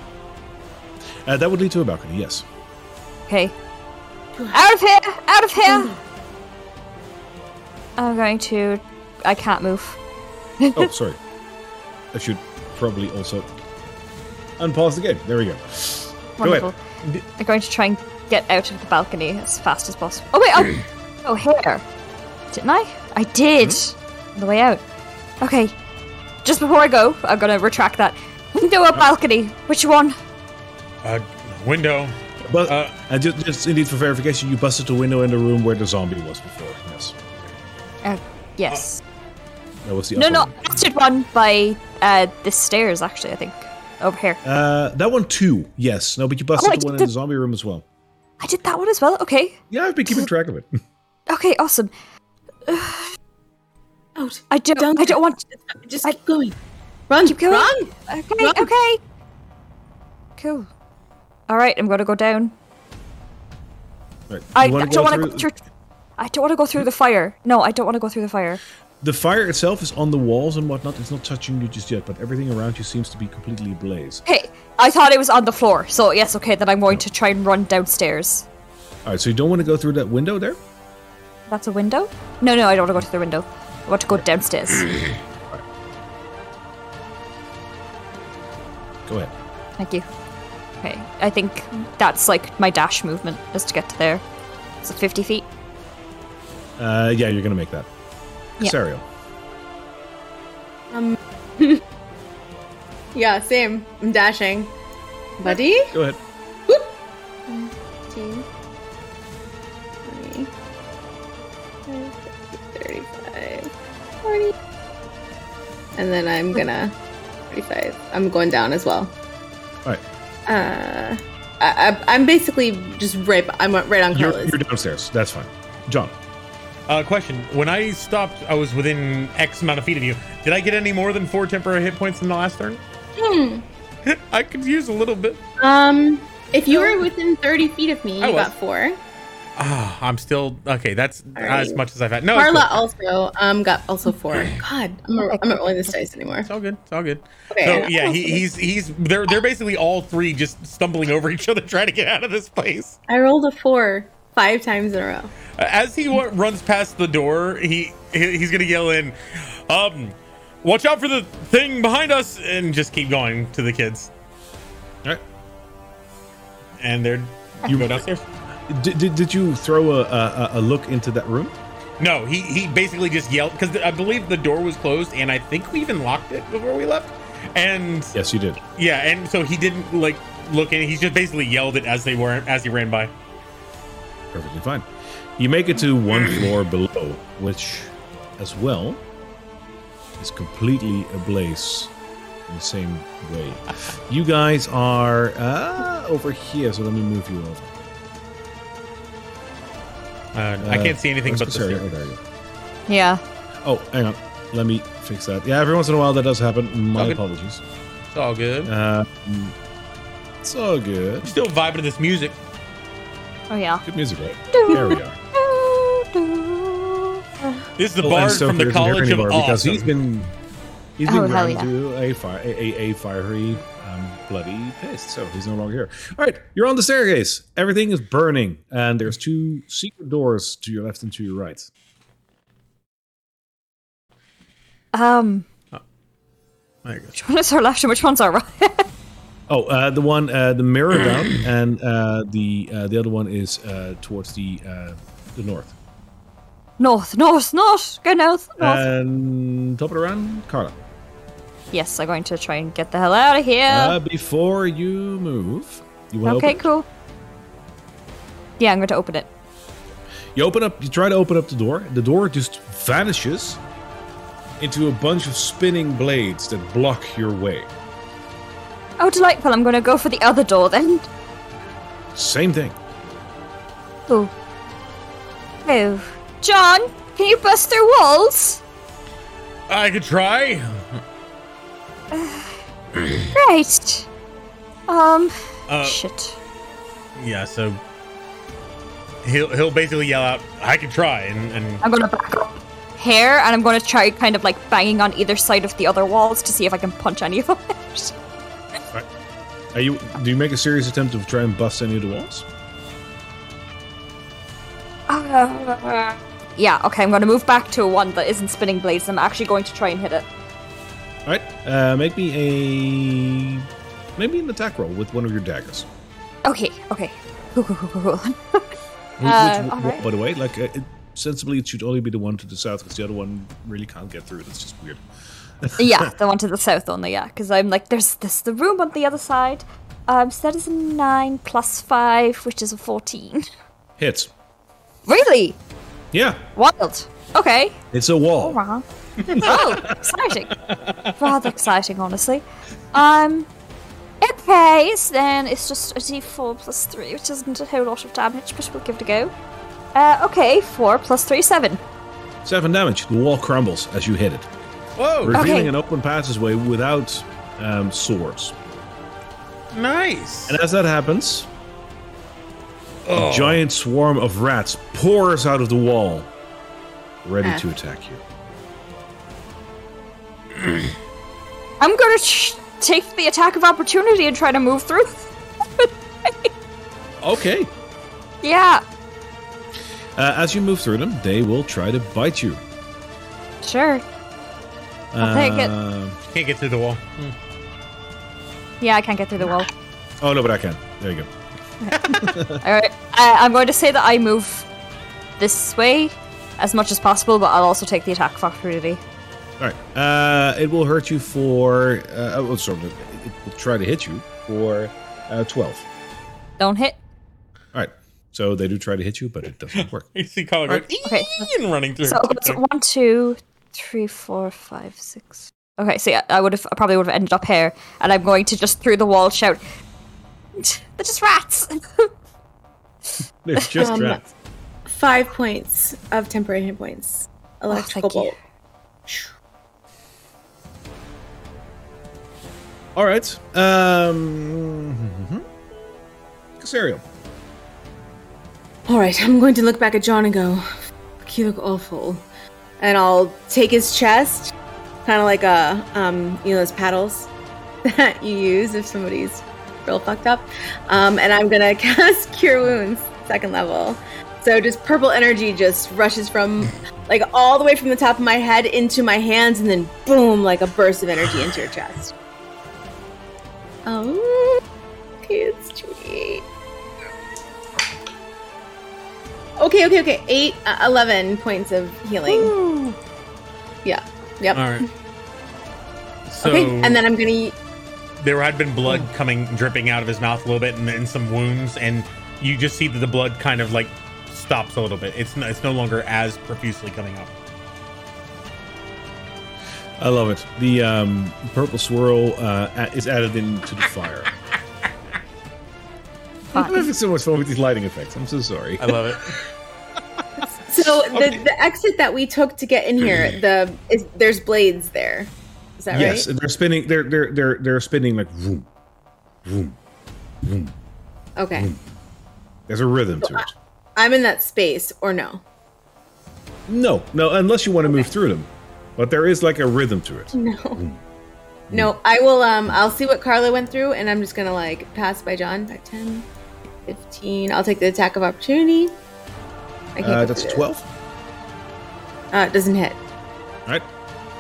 Uh, that would lead to a balcony, yes. Okay. Out of here! Out of here! I'm going to. I can't move. Oh, sorry. I should probably also unpause the game. There we go. Go ahead. Wonderful. I'm going to try and get out of the balcony as fast as possible. Oh wait! Oh, oh here. Didn't I? I did. On the way out. Okay. Just before I go, I'm gonna retract that. Window or balcony? Which one? Uh, window. But Uh, and just, just indeed for verification, you busted the window in the room where the zombie was before. Yes, Uh, yes. that was the no, no. one. I busted one by uh the stairs. Actually, I think over here. Uh, that one too. Yes, no, but you busted Oh, the one did in the the- zombie room as well. I did that one as well. Okay. Yeah, I've been keeping track of it. Okay. Awesome. Out. I don't. Don't- I don't want. Just I- keep going. Run. Keep going. Run. Okay. Run. Okay. Cool. All right. I'm gonna go down. Right. I, I don't want to go through. I don't want to go through the fire. No, I don't want to go through the fire. The fire itself is on the walls and whatnot. It's not touching you just yet, but everything around you seems to be completely ablaze. Okay. I thought it was on the floor. So yes. Okay. Then I'm going to try and run downstairs. All right, so you don't want to go through that window there? That's a window. No, no. I don't want to go to the window. I want to go downstairs. Go ahead. Thank you. Okay. I think that's like my dash movement is to get to there. Is it 50 feet? Uh, yeah, you're gonna make that. Yeah. Casariel. Um. yeah, same. I'm dashing. Buddy. Go ahead. Two. Three. 35. 40. and then I'm gonna 35. I'm going down as well. All right. Uh, I, I, I'm basically just right. I'm right on You're, you're downstairs. That's fine. Jon. Uh, question: When I stopped, I was within X amount of feet of you. Did I get any more than four temporary hit points in the last turn? Hmm. I could use a little bit. Um, if you were within 30 feet of me, I you was. got four. Ah, I'm still okay. That's All as much as I've had. No, Karla also um got also four. God, I'm not, I'm not rolling this dice anymore. It's all good. It's all good. Okay. So yeah, he, he's he's they're they're basically all three just stumbling over each other trying to get out of this place. I rolled a four five times in a row. As he wa- runs past the door, he, he he's gonna yell in, um, "Watch out for the thing behind us!" and just keep going to the kids. All right. And they're you go downstairs. Did, did, did you throw a, a, a look into that room? No, he he basically just yelled because I believe the door was closed, and I think we even locked it before we left. And Yes, you did. yeah, and so he didn't like look in. He just basically yelled it as they were as he ran by. Perfectly fine. You make it to one floor below, which, as well, is completely ablaze in the same way. You guys are uh, over here, so let me move you over. Uh, I can't see anything where's but the Casaria? stair. Oh, there you go. Yeah. Oh, hang on. Let me fix that. Yeah, every once in a while that does happen. My Okay. apologies. It's all good. Uh, it's all good. Still vibing to this music. Oh yeah. Good music, right? There we are. This is the Oh, bard and Stoker from the isn't College of anymore because he's been he's been hell ground yeah. to a, fire, a, a, a fiery um, bloody paste, so he's no longer here. All right, you're on the staircase. Everything is burning, and there's two secret doors to your left and to your right. Um, oh. There you go. which one is our left and which one's our right? Oh, uh, the one uh, the mirror down, and uh, the uh, the other one is uh, towards the uh, the north. north, north, north. Go north, north. And top of the round, Karla. yes, I'm going to try and get the hell out of here. Uh, before you move, you want to okay, open it? cool. Yeah, I'm going to open it. You open up, you try to open up the door. The door just vanishes into a bunch of spinning blades that block your way. Oh, delightful. I'm going to go for the other door then. Same thing. Oh. Oh. Jon, can you bust through walls? I could try. Right. Um, Uh, shit. yeah, so he'll he'll basically yell out, "I can try," and, and I'm going to back up here and I'm going to try kind of like banging on either side of the other walls to see if I can punch any of them. Are you? Do you make a serious attempt to try and bust any of the walls? Uh, yeah, okay, I'm going to move back to a one that isn't spinning blades. I'm actually going to try and hit it. All right. Uh, make me a maybe an attack roll with one of your daggers. Okay, okay. Cool, cool, cool, cool, cool. Which, Uh, which- all right. by the way, like uh, it, sensibly, it should only be the one to the south because the other one really can't get through. That's just weird. Yeah, the one to the south only, yeah. Because I'm like, there's this the room on the other side. Um, so that is a 9 plus 5, which is a 14. Hits. Really? Yeah, Wild. Okay. it's a wall. Oh, wow. oh, exciting. Rather exciting, honestly. Um, okay, so then it's just a d4 plus 3, which isn't a whole lot of damage, but we'll give it a go. Uh, okay, 4 plus 3, 7. Seven damage. The wall crumbles as you hit it, whoa, revealing Okay. an open passageway without um, swords. nice. And as that happens, Oh. a giant swarm of rats pours out of the wall, ready Ah. to attack you. I'm gonna ch- take the attack of opportunity and try to move through. Okay. yeah, Uh, as you move through them, they will try to bite you. sure. I'll take it. Uh, Can't get through the wall. Yeah, I can't get through the wall. Oh no, but I can. There you go. Alright, I- I'm going to say that I move this way as much as possible, but I'll also take the attack of opportunity. All right. Uh, it will hurt you for. Uh, oh, sorry. It will try to hit you for uh, twelve. Don't hit. All right. So they do try to hit you, but it doesn't work. You see Colin going, Okay. And running through. So it's one, two, three, four, five, six, Okay, so yeah, I would have I probably would have ended up here, and I'm going to just through the wall shout, "They're just rats." They're just Um, rats. Five points of temporary hit points. Electrical thank you. bolt. All right. Um. Casariel. All right, I'm going to look back at John and go, "You look awful," and I'll take his chest, kind of like a, um, you know, those paddles that you use if somebody's real fucked up, um, and I'm gonna cast Cure Wounds, second level. So just purple energy just rushes from, like, all the way from the top of my head into my hands, and then boom, like a burst of energy into your chest. Oh, okay, it's 28. Okay, okay, okay. Eight, uh, 11 points of healing. Yeah. Yep. All right. So okay, and then I'm gonna. there had been blood coming dripping out of his mouth a little bit and, and some wounds and you just see that the blood kind of like stops a little bit it's no, it's no longer as profusely coming up I love it. The um, purple swirl uh, is added into the fire. I'm having so much fun with these lighting effects. I'm so sorry. i love it So the the exit that we took to get in here, the is there's blades there. Is that yes, right? and they're spinning. They're they're they're they're spinning like vroom, vroom, vroom. Okay. There's a rhythm to it. I'm in that space, or no? No, no, unless you want to move through them, but there is like a rhythm to it. No. No, I will. Um, I'll see what Karla went through, and I'm just gonna like pass by Jon by 10, 15. I'll take the attack of opportunity. I Uh, go that's through twelve. Uh, it doesn't hit. All right.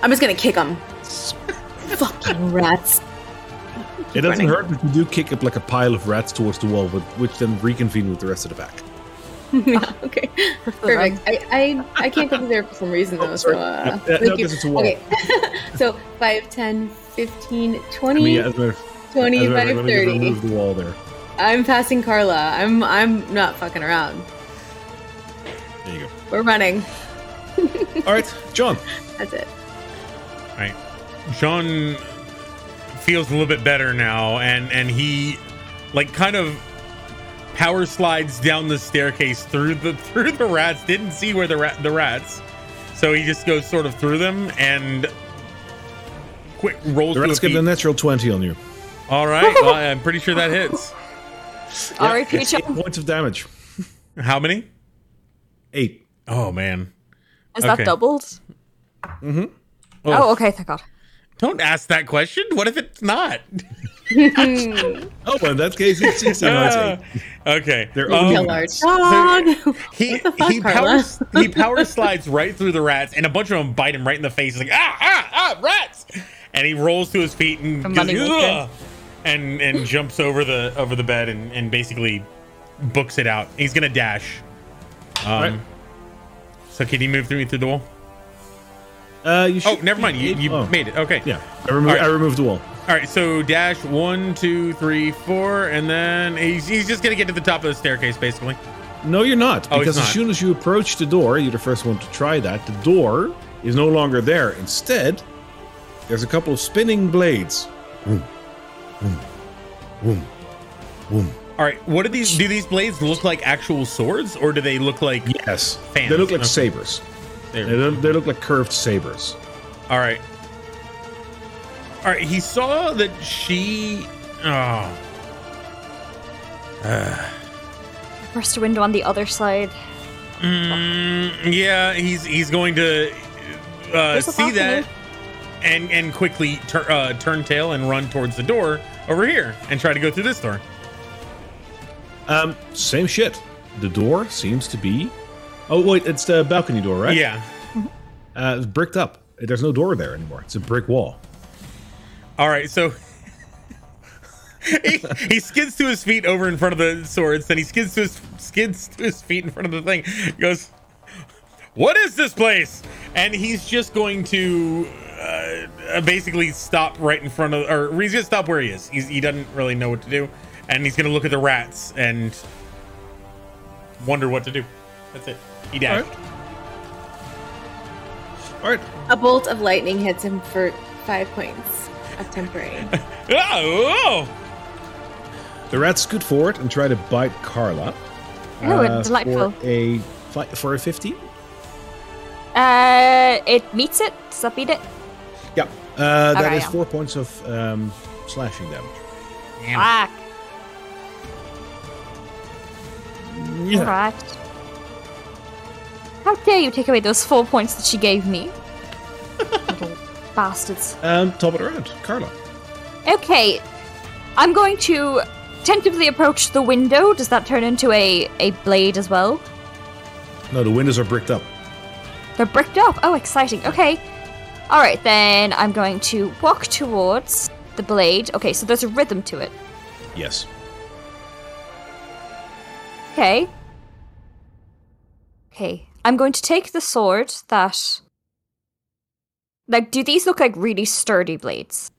I'm just gonna kick him. Fucking rats. It doesn't running. hurt, but you do kick up like a pile of rats towards the wall, which then reconvene with the rest of the pack. yeah, okay. Perfect. I, I I can't go there for some reason though. So sorry. uh, Yeah, no, it's a wall. Okay. so 5, 10, 15, I 20, mean, yeah, as a matter of- as a 25, matter of- let me just 30. remove the wall there. I'm passing Karla. I'm I'm not fucking around. There you go. We're running. All right, Jon. That's it. All right, Jon feels a little bit better now and and he like kind of power slides down the staircase through the through the rats didn't see where the rat the rats so he just goes sort of through them and quick rolls The to rats a get a natural twenty on you. all right well, i'm pretty sure that hits R.I.P. It's eight Jon. points of damage. how many Eight. oh man Is Okay. that doubled? Mm-hmm. Oh, okay. Thank God. don't ask that question what if it's not Oh, well, in that case, it's six. no, it's okay They're Um, only a large dog. He the fuck, he Karla? power he power slides right through the rats, and a bunch of them bite him right in the face. He's like ah ah ah rats, and he rolls to his feet and goes, Moneymaker. "Ugh," and and jumps over the over the bed and and basically books it out. He's gonna dash. Um, Right. So can you move through me through the wall? Uh, you Oh, never mind. You, you Oh. made it. Okay. Yeah, I removed. Right. I removed the wall. All right. So dash one, two, three, four, and then he's he's just gonna get to the top of the staircase, basically. No, you're not. Oh, Because as soon as you approach the door, you're the first one to try that. The door is no longer there. Instead, there's a couple of spinning blades. Boom, boom, boom, boom. All right. What do these do? These blades look like actual swords, or do they look like? Yes, Fans. they look like Okay. sabers. They look, they look like curved sabers. All right. All right. He saw that she. Oh. Burst a window on the other side. Mm, yeah, he's he's going to uh, see that balcony. And and quickly tur- uh, turn tail and run towards the door over here and try to go through this door. Um, same shit. The door seems to be. Oh wait, it's the balcony door, right? Yeah. Uh, it's bricked up. There's no door there anymore. It's a brick wall. All right. So. he, he skids to his feet over in front of the swords, then he skids to his skids to his feet in front of the thing. He goes, "What is this place?" And he's just going to uh, uh, basically stop right in front of, or he's gonna stop where he is. He's, he doesn't really know what to do, and he's gonna look at the rats and wonder what to do. That's it. He dashed. All right. A bolt of lightning hits him for five points of temporary. Oh, The rats scoot forward and try to bite Karla. Oh, uh, delightful. For a fi- for a fifteen. Uh, it meets it. Does that beat it? Yeah, uh, that Okay, is yeah. four points of um, slashing damage. Fuck. Yeah. Alright. How dare you take away those four points that she gave me? Little bastards. Um, top it around, round, Karla. Okay, I'm going to tentatively approach the window. Does that turn into a, a blade as well? No, the windows are bricked up. They're bricked up. Oh, exciting. Okay. Alright, then I'm going to walk towards the blade. Okay, so there's a rhythm to it. Yes. Okay. Okay. I'm going to take the sword that. Like, do these look like really sturdy blades?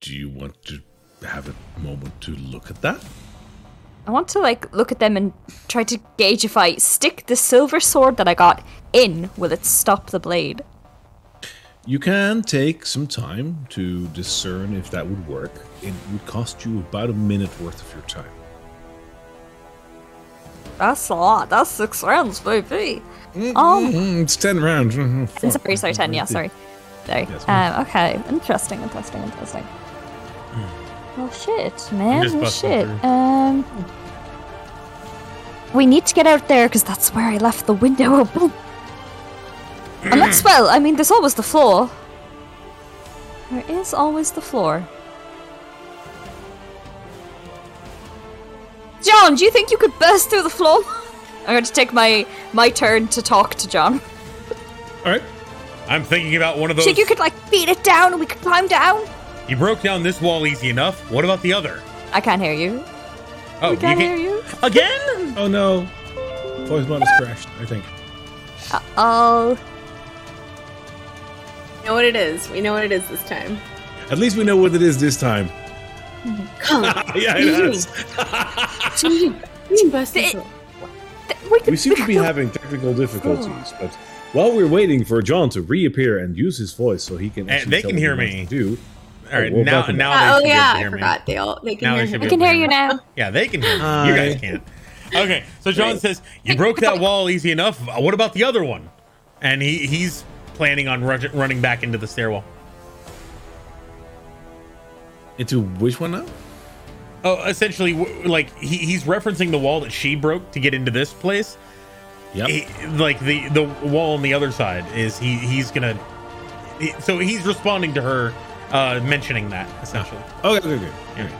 Do you want to have a moment to look at that? I want to, like, look at them and try to gauge if I stick the silver sword that I got in, will it stop the blade? You can take some time to discern if that would work. It would cost you about a minute worth of your time. That's a lot. That's six rounds, baby. Um, Mm, it's ten rounds. Mm, fuck. sorry, sorry, 10, yeah, sorry. Sorry. Yes, Um, okay, interesting, interesting, interesting. Oh shit, man. busting shit. Um, we need to get out there because that's where I left the window open. And that's well. I mean, there's always the floor. There is always the floor. Jon, do you think you could burst through the floor? I'm going to take my my turn to talk to Jon. All right. I'm thinking about one of those. you think you could like beat it down and we could climb down? You broke down this wall easy enough. What about the other? I can't hear you. Oh, I can't you hear you. again? Oh no. Voice mod is crashed. I think. Uh oh, We know what it is. We know what it is this time. At least we know what it is this time. Come. yeah, it is. Bust this It- we, seem to be having technical difficulties, but while we're waiting for John to reappear and use his voice so he can actually they can hear me. to do. All right, Oh, well, now now Uh, they oh should be able yeah, to I hear me. forgot. They all they can Now hear they should I can hear you now. Yeah, they can hear. me. Hi. You guys can't. Okay, so Jon says you broke that wall easy enough. What about the other one? And he he's planning on run, running back into the stairwell. Into which one now? Oh, essentially, like he, he's referencing the wall that she broke to get into this place. Yep. He- like the the wall on the other side is he he's gonna. he- so he's responding to her uh mentioning that essentially. Okay, okay, okay.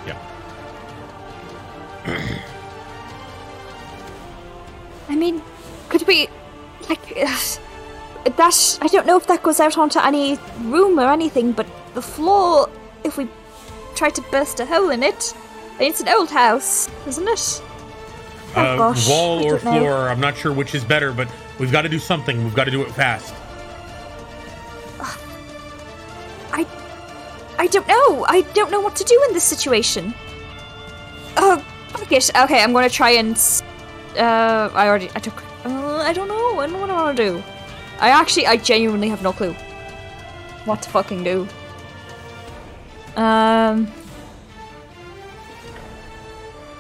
Yeah. yeah. I mean, could we, like, ugh, that? I don't know if that goes out onto any room or anything, but the floor, if we try to burst a hole in it, it's an old house, isn't it? Oh Uh, gosh, wall or don't know. floor, I'm not sure which is better, but we've got to do something. We've got to do it fast. I, I don't know. I don't know what to do in this situation. Oh, fuck it. Okay, I'm gonna try and. Uh, I already. I took. Uh, I don't know. I don't know what I want to do. I actually, I genuinely have no clue what to fucking do. Um.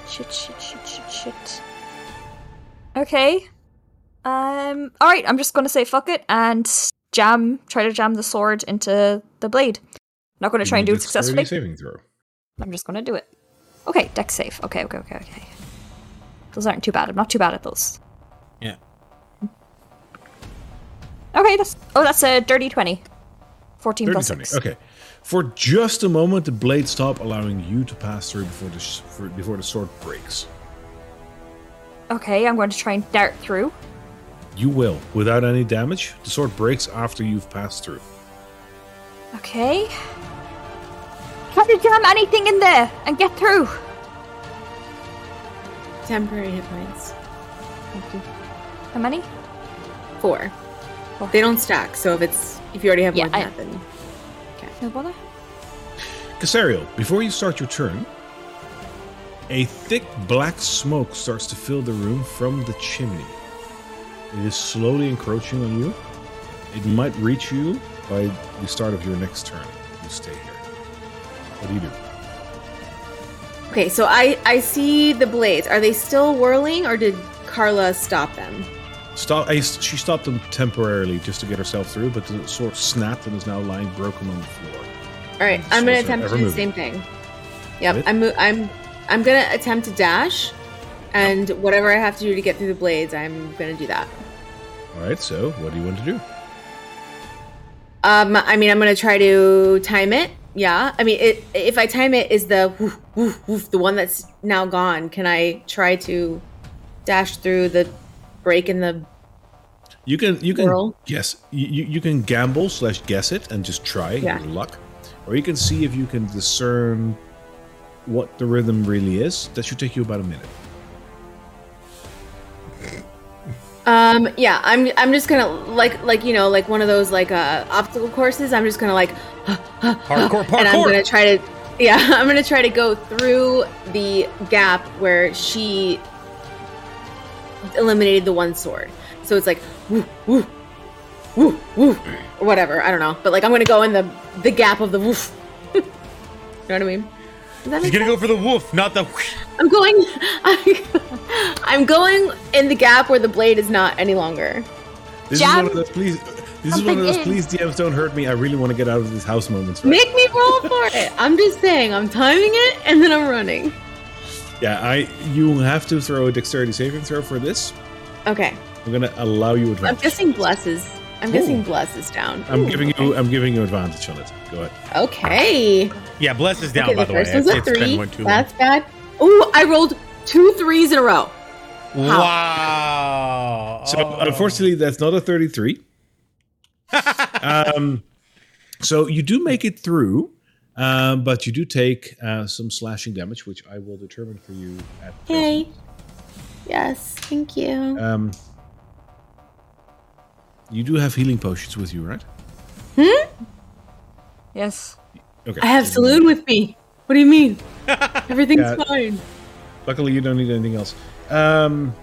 Shit, shit, shit, shit, shit. Okay. Um. All right. I'm just gonna say fuck it and jam. Try to jam the sword into the blade. Not gonna try and do it successfully. Saving throw. I'm just gonna do it. Okay, deck safe. Okay, okay, okay, okay. Those aren't too bad. I'm not too bad at those. Okay, that's oh, that's a dirty twenty. Fourteen 30, plus 20. six. Okay. For just a moment, the blade stop, allowing you to pass through before the s- for, before the sword breaks. Okay, I'm going to try and dart through. You will, without any damage. The sword breaks after you've passed through. Okay. Try to jam anything in there and get through. Temporary hit points. Thank you. How many? Four. Four. They don't stack, so if it's if you already have Yeah, more than I- that, then No bother. Casariel, before you start your turn, a thick black smoke starts to fill the room from the chimney. It is slowly encroaching on you. It might reach you by the start of your next turn, you stay here. What do you do? Okay, so I I see the blades. Are they still whirling, or did Karla stop them? Stop. I, she stopped them temporarily just to get herself through, but the sword snapped and is now lying broken on the floor. All right, I'm gonna So- so attempt to do the same thing. Yep. I'm I'm I'm gonna attempt to dash, and whatever I have to do to get through the blades, I'm gonna do that. All right. So, what do you want to do? Um, I mean, I'm gonna try to time it. Yeah, I mean, it, if I time it, is the woof, woof, woof, the one that's now gone? Can I try to dash through the break in the? You can you can Whirl? guess you, you can gamble slash guess it and just try Yeah. your luck, or you can see if you can discern what the rhythm really is. That should take you about a minute. Um, yeah, I'm I'm just gonna like like you know like one of those like uh obstacle courses. I'm just gonna like Hardcore and I'm gonna try to yeah i'm gonna try to go through the gap where she eliminated the one sword so it's like woo woo woo woo or whatever i don't know but like i'm gonna go in the the gap of the woof you know what i mean Does that She's gonna sense? go for the wolf, not the. i'm going i'm going in the gap where the blade is not any longer This Jam is one of those please. This is one of those in. please DMs don't hurt me. I really want to get out of this house moments. Right? make me roll for it i'm just saying i'm timing it and then i'm running Yeah, I you have to throw a dexterity saving throw for this. okay I'm gonna allow you i'm advantage. guessing blesses i'm guessing Ooh. bless is down I'm Ooh, giving okay. you I'm giving you advantage on it. Go ahead. Okay. Yeah, bless is down okay, by the the way. first one's a It's, it's three. been one too long. That's bad. Ooh, I rolled two threes in a row. Wow. So Oh. unfortunately, that's not a 33. um, so you do make it through, um, but you do take uh, some slashing damage, which I will determine for you at. Hey. Yes, thank you. Um, you do have healing potions with you, right? Hmm. Yes. Okay. I have Selûne with me. What do you mean? Everything's Yeah. fine. Luckily, you don't need anything else. Um,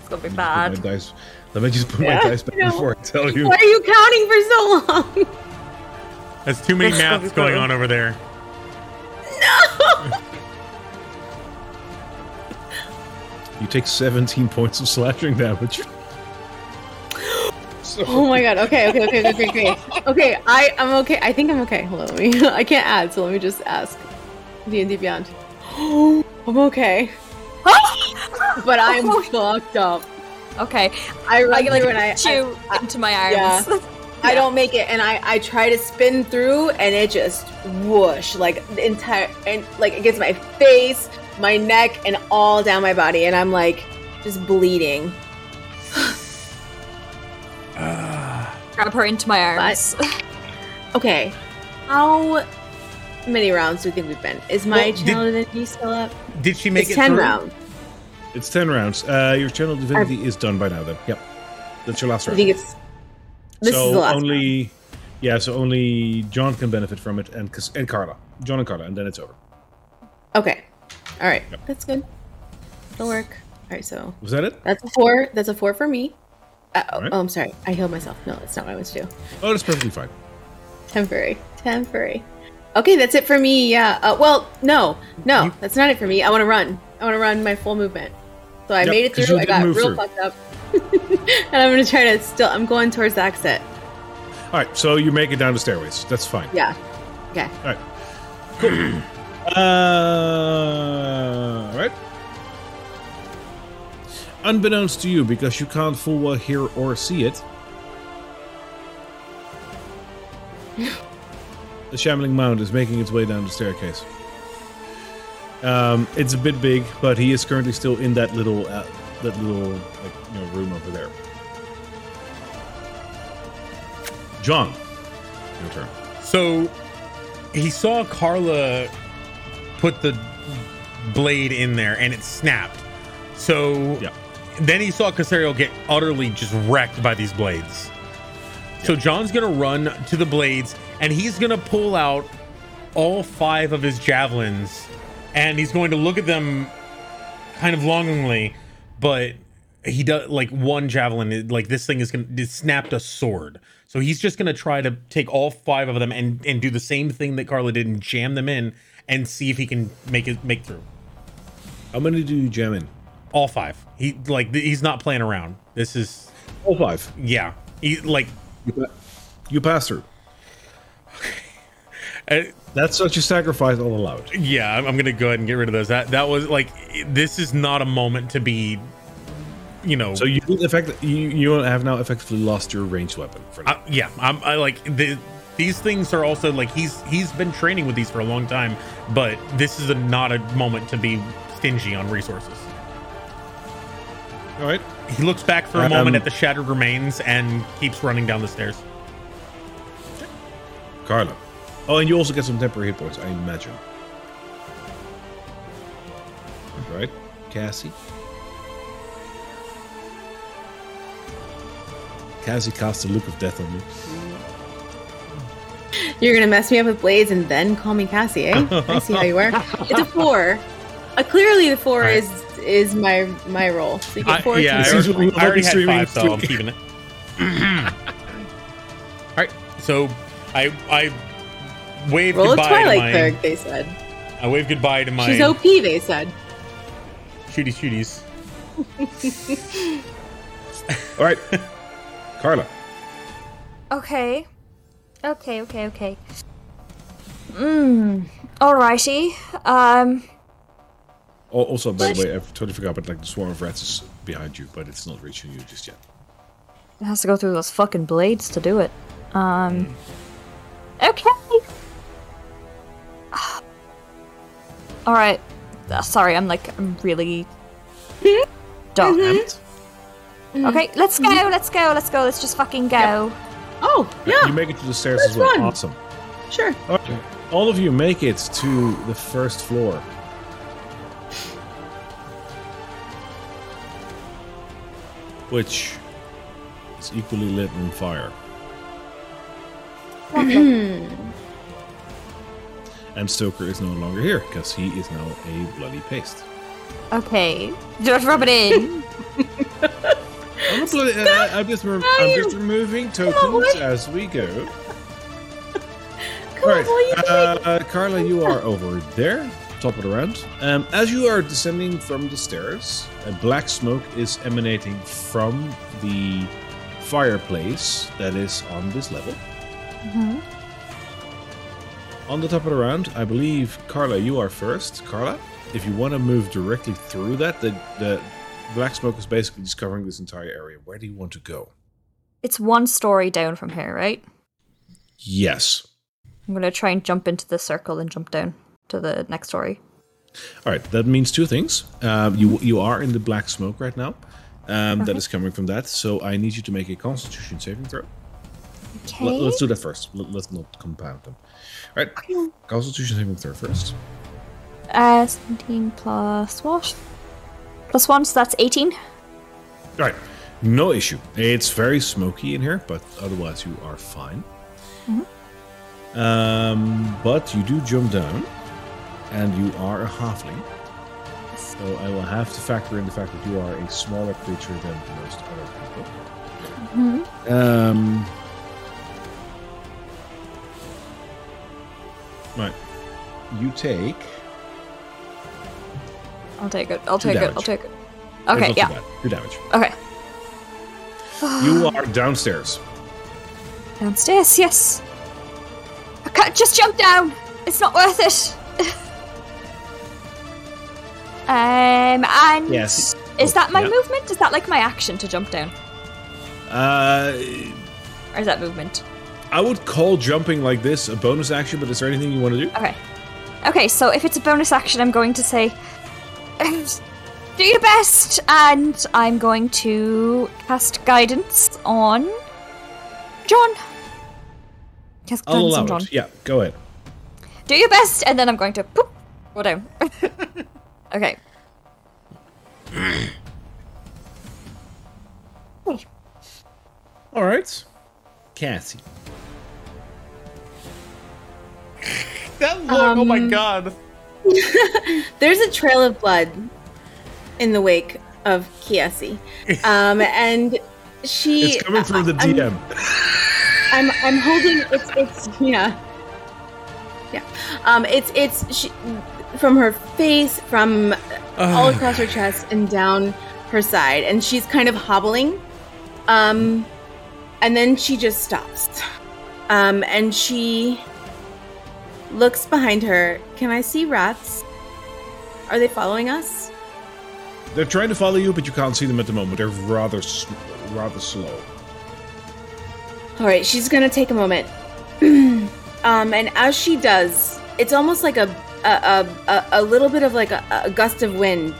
It's gonna be let me bad. just put my dice. Let me just put Yeah, my dice back I know. before I tell you. Why are you counting for so long? There's too many That's gonna maths going on over there. No! you take 17 points of slashing damage. So- Oh my god. Okay, okay, okay, okay, okay, okay. Okay, I, I'm okay. I think I'm okay. Hold on, let me. I can't add, so let me just ask. D and D Beyond. I'm okay, but I'm fucked up. Okay. I regularly when I, Put you I, into my arms. yeah. arms. I don't make it, and I I try to spin through, and it just whoosh like the entire and like it gets my face, my neck, and all down my body, and I'm like just bleeding. Uh. Grab her into my arms. Okay, how many rounds do you think we've been? Is my Well, did- channel divinity still up? Did she make it's it ten through? rounds. It's 10 rounds. Uh, your channel divinity is done by now, then. Yep. That's your last round. I think it's this so is the last. only, yeah. So only Jon can benefit from it, and and Karla, Jon and Karla, and then it's over. Okay, all right, Yep. that's good. It'll work. All right, so Was that it? that's a four. That's a four for me. Uh, oh, oh, I'm sorry. I healed myself. No, that's not what I was to do. Oh, that's perfectly fine. Temporary. Temporary. Okay, that's it for me. Yeah. Uh, well, no, no, You- that's not it for me. I want to run. I want to run my full movement. So I Yep, made it through. I got real through. fucked up, and I'm gonna try to still. I'm going towards the exit. All right, so you make it down the stairways. That's fine. Yeah. Okay. All right. Cool. uh, all right. Unbeknownst to you, because you can't full well hear or see it, the shambling mound is making its way down the staircase. Um, it's a bit big, but he is currently still in that little, uh, that little, like, you know, room over there. Jon, your turn. So he saw Karla put the blade in there and it snapped. So Yeah. then he saw Casario get utterly just wrecked by these blades. So Jon's gonna run to the blades and he's gonna pull out all five of his javelins and he's going to look at them kind of longingly, but he does like one javelin. Like this thing is gonna it snapped a sword. So he's just gonna try to take all five of them and and do the same thing that Karla did and jam them in and see if he can make it make through. How many do you jam in? All five. He like th- he's not playing around. This is All five. yeah. He like You, pa- you pass through. That's such a sacrifice all allowed. yeah. I'm, I'm gonna go ahead and get rid of those. That that was like this is not a moment to be. You know, So you in effect you you have now effectively lost your ranged weapon for now. I, yeah, I'm I like the these things are also like he's he's been training with these for a long time, but this is a, not a moment to be stingy on resources. all right. He looks back for a Um, moment at the shattered remains and keeps running down the stairs. Karla. Oh, and you also get some temporary hit points, I imagine. Right, Cassie. Cassie casts a look of death on you. You're gonna mess me up with blades and then call me Cassie, eh? I see how you work. It's a four. Uh, clearly, the four Alright. is is my my roll. So you get I, yeah, I already, I already had five, so I'm keeping it. All right, so I I wave roll a goodbye to Twilight my cleric. They said I wave goodbye to my she's OP. They said. shooty shooties. All right, Karla. Okay. Okay, okay, okay. Mmm. Alrighty. Um. Al- Also, by the way, I totally forgot, but like the swarm of rats is behind you, but it's not reaching you just yet. It has to go through those fucking blades to do it. Um. Okay. Alright. Uh, sorry, I'm like, I'm really. Mm-hmm. Dumb. And Okay, let's go, let's go, let's go, let's just fucking go. Oh yeah, you make it to the stairs That's as well. fun. Awesome. sure. All right. All of you make it to the first floor. Which is equally lit on fire. And Stoker is no longer here because he is now a bloody paste. Okay, just rub it in. I'm, bloody, I, am just, rem- I'm just removing tokens as we go. Come Right, you can uh, Karla, you are over there, top of the round. Um, as you are descending from the stairs, a black smoke is emanating from the fireplace that is on this level. On the top of the round, I believe Karla, you are first. Karla, if you want to move directly through that, the the black smoke is basically just covering this entire area. Where do you want to go? It's one story down from here, right? Yes. I'm gonna try and jump into the circle and jump down to the next story. All right, that means two things. Um, you you are in the black smoke right now. Um, that is coming from that. So I need you to make a Constitution saving throw. Okay. Let, us do that first. Let, us not compound them. All right, Constitution saving throw first. Uh, 17 plus what? Plus one, so that's 18. All right, no issue. It's very smoky in here, but otherwise you are fine. Um, but you do jump down, and you are a halfling. So I will have to factor in the fact that you are a smaller creature than most other people. Um. Right. You take. I'll take it. I'll take it. I'll take it. Okay, yeah. bad. Two damage. Okay. You are downstairs. Downstairs, yes. I can't just jump down. It's not worth it. um, and Yes. is Oh, that my yeah. movement? Is that like my action to jump down, Uh, or is that movement? I would call jumping like this a bonus action, but is there anything you want to do? Okay. Okay, so if it's a bonus action, I'm going to say, do your best, and I'm going to cast guidance on Jon. Cast I'll guidance on Jon. it. Yeah, go ahead. Do your best, and then I'm going to poop, go down. okay. All right. Cassie. That look, oh my Um, god. There's a trail of blood in the wake of Kiesi. Um, and she It's coming from the I'm- DM. I'm I'm holding it's it's yeah. Yeah. Um it's it's she, from her face from all across her chest and down her side and she's kind of hobbling. Um and then she just stops. Um and she looks behind her. Can I see rats? Are they following us? They're trying to follow you, but you can't see them at the moment. They're rather s- rather slow. All right, she's gonna take a moment, um, and as she does, it's almost like a a, a, a, a little bit of like a, a gust of wind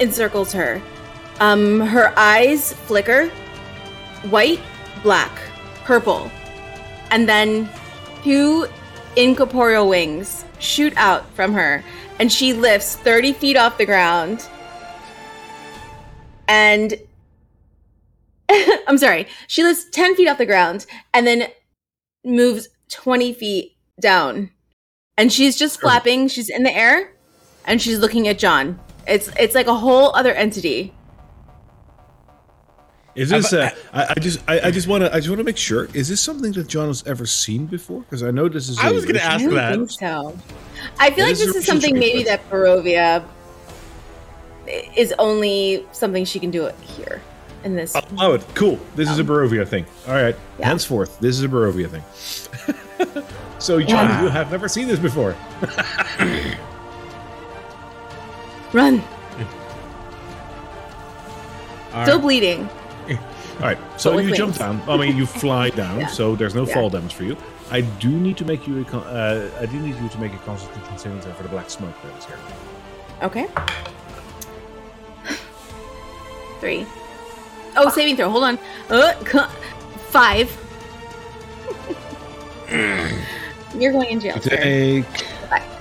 encircles her. Um, her eyes flicker, white, black, purple, and then two incorporeal wings shoot out from her, and she lifts thirty feet off the ground, and I'm sorry. She lifts 10 feet off the ground and then moves 20 feet down. And she's just flapping. She's in the air and she's looking at Jon. It's it's like a whole other entity. Is this? Uh, I, I just, I, I just want to, I just want to make sure. Is this something that Jon has ever seen before? Because I know this is. I a was gonna ask I that. think so. I feel It like is this is something maybe choice. that Barovia is only something she can do it here in this. I'll allow it. Cool. This is a Barovia thing. All right. Yeah. Henceforth, this is a Barovia thing. so, Jon, Yeah. you have never seen this before. Run. All Still right. bleeding. All right. So But with you jump down. I mean, you fly down. Yeah. So there's no Yeah. fall damage for you. I do need to make you. A, con- uh, I do need you to make a Constitution saving throw for the black smoke that is here. Okay. Three. Oh, saving throw. Hold on. Uh, five. You're going in jail. You take.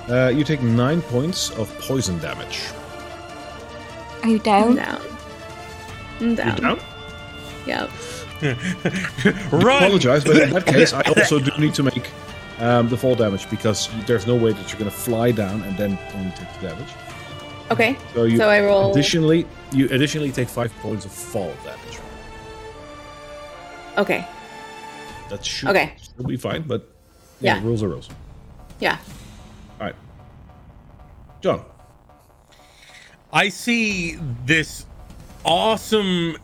Uh, you take nine points of poison damage. Are you I'm down? down. I'm You down. down? Yep. Run! apologize, but in that case, I also do need to make um, the fall damage because there's no way that you're going to fly down and then only take the damage. Okay. So you So I roll- additionally you additionally take five points of fall damage. Okay. That should Okay. still be fine, but yeah, Yeah. rules are rules. Yeah. All right, Jon. I see this awesome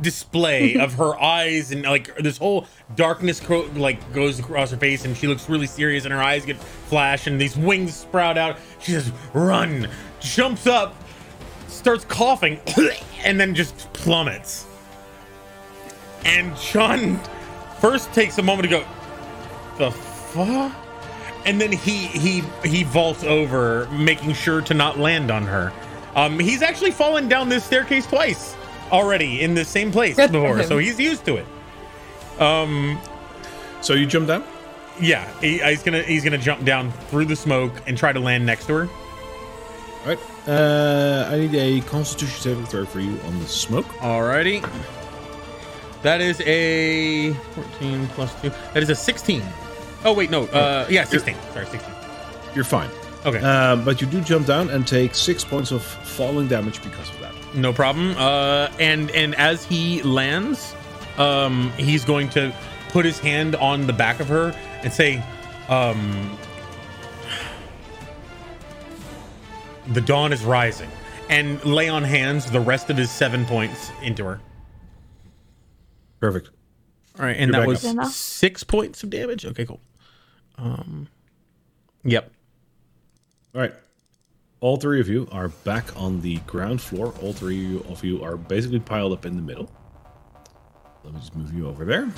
display of her eyes and like this whole darkness co- like goes across her face and she looks really serious and her eyes get flash and these wings sprout out. She says run! Jumps up starts coughing and then just plummets. And Jon first takes a moment to go the fuck? And then he he he vaults over making sure to not land on her. Um he's actually fallen down this staircase twice already in the same place Good before so he's used to it um So you jump down. yeah he, he's gonna he's gonna jump down through the smoke and try to land next to her All right. Uh, I need a Constitution saving throw for you on the smoke. alrighty that is a 14 plus 2 that is a 16 oh wait no uh yeah 16 sorry 16 You're fine. okay Um, but you do jump down and take six points of falling damage because of that. No problem. Uh, and and as he lands, um, he's going to put his hand on the back of her and say, um, "The dawn is rising," and lay on hands the rest of his seven points into her. Perfect. All right, and You're that was up. Six points of damage. Okay, cool. Um, yep. All right. All three of you are back on the ground floor. All three of you are basically piled up in the middle. Let me just move you over there.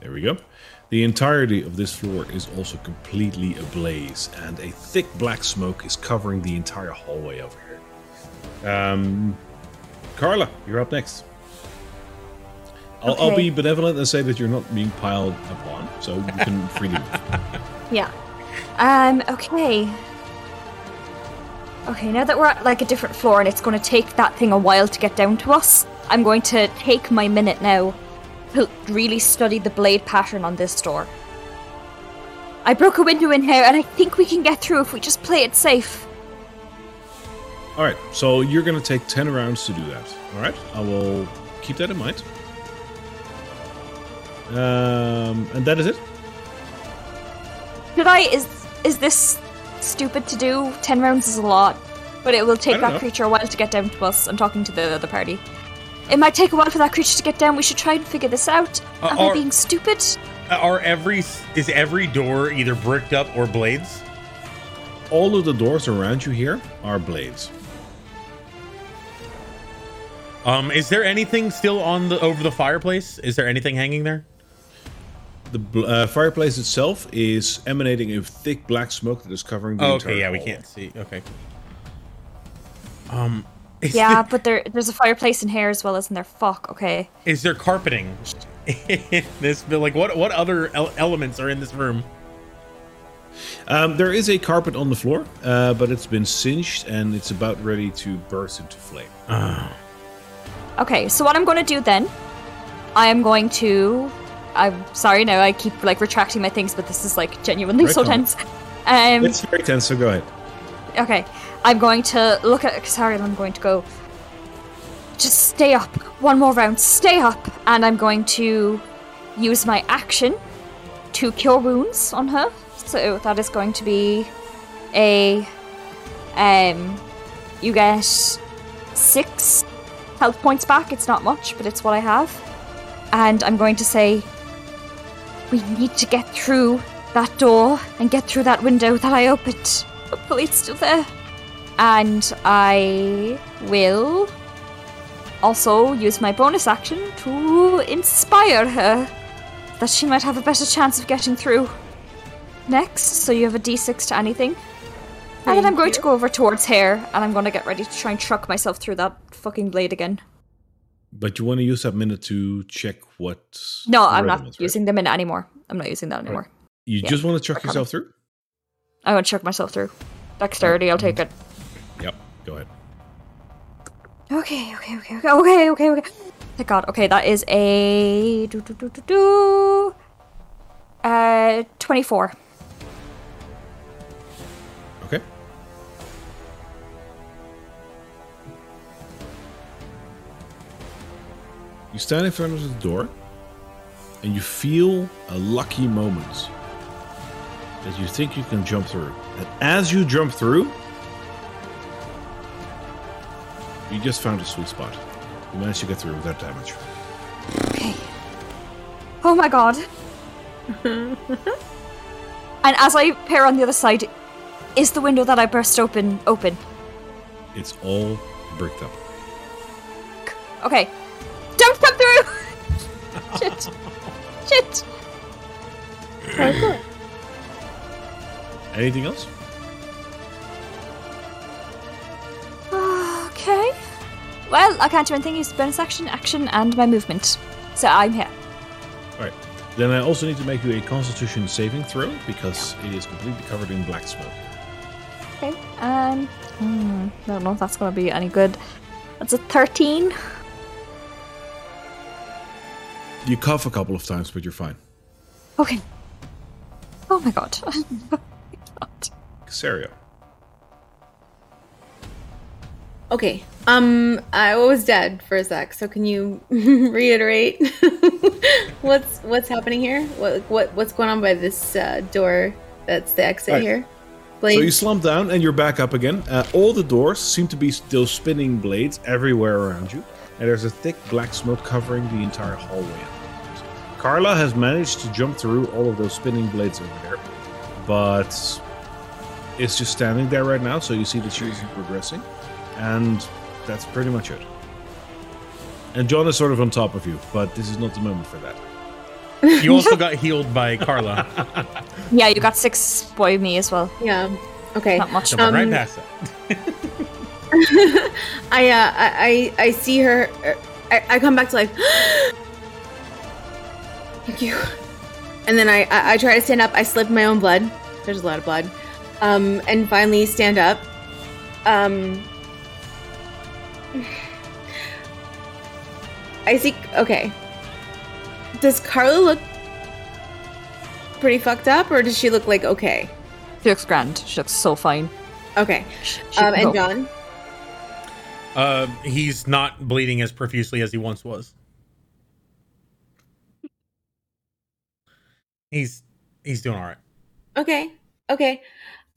There we go. The entirety of this floor is also completely ablaze, and a thick black smoke is covering the entire hallway over here. Um, Karla, you're up next. I'll, I'll be benevolent and say that you're not being piled upon, so you can freely move. Yeah. Um, okay. Okay, now that we're at like a different floor and it's going to take that thing a while to get down to us, I'm going to take my minute now to really study the blade pattern on this door. I broke a window in here, and I think we can get through if we just play it safe. All right, so you're going to take 10 rounds to do that. All right, I will keep that in mind. Um, and that is it. Should I? Is is this stupid to do? Ten rounds is a lot, but it will take that know. creature a while to get down to us. I'm talking to the other party. It might take a while for that creature to get down. We should try and figure this out. Uh, Am I being stupid? Are every is every door either bricked up or blades? All of the doors around you here are blades. Um, is there anything still on the over the fireplace? Is there anything hanging there? The uh, fireplace itself is emanating a thick black smoke that is covering the Oh, entire okay, yeah, we can't see. Okay. Um, Yeah, the- but there there's a fireplace in here as well, isn't there? Fuck. Okay. is there carpeting in this? bill? Like, what what other el- elements are in this room? Um, there is a carpet on the floor, uh, but it's been singed and it's about ready to burst into flame. Okay. So what I'm going to do then? I am going to. I'm sorry. Now I keep like retracting my things, but this is like genuinely so tense. Um. It's very tense, so go ahead. Okay, I'm going to look at Sorry, I'm going to go. Just stay up. One more round. Stay up, and I'm going to use my action to cure wounds on her. So that is going to be a um. You get six health points back. It's not much, but it's what I have. And I'm going to say, we need to get through that door and get through that window that I opened. Hopefully, it's still there. And I will also use my bonus action to inspire her that she might have a better chance of getting through. Next, so you have a d6 to anything. and then I'm going you. to go over towards hair and I'm going to get ready to try and truck myself through that fucking blade again. But you want to use that minute to check what. No, I'm not using the minute anymore. I'm not using that anymore. Right. You yeah, just want to check yourself coming. through? I want to check myself through. Dexterity, I'll take it. Yep, go ahead. Okay, okay, okay, okay, okay, okay, okay. Thank God. Okay, that is a. Uh, 24. You stand in front of the door and you feel a lucky moment that you think you can jump through. And as you jump through, you just found a sweet spot. You managed to get through without damage. Okay. Oh my God. and as I pair on the other side, is the window that I burst open open? It's all bricked up. Okay. Don't come through. Shit. Shit. Anything else? Okay. Well, I can't do anything. Use bonus action, action, and my movement. So I'm here. Alright. Then I also need to make you a constitution saving throw because it is completely covered in black smoke. Okay. Um. Hmm, I don't know if that's gonna be any good. That's a thirteen. You cough a couple of times, but you're fine. Okay. Oh my god. Casario. Okay. Um, I was dead for a sec. So can you reiterate what's what's happening here? What what what's going on by this uh, door? That's the exit Right. here. So you Blades. slump down and you're back up again. Uh, all the doors seem to be still spinning blades everywhere around you, and there's a thick black smoke covering the entire hallway. Karla has managed to jump through all of those spinning blades over there, but it's just standing there right now. So you see that she isn't progressing, and that's pretty much it. And Jon is sort of on top of you, but this is not the moment for that. You also got healed by Karla. yeah, you got six by me as well. yeah. Okay. Not much. Jumping right Um, past that. I uh I I, I see her. er, I, I come back to life. Thank you. And then I, I I try to stand up. I slip my own blood. There's a lot of blood. Um, and finally stand up. Um. I see. Okay. Does Karla look pretty fucked up, or does she look like okay? She looks grand. She looks so fine. Okay. She Um, and. Jon. Uh, he's not bleeding as profusely as he once was. He's he's doing all right. Okay. Okay.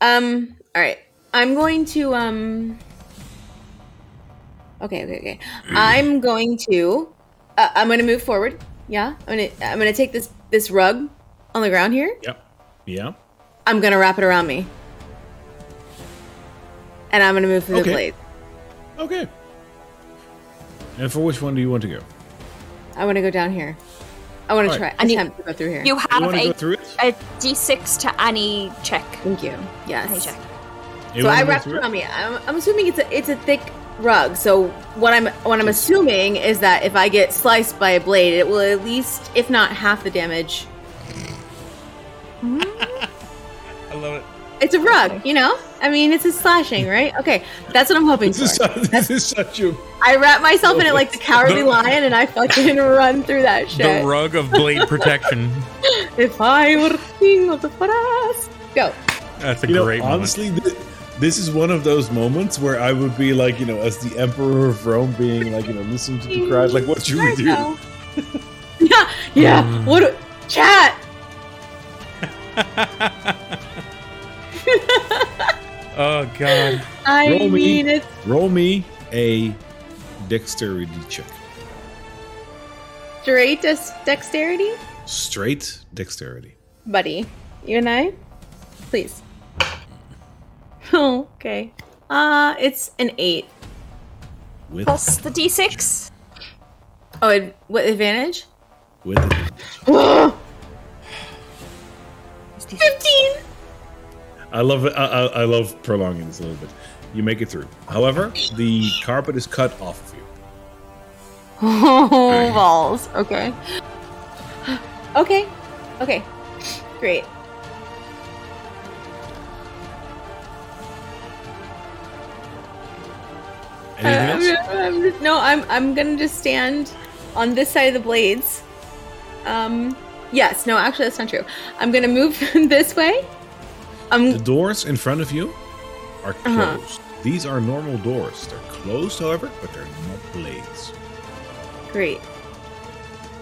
Um. All right. I'm going to um. Okay. Okay. Okay. I'm going to. Uh, I'm going to move forward. Yeah. I'm gonna. I'm gonna take this this rug on the ground here. Yep. Yeah. I'm gonna wrap it around me. And I'm gonna move through Okay. the blade. Okay. And for which one do you want to go? I want to go down here. I want to Alright. try And you- attempt to go through here. You You have want to go through it? a d6 to any check. Thank you. Any Yes. check. You So wanna I go wrapped through it it? around me. I'm, I'm assuming it's a it's a thick rug. So what I'm what I'm assuming is that if I get sliced by a blade, it will at least, if not half the damage. I love it. It's a rug, you know. I mean, it's a slashing, right? Okay, that's what I'm hoping This is, for. such, this is such a. I wrap myself in it like the cowardly The- lion, and I fucking run through that shit. The rug of blade protection. if I were king of the forest, go. That's a You know, great moment. honestly, th- this is one of those moments where I would be like, you know, as the Emperor of Rome, being like, you know, listening to the crowd, like, what should we do? Yeah, yeah. Mm. What? do- Chat. Oh god. I Roll me. mean, it's Roll me a dexterity check. straight dexterity, Straight dexterity. buddy. You and I, please. Oh, okay. Uh, it's an eight. With, Plus the d6. Oh, ad- what advantage? with it. Fifteen. I love it. I, I, I love prolonging this a little bit. You make it through. However, the carpet is cut off of you. Oh, balls. Okay. Okay. Okay. Great. Anything else? I'm, I'm just, no, I'm I'm gonna just stand on this side of the blades. Um, yes, no, actually that's not true. I'm gonna move this way. The Um, doors in front of you are Uh-huh. closed. These are normal doors. They're closed, however, but they're not blades. great.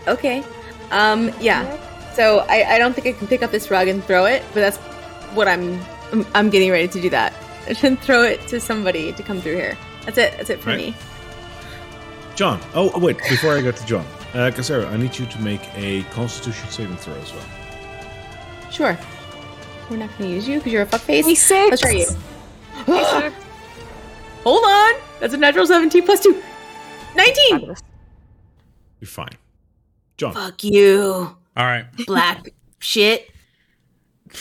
Okay. Um, yeah. So I, I don't think I can pick up this rug and throw it, but that's what I'm I'm, I'm getting ready to do that. I should throw it to somebody to come through here. That's it. That's it for Right. me. Jon. Oh, wait. Before I get to Jon, uh, Casera, I need you to make a Constitution saving throw as well. Sure. We're not gonna use you because you're a fuckface. D6. Let's try you. D6. Hold on. That's a natural 17 plus 2. 19. You're fine. Jon. Fuck you, All right. black shit.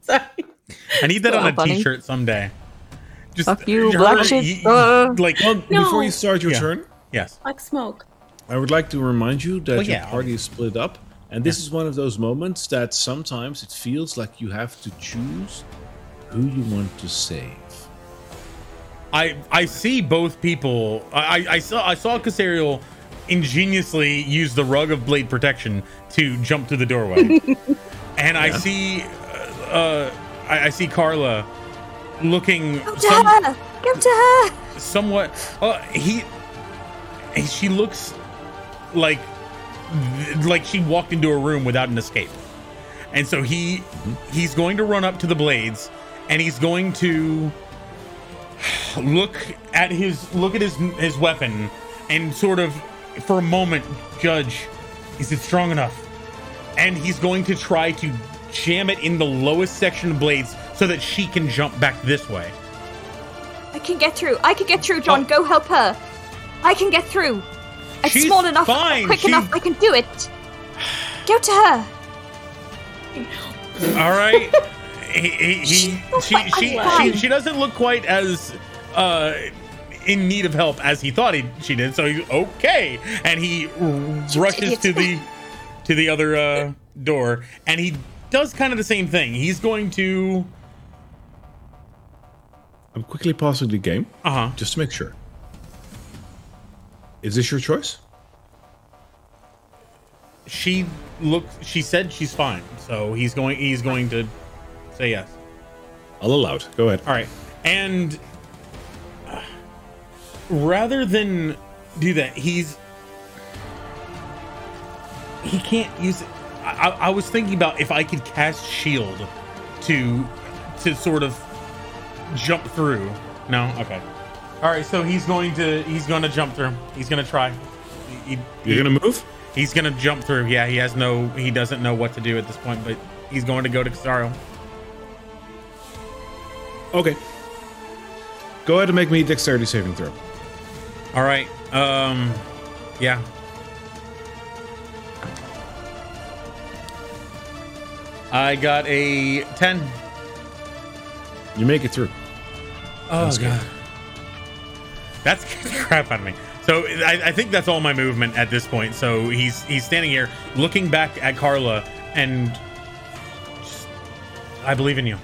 Sorry. I need that So on a funny. t-shirt someday. Just Fuck you, black shit. Uh. like Well, No. before you start your Yeah. turn, yes. Black smoke. I would like to remind you that Well, your yeah, party is split up, and this is one of those moments that sometimes it feels like you have to choose who you want to save. I I see both people. I I- I saw I saw Casariel ingeniously use the rug of blade protection to jump through the doorway, and I see uh, uh I, I see Karla looking Go to some- her. Go to her. somewhat. Uh, he he- she looks like like she walked into a room without an escape, and so he he's going to run up to the blades, and he's going to look at his look at his his weapon and sort of for a moment judge is it strong enough and he's going to try to jam it in the lowest section of blades so that she can jump back this way I can get through. I can get through, Jon. Oh. Go help her. I can get through. It's She's small enough, fine. quick She- enough. I can do it. Go to her. all right he, he, he, she, fine. she, I'm she, she doesn't look quite as uh in need of help as he thought he she did so he's okay and he rushes to the to the other uh door and he does kind of the same thing he's going to I'm quickly pausing the game uh-huh just to make sure. Is this your choice? she looks. She said she's fine, so he's going. He's going to say yes. I'll allow it. Go ahead. All right, and uh, rather than do that, he's he can't use it. I, I- I was thinking about if I could cast shield to to sort of jump through. No, okay. All right, so he's going to he's going to jump through. He's going to try. He- he- You're gonna move? He's gonna jump through. Yeah, he has no. He doesn't know what to do at this point, but he's going to go to Casaro. Okay. Go ahead and make me a dexterity saving throw. All right. Um. Yeah. I got a ten. You make it through. Oh That's good. God. That's the crap out of me. So I, I think that's all my movement at this point. So he's he's standing here looking back at Karla and just, I believe in you.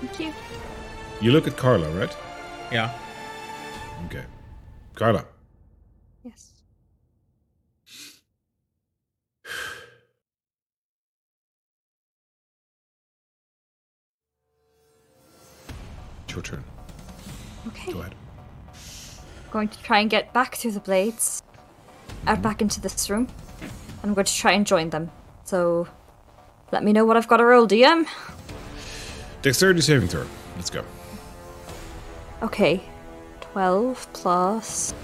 Thank you. You look at Karla, right? Yeah. Okay. Karla. Yes. It's your turn. Ahead. going to try and get back through the blades, out back into this room. I'm going to try and join them. So, let me know what I've got to roll, DM. Dexterity saving throw. Let's go. Okay. 12 plus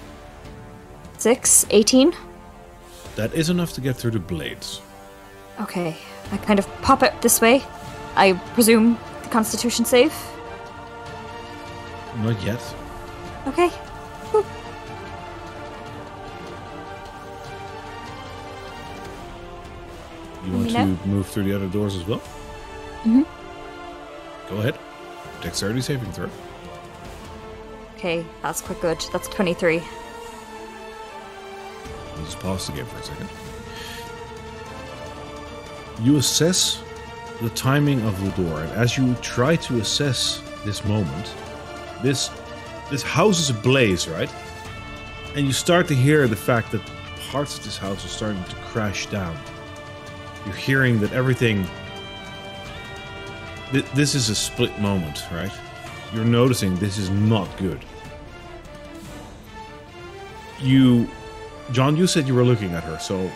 6, 18. That is enough to get through the blades. Okay. I kind of pop out this way. I presume the constitution save. Not yet. Okay. Whew. You want to move through the other doors as well? Mm-hmm. Go ahead. Dexterity saving throw. Okay, that's quite good. That's 23. Let's pause the game for a second. You assess the timing of the door, and as you try to assess this moment, this this house is ablaze, right? And you start to hear the fact that parts of this house are starting to crash down. You're hearing that everything. Th- this is a split moment, right? You're noticing this is not good. You Jon, you said you were looking at her, so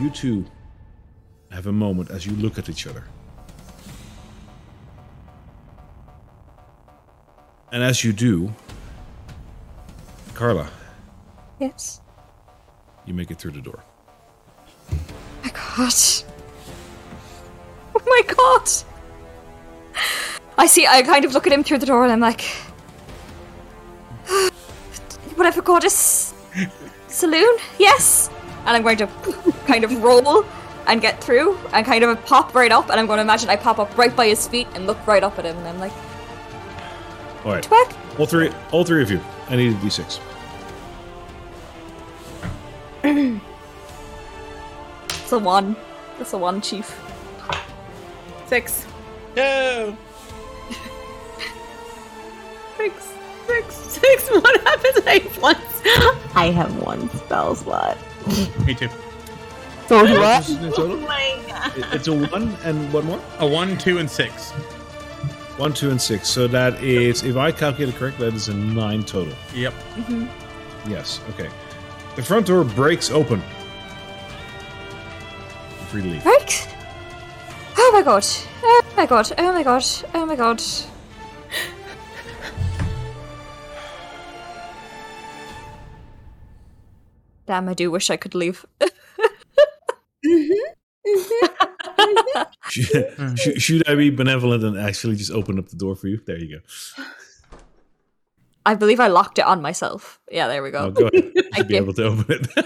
you two have a moment as you look at each other. And as you do, Karla, Yes. you make it through the door. my god. Oh my god. I see, I kind of look at him through the door and I'm like, ah, whatever goddess Selûne? Yes. And I'm going to kind of roll and get through and kind of pop right up. And I'm going to imagine I pop up right by his feet and look right up at him. And I'm like, All right, twack. all three, all three of you. I need a d6. It's a one. That's a one, chief. Six. No. Six. Six. Six. What happens? I have one. I have one spell slot. Me too. So What is it in total? Oh my god. It's a one and one more. A one, two, and six. One, two, and six. So that is, if I calculate it correct, that is a nine total. Yep. Mm-hmm. Yes. Okay. The front door breaks open. You're free to leave. Right? Oh my god. Oh my god. Oh my god. Oh my god. Damn, I do wish I could leave. should, mm-hmm. mm-hmm. should- should I be benevolent and actually just open up the door for you? There you go. I believe I locked it on myself. Yeah, there we Oh, go. go ahead. You should be able to open it.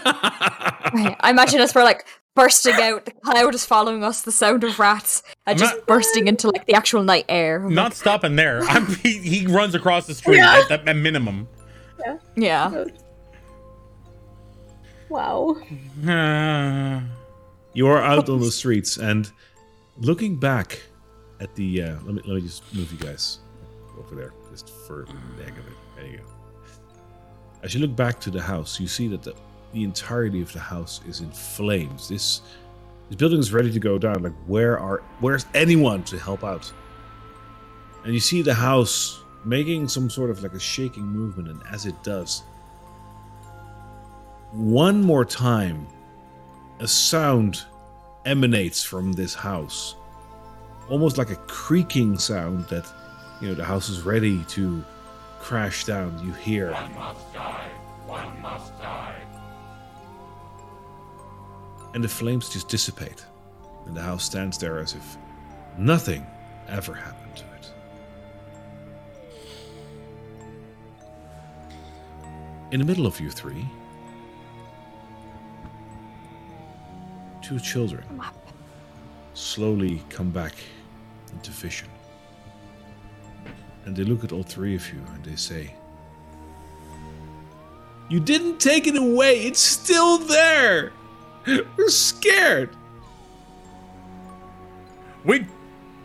Right. I imagine us we're like bursting out, the cloud is following us, the sound of rats, and I'm just not- bursting into like the actual night air. I'm Not stopping there. I'm, he, he runs across the street Yeah. at, at minimum. like, yeah. Wow. Uh, you are out on the streets and looking back at the. Uh, let me let me just move you guys over there just for the heck of it. There you go. As you look back to the house, you see that the the entirety of the house is in flames. This this building is ready to go down. Like where are where's anyone to help out? And you see the house making some sort of like a shaking movement, and as it does, one more time, a sound emanates from this house. Almost like a creaking sound that, you know, the house is ready to crash down. You hear. One must die. One must die. And the flames just dissipate. And the house stands there as if nothing ever happened to it. In the middle of you three, two children slowly come back into vision. And they look at all three of you and they say, You didn't take it away, it's still there! We're scared! We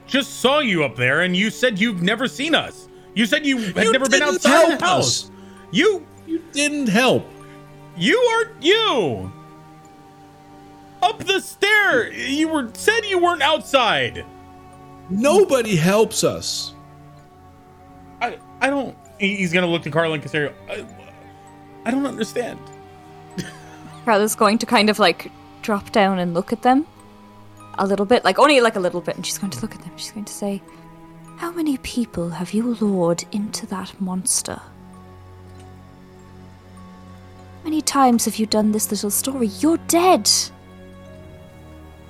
just saw you up there, and you said you've never seen us. You said you had You never been outside the house. You, You didn't help. you aren't you. Up the stair. You were said you weren't outside. Nobody helps us. I, I don't. He's gonna look to Karla and Casariel. I, I don't understand. Karla's going to kind of like drop down and look at them a little bit, like only like a little bit, and she's going to look at them. She's going to say, How many people have you lured into that monster? Many times have you done this little story? You're dead.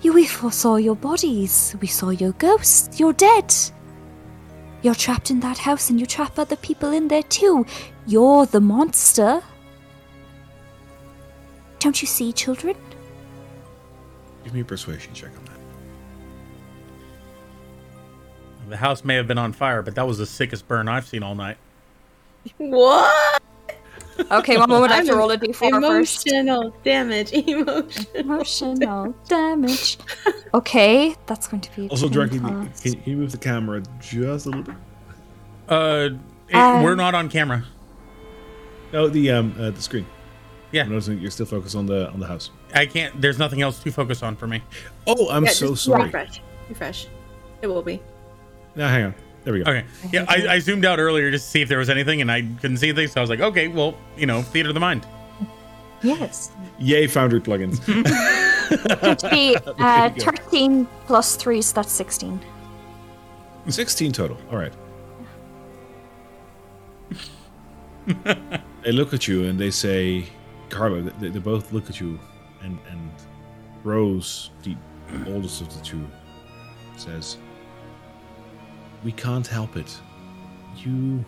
You we foresaw your bodies. We saw your ghosts. You're dead. You're trapped in that house and you trap other people in there too. You're the monster. Don't you see, children? Give me a persuasion check on that. The house may have been on fire, but that was the sickest burn I've seen all night. What? Okay, one moment. I have to I'm roll a d4 first. Emotional damage. Emotion. Emotional damage. Okay, that's going to be. Also, 10 can, can you move the camera just a little bit? Uh, it- Um, we're not on camera. No, the um uh, the screen. Yeah. I'm noticing you're still focused on the on the house. I can't. There's nothing else to focus on for me. Oh, I'm Yeah, so just sorry. Refresh. Refresh. It will be. Now, hang on. There we go. Okay. Yeah, I, I zoomed out earlier just to see if there was anything, and I couldn't see anything. So I was like, okay, well, you know, theater of the mind. Yes. Yay, Foundry plugins. Going to be uh, 13 plus 3, so that's 16. 16 total. All right. they look at you and they say, Karla, they, they both look at you, and, and Rose, the oldest of the two, says, We can't help it. You.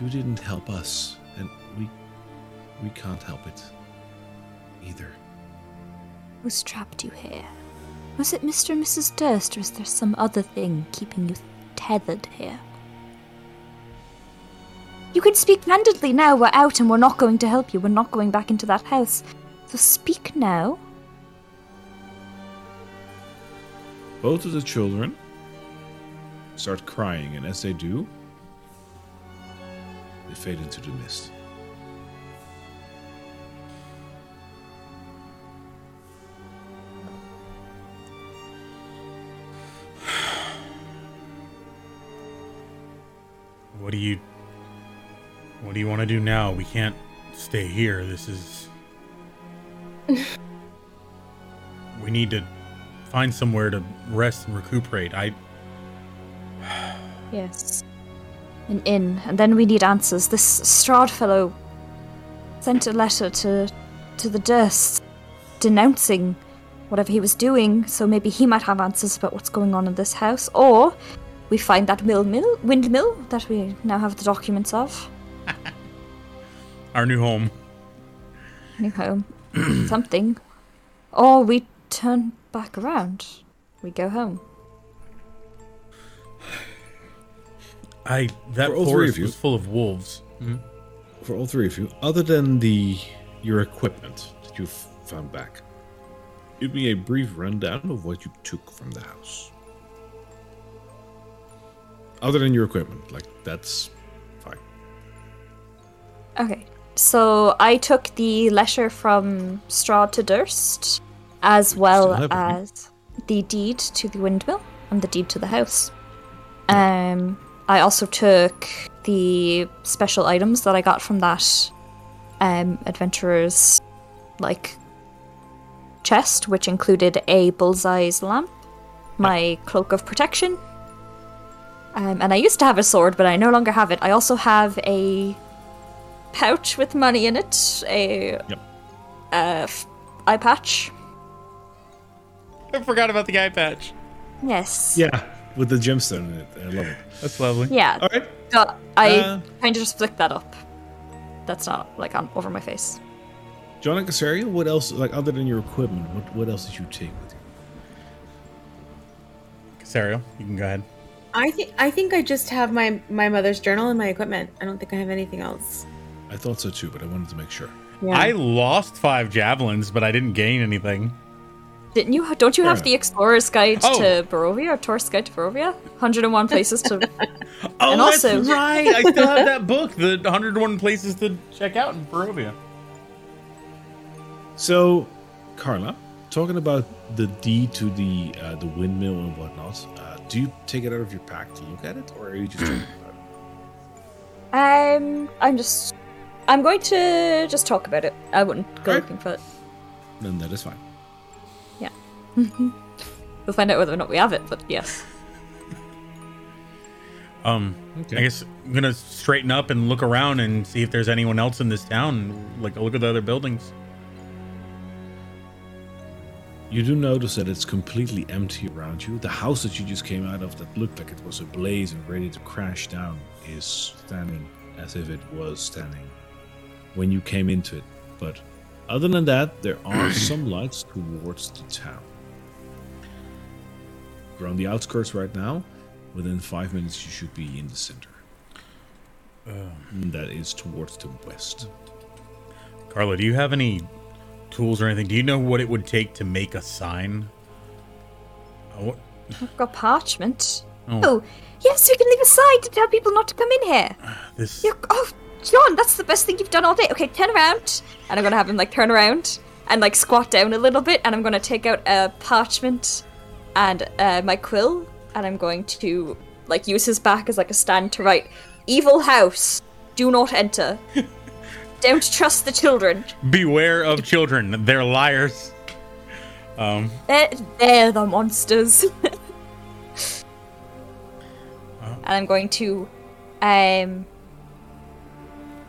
You didn't help us, and we. We can't help it either. Who's trapped you here? Was it Mr. and Mrs. Durst, or is there some other thing keeping you tethered here? You can speak candidly now. We're out and we're not going to help you. We're not going back into that house. So speak now. Both of the children start crying, and as they do, they fade into the mist. What do you What do you want to do now? We can't stay here. This is We need to find somewhere to rest and recuperate. I Yes. An inn, and then we need answers. This Strahd fellow sent a letter to to the Durst denouncing whatever he was doing, so maybe he might have answers about what's going on in this house. Or we find that mill mill windmill that we now have the documents of. our new home. New home. Something. Or we turn back around. We go home. I that For all three forest of you. was full of wolves. For all three of you, other than the your equipment that you've found back, give me a brief rundown of what you took from the house. Other than your equipment, like that's fine. Okay. So I took the letter from Strahd to Durst, as well have it, yeah. as the deed to the windmill and the deed to the house. Um, I also took the special items that I got from that um, adventurer's like chest, which included a bullseye's lamp, my cloak of protection, um, and I used to have a sword, but I no longer have it. I also have a pouch with money in it, a Yep. uh, f- eye patch. I forgot about the eye patch. Yes. Yeah, with the gemstone in it. I love it. That's lovely. Yeah. All right. So I Uh, kind of just flick that up. That's not like on over my face. Jon and Casariel, what else, like other than your equipment, what, what else did you take with you? Casariel, you can go ahead. I think I think I just have my my mother's journal and my equipment. I don't think I have anything else. I thought so too, but I wanted to make sure. Yeah. I lost five javelins, but I didn't gain anything. Didn't you? Don't you have the Explorer's Guide Oh. to Barovia or Tourist Guide to Barovia? 101 places to. Oh, And that's also- right. I still have that book, the 101 places to check out in Barovia. So, Karla, talking about the deed to the uh, the windmill and whatnot, uh, do you take it out of your pack to look at it, or are you just talking about it? Um, I'm just. I'm going to just talk about it. I wouldn't go Alright. looking for it. Then that is fine. Yeah. we'll find out whether or not we have it, but yes. Um, Okay. I guess I'm gonna straighten up and look around and see if there's anyone else in this town. Like, look at the other buildings. You do notice that it's completely empty around you. The house that you just came out of, that looked like it was ablaze and ready to crash down, is standing as if it was standing when you came into it. But other than that, there are some lights towards the town. You're on the outskirts right now. Within five minutes, you should be in the center. And that is towards the west. Karla, do you have any tools or anything? Do you know what it would take to make a sign? What? I've got parchment. Oh. Oh, yes, we can leave a sign to tell people not to come in here. Ah, this. You're, oh, Jon, that's the best thing you've done all day. Okay, turn around. And I'm gonna have him like turn around and like squat down a little bit, and I'm gonna take out a parchment and uh, my quill, and I'm going to like use his back as like a stand to write, "Evil house, do not enter. Don't trust the children. Beware of children. They're liars. Um. They're, they're the monsters." and I'm going to, um,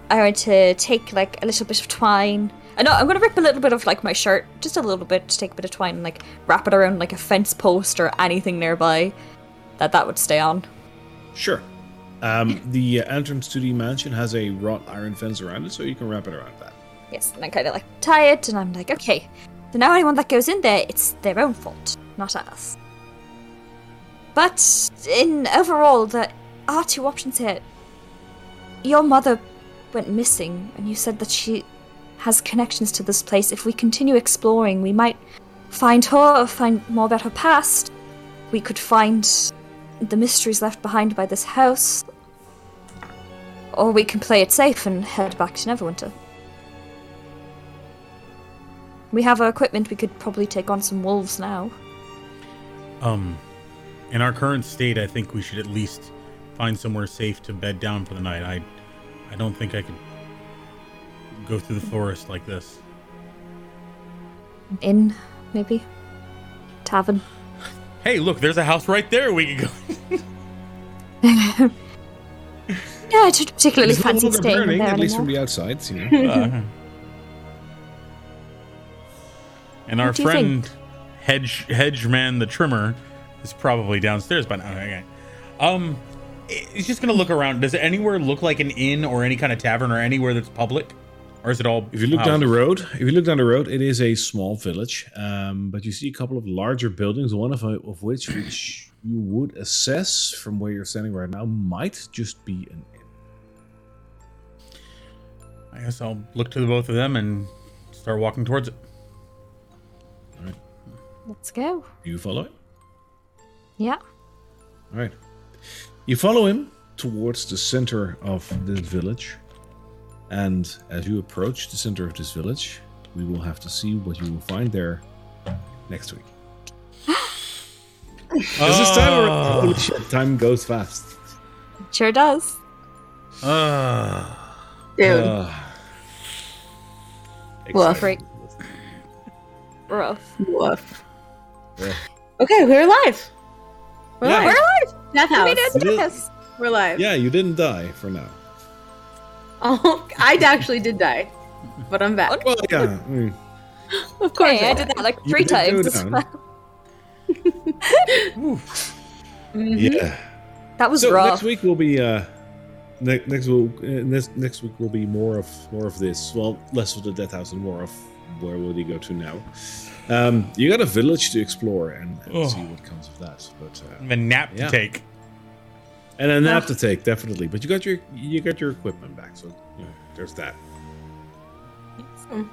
I'm going to take like a little bit of twine. I know I'm to rip a little bit of like my shirt, just a little bit, to take a bit of twine and like wrap it around like a fence post or anything nearby that that would stay on. Sure. Um, the entrance to the mansion has a wrought iron fence around it, so you can wrap it around that. Yes, and I kind of like tie it, and I'm like, okay. So now anyone that goes in there, it's their own fault, not us. But in overall, there are two options here. Your mother went missing, and you said that she has connections to this place. If we continue exploring, we might find her or find more about her past. We could find the mysteries left behind by this house. Or we can play it safe and head back to Neverwinter. We have our equipment, we could probably take on some wolves now. Um, in our current state, I think we should at least find somewhere safe to bed down for the night. I, I don't think I could go through the forest like this. An inn, maybe? Tavern. Hey, look, there's a house right there. We could go. Yeah, I don't particularly It's fancy longer staying in burning, there at least anymore. from the outside. You know. Uh, and our What do you friend Hedge Hedgeman the trimmer is probably downstairs by now. Okay. Um, he's just gonna look around. Does it anywhere look like an inn or any kind of tavern or anywhere that's public, or is it all? If you look down the road, if you look down the road, it is a small village, um, but you see a couple of larger buildings. One of, of which, which you would assess from where you're standing right now, might just be an inn. I guess I'll look to the both of them and start walking towards it. Let's go. You follow it? Yeah. All right. You follow him towards the center of this village, And as you approach the center of this village, we will have to see what you will find there next week. Because this time, Oh. holy shit, time goes fast. Sure does. Ah. Dude. Uh, Woof. Great. Rough. Woof. Yeah. Okay, we're alive. We're Yeah. alive. We're alive. Death We house. made it You did- yes. We're alive. Yeah, you didn't die for now. Oh, I actually did die, but I'm back. Well, yeah. mm. Of course. Hey, I did that like three times. as down. well. Mhm. Yeah. That was so rough. next week will be uh ne- next will uh, next next week will be more of more of this well less of the death house and more of where will you go to now um you got a village to explore and, and Oh. see what comes of that but uh, A nap Yeah. to take. And a nap to take definitely but you got your you got your equipment back so yeah, there's that So,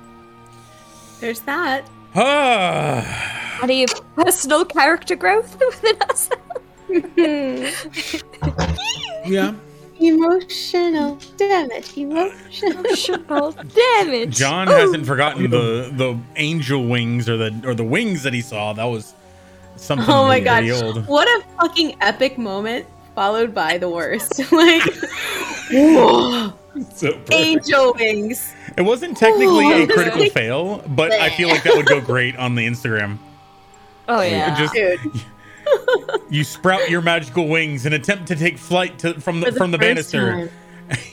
There's that. Ah. Any personal character growth within us? yeah Emotional damage. Emotional. Emotional damage. Jon Ooh. hasn't forgotten the the angel wings or the or the wings that he saw. That was something Oh my god. old. What a fucking epic moment followed by the worst. like whoa, so perfect. angel wings. It wasn't technically Ooh. a critical fail, but I feel like that would go great on the Instagram. Oh yeah. Just Dude. you sprout your magical wings and attempt to take flight to, from the, For from the banister. time,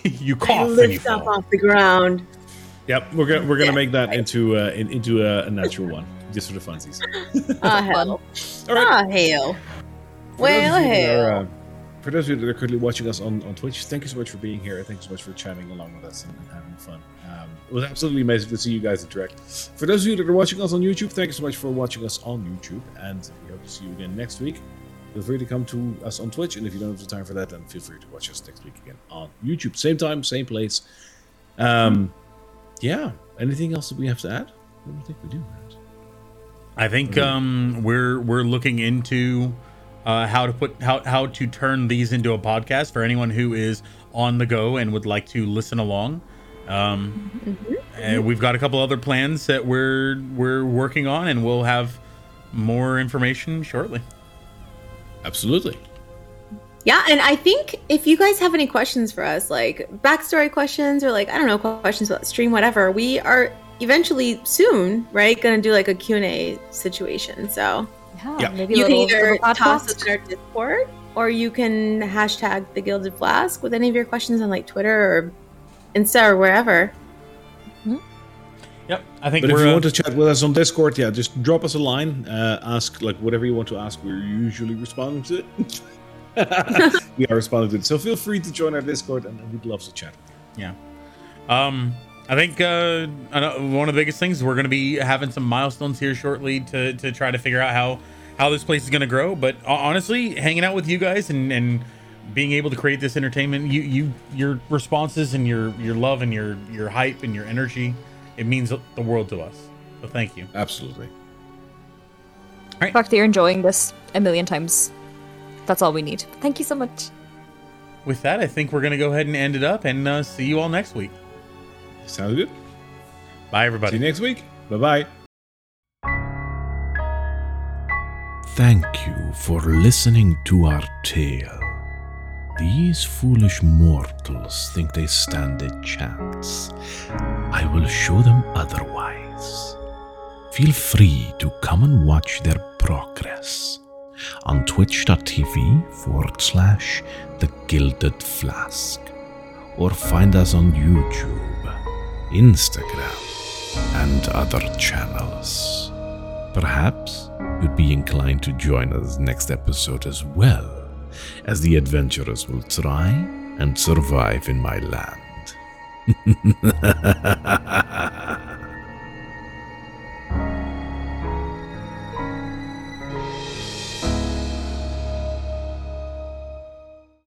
you I cough and you lift up fall. off the ground. yep we're gonna we're gonna Yeah. make that into uh in, into a, a natural one just for the funsies Ah hell. all right Ah hell. Well those of you that hell. are, uh, for those of you that are currently watching us on, on Twitch, thank you so much for being here. Thank you so much for chatting along with us and, and having fun. Um, it was absolutely amazing to see you guys interact. For those of you that are watching us on YouTube, thank you so much for watching us on YouTube, and we hope to see you again next week. Feel free to come to us on Twitch, and if you don't have the time for that, then feel free to watch us next week again on YouTube. Same time, same place. Um, yeah. Anything else that we have to add? I don't think we do. Right? I think um, we're we're looking into uh, how to put how how to turn these into a podcast for anyone who is on the go and would like to listen along. Um, and we've got a couple other plans that we're we're working on, and we'll have more information shortly. Absolutely. Yeah, and I think if you guys have any questions for us, like backstory questions or like I don't know questions about stream, whatever, we are eventually soon, right, gonna do like a Q and A situation. So Yeah, Yeah. maybe you a can either little toss podcast. us in our Discord, or you can hashtag the Gilded Flask with any of your questions on like Twitter or Insta or wherever. Yep, I think But if we're. you uh, want to chat with us on Discord, yeah, just drop us a line. Uh, ask like whatever you want to ask. We're usually responding to it. we are responding to it, so feel free to join our Discord, and we'd love to chat. Yeah. Um, I think uh, one of the biggest things we're going to be having some milestones here shortly to to try to figure out how how this place is going to grow. But honestly, hanging out with you guys and and being able to create this entertainment, you you your responses and your your love and your your hype and your energy, it means the world to us. So thank you. Absolutely. The fact that you're enjoying this a million times. That's all we need. Thank you so much. With that, I think we're going to go ahead and end it up and uh, see you all next week. Sounds good. Bye, everybody. See you next week. Bye bye. Thank you for listening to our tale. These foolish mortals think they stand a chance. I will show them otherwise. Feel free to come and watch their progress on twitch.tv forward slash the gilded flask or find us on YouTube, Instagram, and other channels. Perhaps you'd be inclined to join us next episode as well, as the adventurers will try and survive in my land.